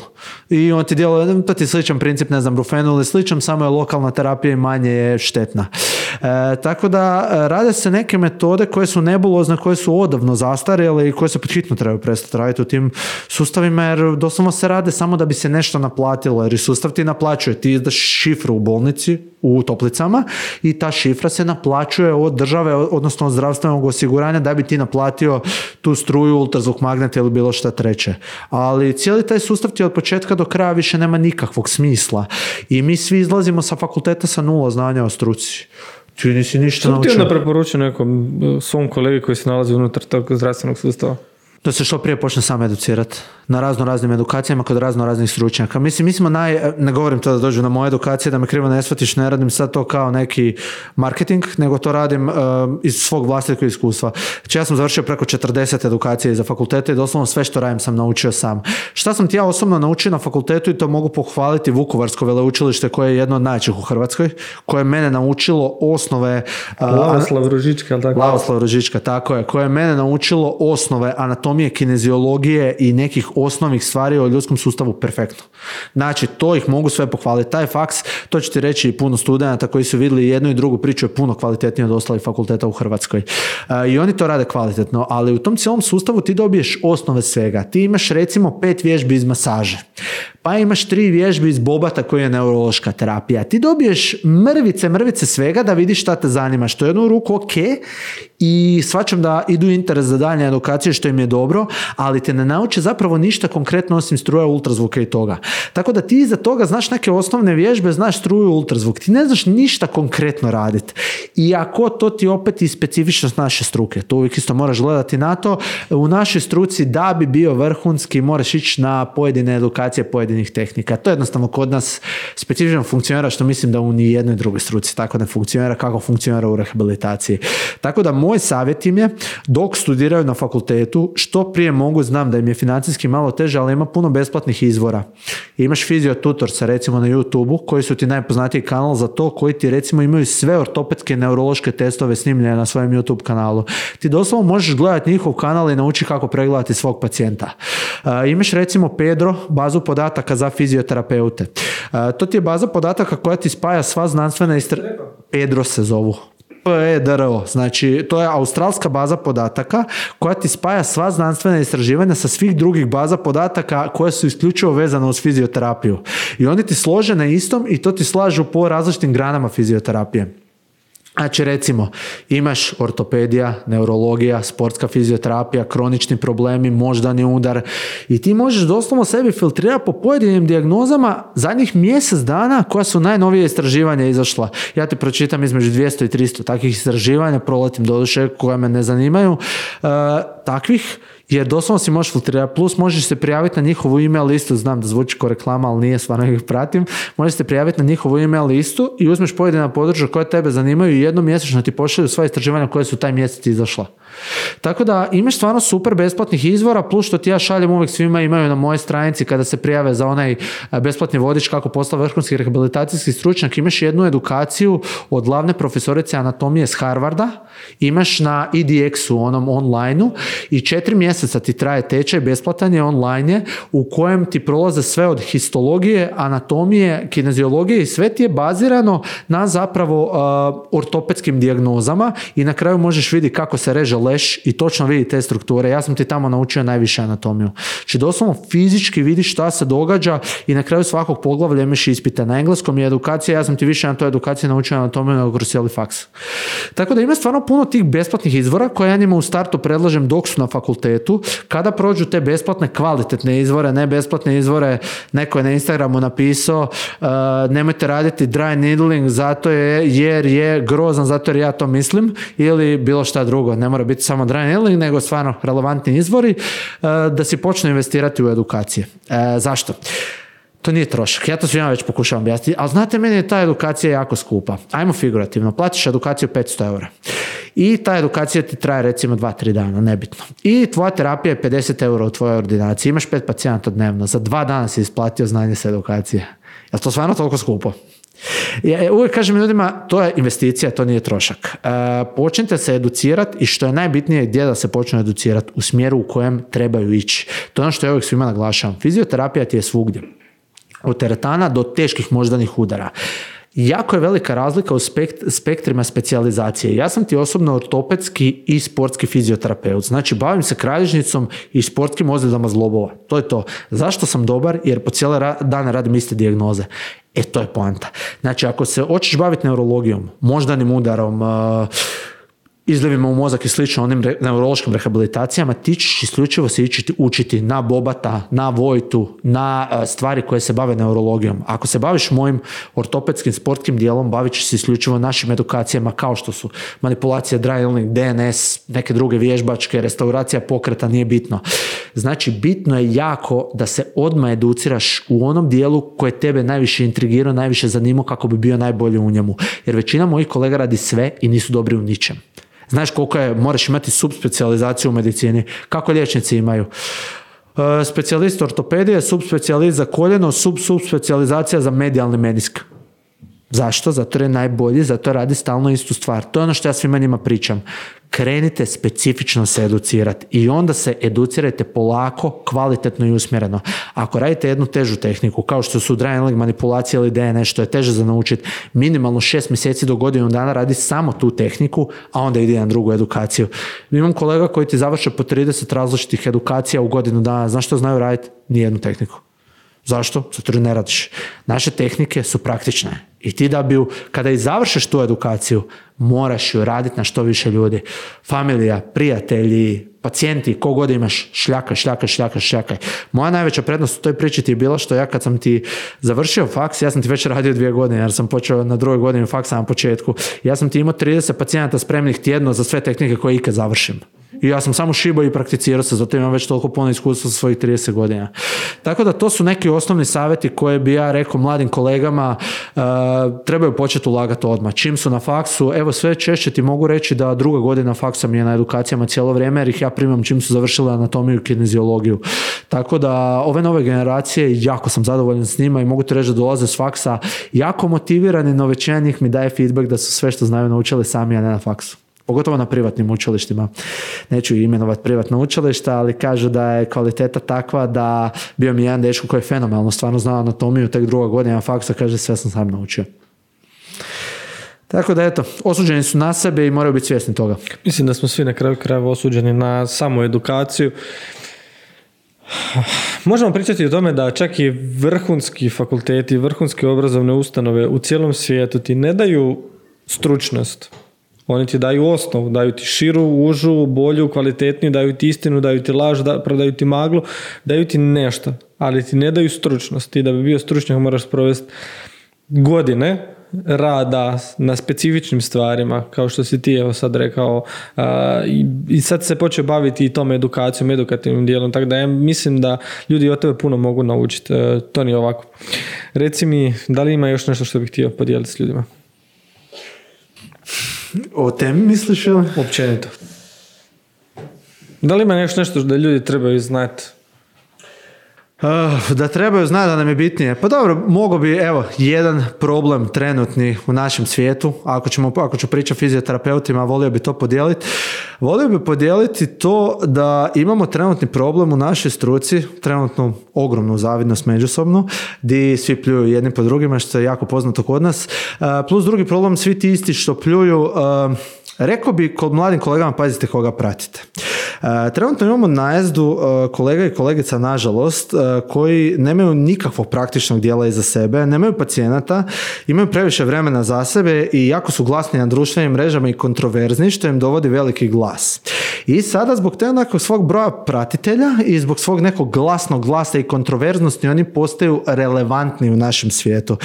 I on ti djeluje, to ti je sličan princip, ne znam, rufenul ili sličan, samo je lokalna terapija i manje je štetna. E, tako da e, rade se neke metode koje su nebulozne, koje su odavno zastarjele i koje se hitno trebaju prestati raditi u tim sustavima jer doslovno se rade samo da bi se nešto naplatilo jer sustav ti naplaćuje. Ti izdaš šifru u bolnici, u toplicama i ta šifra se naplaćuje od države, odnosno od zdravstvenog osiguranja da bi ti naplatio tu struju, ultrazvuk magneta ili bilo šta treće. Ali cijeli taj sustav ti od početka do kraja više nema nikakvog smisla i mi svi izlazimo sa fakulteta sa nula znanja o struci. Ti nisi ništa naučio. Što ti onda preporučio nekom svom kolegi koji se nalazi unutar tog zdravstvenog sustava? Da se što prije počne sam educirati na razno raznim edukacijama kod razno raznih stručnjaka. Mislim, mi smo naj, ne govorim to da dođu na moje edukacije, da me krivo ne shvatiš, ne radim sad to kao neki marketing, nego to radim uh, iz svog vlastitog iskustva. Znači ja sam završio preko 40 edukacije za fakultete i doslovno sve što radim sam naučio sam. Šta sam ti ja osobno naučio na fakultetu i to mogu pohvaliti Vukovarsko veleučilište koje je jedno od najčih u Hrvatskoj, koje je mene naučilo osnove... Uh, Lavoslav Ružička, tako? Lavoslav Ružička, tako je, koje je mene naučilo osnove anatomije, kineziologije i nekih osnovnih stvari o ljudskom sustavu perfektno. Znači, to ih mogu sve pohvaliti. Taj faks, to ću ti reći puno studenata koji su vidjeli jednu i drugu priču je puno kvalitetnije od ostalih fakulteta u Hrvatskoj. E, I oni to rade kvalitetno, ali u tom cijelom sustavu ti dobiješ osnove svega. Ti imaš recimo pet vježbi iz masaže pa imaš tri vježbe iz Bobata koji je neurološka terapija. Ti dobiješ mrvice, mrvice svega da vidiš šta te zanima, što je jednu ruku ok i svačam da idu interes za daljnje edukacije što im je dobro, ali te ne nauče zapravo ništa konkretno osim struja ultrazvuka i toga. Tako da ti iza toga znaš neke osnovne vježbe, znaš struju ultrazvuk, ti ne znaš ništa konkretno raditi. I ako to ti opet i specifičnost naše struke, to uvijek isto moraš gledati na to, u našoj struci da bi bio vrhunski moraš ići na pojedine edukacije, pojedinih tehnika. To jednostavno kod nas specifično funkcionira što mislim da u ni jednoj drugoj struci tako ne funkcionira kako funkcionira u rehabilitaciji. Tako da moj savjet im je dok studiraju na fakultetu što prije mogu, znam da im je financijski malo teže, ali ima puno besplatnih izvora. Imaš sa recimo na youtube koji su ti najpoznatiji kanal za to, koji ti recimo imaju sve ortopedske neurološke testove snimljene na svojem YouTube kanalu. Ti doslovno možeš gledati njihov kanal i nauči kako pregledati svog pacijenta. imaš recimo Pedro, bazu podataka za fizioterapeute. to ti je baza podataka koja ti spaja sva znanstvena istraživanja. Pedro se zovu. PEDRO, znači to je australska baza podataka koja ti spaja sva znanstvena istraživanja sa svih drugih baza podataka koje su isključivo vezane uz fizioterapiju. I oni ti slože na istom i to ti slažu po različitim granama fizioterapije. Znači recimo imaš ortopedija, neurologija, sportska fizioterapija, kronični problemi, moždani udar i ti možeš doslovno sebi filtrirati po pojedinim dijagnozama zadnjih mjesec dana koja su najnovije istraživanja izašla. Ja ti pročitam između 200 i 300 takvih istraživanja, prolatim doduše koja me ne zanimaju. E, takvih jer doslovno si možeš filtrirati, plus možeš se prijaviti na njihovu email listu, znam da zvuči kao reklama, ali nije, stvarno ih pratim, možeš se prijaviti na njihovu email listu i uzmeš pojedina područja koja tebe zanimaju i jednom mjesečno ti pošalju sva istraživanja koje su taj mjesec izašla. Tako da imaš stvarno super besplatnih izvora, plus što ti ja šaljem uvijek svima imaju na mojoj stranici kada se prijave za onaj besplatni vodič kako postao vrhunski rehabilitacijski stručnjak, imaš jednu edukaciju od glavne profesorice anatomije s Harvarda, imaš na EDX-u, onom online i četiri mjeseca ti traje tečaj, besplatan je online u kojem ti prolaze sve od histologije, anatomije, kineziologije i sve ti je bazirano na zapravo ortopedskim dijagnozama i na kraju možeš vidjeti kako se reže leš i točno vidi te strukture. Ja sam ti tamo naučio najviše anatomiju. Znači doslovno fizički vidiš šta se događa i na kraju svakog poglavlja imaš ispita na engleskom i edukacija. Ja sam ti više na toj edukaciji naučio anatomiju nego kroz cijeli. Tako da ima stvarno puno tih besplatnih izvora koje ja njima u startu predlažem dok su na fakultetu. Kada prođu te besplatne kvalitetne izvore, ne besplatne izvore, neko je na Instagramu napisao uh, nemojte raditi dry needling zato je, jer je grozan, zato jer ja to mislim ili bilo šta drugo. Ne mora biti samo dry needling, nego stvarno relevantni izvori uh, da si počne investirati u edukacije. Uh, zašto? To nije trošak. Ja to svima već pokušavam objasniti. Ali znate, meni je ta edukacija jako skupa. Ajmo figurativno. Platiš edukaciju 500 eura. I ta edukacija ti traje recimo 2-3 dana, nebitno. I tvoja terapija je 50 eura u tvojoj ordinaciji. Imaš pet pacijenata dnevno. Za dva dana si isplatio znanje sa edukacije. Je to stvarno toliko skupo? Ja uvijek kažem ljudima, to je investicija, to nije trošak. E, počnite se educirati i što je najbitnije gdje da se počnu educirati u smjeru u kojem trebaju ići. To je ono što ja uvijek svima naglašavam. Fizioterapija ti je svugdje. Od teretana do teških moždanih udara. Jako je velika razlika u spektrima specijalizacije. Ja sam ti osobno ortopedski i sportski fizioterapeut. Znači, bavim se kralježnicom i sportskim ozljedama zlobova. To je to. Zašto sam dobar? Jer po cijele dane radim iste dijagnoze. E, to je poanta. Znači, ako se hoćeš baviti neurologijom, moždanim udarom, izljevima u mozak i slično onim neurološkim rehabilitacijama, ti ćeš isključivo se ići učiti na Bobata, na Vojtu, na e, stvari koje se bave neurologijom. Ako se baviš mojim ortopedskim sportskim dijelom, bavit ćeš se isključivo našim edukacijama kao što su manipulacija dry DNS, neke druge vježbačke, restauracija pokreta, nije bitno. Znači, bitno je jako da se odmah educiraš u onom dijelu koje tebe najviše intrigirao, najviše zanimao kako bi bio najbolji u njemu. Jer većina mojih kolega radi sve i nisu dobri u ničem. Znaš koliko je, moraš imati subspecializaciju u medicini. Kako liječnici imaju? E, specijalist ortopedije, subspecijalist za koljeno, sub subspecializacija za medijalni menisk. Zašto? Zato je najbolji, zato radi stalno istu stvar. To je ono što ja svima njima pričam krenite specifično se educirati i onda se educirajte polako, kvalitetno i usmjereno. Ako radite jednu težu tehniku, kao što su dry manipulacija ili DNS, što je teže za naučiti, minimalno šest mjeseci do godinu dana radi samo tu tehniku, a onda ide na drugu edukaciju. Imam kolega koji ti završe po 30 različitih edukacija u godinu dana. Znaš što znaju raditi? Nijednu tehniku. Zašto? Zato jer ne radiš. Naše tehnike su praktične. I ti da bi, kada i završiš tu edukaciju, moraš ju raditi na što više ljudi. Familija, prijatelji, pacijenti, kogod imaš, šljakaj, šljakaj, šljakaj, šljakaj. Moja najveća prednost u toj priči ti je bila što ja kad sam ti završio faks, ja sam ti već radio dvije godine, jer sam počeo na drugoj godini faksa na početku. Ja sam ti imao 30 pacijenata spremnih tjedno za sve tehnike koje ikad završim. I ja sam samo šibao i prakticirao se, zato imam već toliko puno iskustva sa svojih 30 godina. Tako da to su neki osnovni savjeti koje bi ja rekao mladim kolegama uh, trebaju početi ulagati odmah. Čim su na faksu, evo sve češće ti mogu reći da druga godina faksa mi je na edukacijama cijelo vrijeme jer ih ja primam čim su završile anatomiju i kineziologiju. Tako da ove nove generacije, jako sam zadovoljan s njima i mogu ti reći da dolaze s faksa jako motivirani, no većina njih mi daje feedback da su sve što znaju naučili sami, a ne na faksu pogotovo na privatnim učilištima. Neću imenovati privatna učilišta, ali kažu da je kvaliteta takva da bio mi jedan dečko koji je fenomenalno stvarno znao anatomiju, tek druga godina faksa, kaže sve sam sam naučio. Tako da eto, osuđeni su na sebe i moraju biti svjesni toga. Mislim da smo svi na kraju krajeva osuđeni na samu edukaciju. Možemo pričati o tome da čak i vrhunski fakulteti, vrhunske obrazovne ustanove u cijelom svijetu ti ne daju stručnost Oni ti daju osnovu, daju ti širu, užu, bolju, kvalitetniju, daju ti istinu, daju ti laž, da, prodaju ti maglu, daju ti nešto, ali ti ne daju stručnost. Ti da bi bio stručnjak moraš provesti godine rada na specifičnim stvarima, kao što si ti evo sad rekao, i, sad se počeo baviti i tom edukacijom, edukativnim dijelom, tako da ja mislim da ljudi od tebe puno mogu naučiti. E, to nije ovako. Reci mi, da li ima još nešto što bih htio podijeliti s ljudima? O temi misliš ili? Općenito. Da li ima još nešto da ljudi trebaju znati da trebaju znati da nam je bitnije. Pa dobro, mogu bi, evo, jedan problem trenutni u našem svijetu, ako, ćemo, ako ću pričati fizioterapeutima, volio bi to podijeliti. Volio bi podijeliti to da imamo trenutni problem u našoj struci, trenutnu ogromnu zavidnost međusobnu, di svi pljuju jedni po drugima, što je jako poznato kod nas. Plus drugi problem, svi ti isti što pljuju, Rekao bi kod mladim kolegama pazite koga pratite. E, trenutno imamo najezdu e, kolega i kolegica nažalost e, koji nemaju nikakvog praktičnog dijela iza sebe, nemaju pacijenata, imaju previše vremena za sebe i jako su glasni na društvenim mrežama i kontroverzni što im dovodi veliki glas. I sada zbog te onakvog svog broja pratitelja i zbog svog nekog glasnog glasa i kontroverznosti oni postaju relevantni u našem svijetu.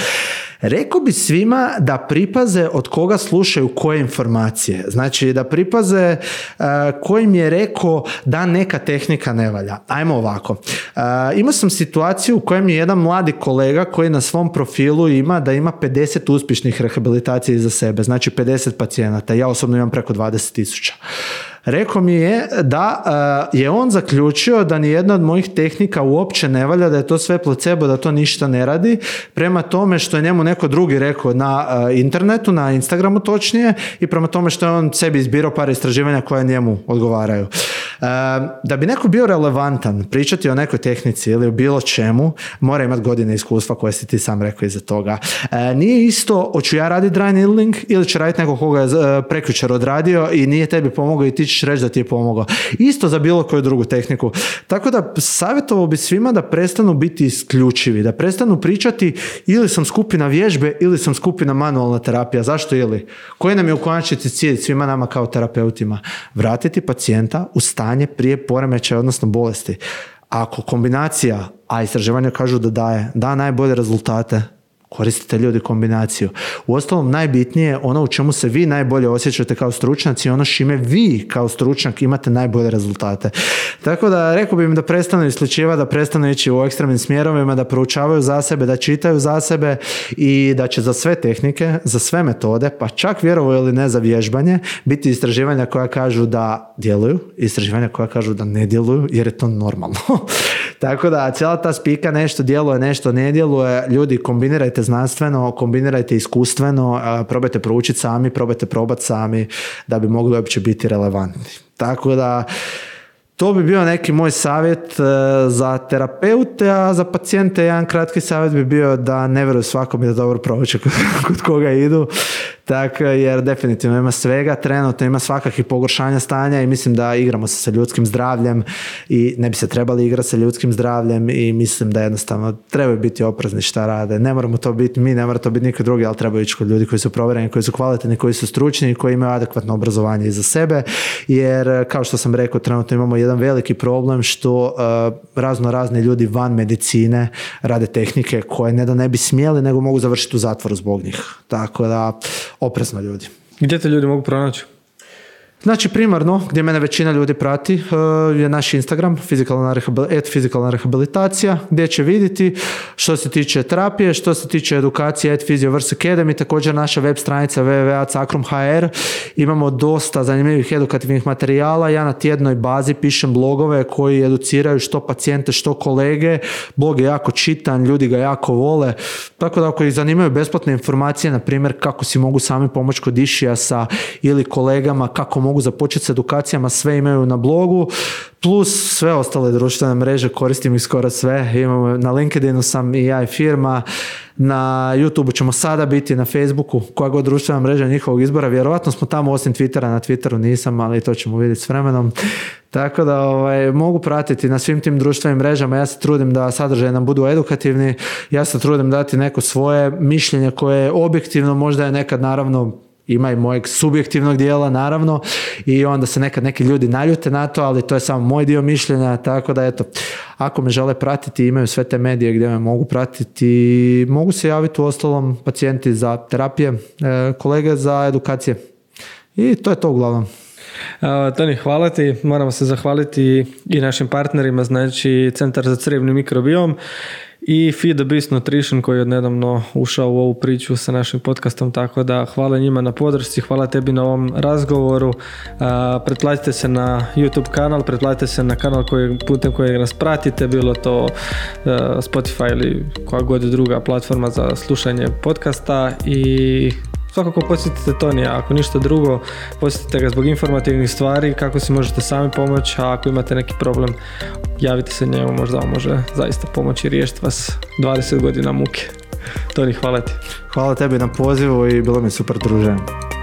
Rekao bi svima da pripaze od koga slušaju koje informacije. Znači da pripaze uh, kojim je rekao da neka tehnika ne valja. Ajmo ovako. Uh, imao sam situaciju u kojem je jedan mladi kolega koji na svom profilu ima da ima 50 uspješnih rehabilitacija iza sebe. Znači 50 pacijenata. Ja osobno imam preko 20 tisuća. Rekao mi je da eh, je on zaključio da ni jedna od mojih tehnika uopće ne valja, da je to sve placebo, da to ništa ne radi, prema tome što je njemu neko drugi rekao na eh, internetu, na Instagramu točnije, i prema tome što je on sebi izbirao par istraživanja koja njemu odgovaraju. Eh, da bi neko bio relevantan, pričati o nekoj tehnici ili o bilo čemu, mora imati godine iskustva koje si ti sam rekao iza toga. Nije isto, hoću ja raditi dry needling ili će raditi neko koga je prekjučer odradio i nije tebi pomogao i ti ćeš reći da ti je pomogao. Isto za bilo koju drugu tehniku. Tako da savjetovao bi svima da prestanu biti isključivi, da prestanu pričati ili sam skupina vježbe ili sam skupina manualna terapija. Zašto ili? Koji nam je u konačnici cilj svima nama kao terapeutima? Vratiti pacijenta u stanje prije poremećaja, odnosno bolesti. Ako kombinacija, a istraživanja kažu da daje, da najbolje rezultate, koristite ljudi kombinaciju. U ostalom najbitnije je ono u čemu se vi najbolje osjećate kao stručnjaci i ono šime vi kao stručnjak imate najbolje rezultate. Tako da rekao bih im da prestanu isključivati, da prestanu ići u ekstremnim smjerovima, da proučavaju za sebe, da čitaju za sebe i da će za sve tehnike, za sve metode, pa čak vjerovo ili ne za vježbanje, biti istraživanja koja kažu da djeluju, istraživanja koja kažu da ne djeluju, jer je to normalno. Tako da cijela ta spika nešto djeluje, nešto ne djeluje, ljudi kombinirajte znanstveno, kombinirajte iskustveno, probajte proučiti sami, probajte probati sami da bi mogli uopće biti relevantni. Tako da to bi bio neki moj savjet e, za terapeute, a za pacijente jedan kratki savjet bi bio da ne vjeruju svakom da dobro prouče kod koga idu tako, jer definitivno ima svega, trenutno ima svakakvih pogoršanja stanja i mislim da igramo se sa ljudskim zdravljem i ne bi se trebali igrati sa ljudskim zdravljem i mislim da jednostavno trebaju biti oprezni šta rade. Ne moramo to biti mi, ne mora to biti niko drugi, ali trebaju ići kod ljudi koji su provjereni, koji su kvalitetni, koji su stručni i koji imaju adekvatno obrazovanje iza sebe, jer kao što sam rekao, trenutno imamo jedan veliki problem što uh, razno razni ljudi van medicine rade tehnike koje ne da ne bi smjeli, nego mogu završiti u zatvoru zbog njih. Tako da oprezno ljudi. Gdje te ljudi mogu pronaći? Znači primarno, gdje mene većina ljudi prati, eh, je naš Instagram, fizikalna, fizikalna rehabilitacija, gdje će vidjeti što se tiče terapije, što se tiče edukacije at Physioverse Academy, također naša web stranica www.cakrum.hr. Imamo dosta zanimljivih edukativnih materijala. Ja na tjednoj bazi pišem blogove koji educiraju što pacijente, što kolege. Blog je jako čitan, ljudi ga jako vole. Tako da ako ih zanimaju besplatne informacije, na primjer kako si mogu sami pomoći kod sa ili kolegama, kako mogu započeti s edukacijama, sve imaju na blogu, plus sve ostale društvene mreže, koristim ih skoro sve, imamo, na LinkedInu sam i ja i firma, na YouTubeu ćemo sada biti, na Facebooku, koja god društvena mreža njihovog izbora, vjerojatno smo tamo osim Twittera, na Twitteru nisam, ali to ćemo vidjeti s vremenom. Tako da ovaj, mogu pratiti na svim tim društvenim mrežama, ja se trudim da sadržaje nam budu edukativni, ja se trudim dati neko svoje mišljenje koje je objektivno, možda je nekad naravno ima i mojeg subjektivnog dijela naravno i onda se nekad neki ljudi naljute na to, ali to je samo moj dio mišljenja, tako da eto, ako me žele pratiti, imaju sve te medije gdje me mogu pratiti, mogu se javiti u ostalom pacijenti za terapije, e, kolege za edukacije i to je to uglavnom. Toni, hvala ti. Moramo se zahvaliti i našim partnerima, znači Centar za crevni mikrobiom i Feed the Beast Nutrition koji je nedavno ušao u ovu priču sa našim podcastom, tako da hvala njima na podršci, hvala tebi na ovom razgovoru. Pretplatite se na YouTube kanal, pretplatite se na kanal koji, putem kojeg nas pratite, bilo to Spotify ili koja god druga platforma za slušanje podcasta i Svakako posjetite Tonija, ako ništa drugo, posjetite ga zbog informativnih stvari, kako si možete sami pomoći, a ako imate neki problem, javite se njemu, možda vam može zaista pomoći i riješiti vas 20 godina muke. Toni, hvala ti. Hvala tebi na pozivu i bilo mi super druženje.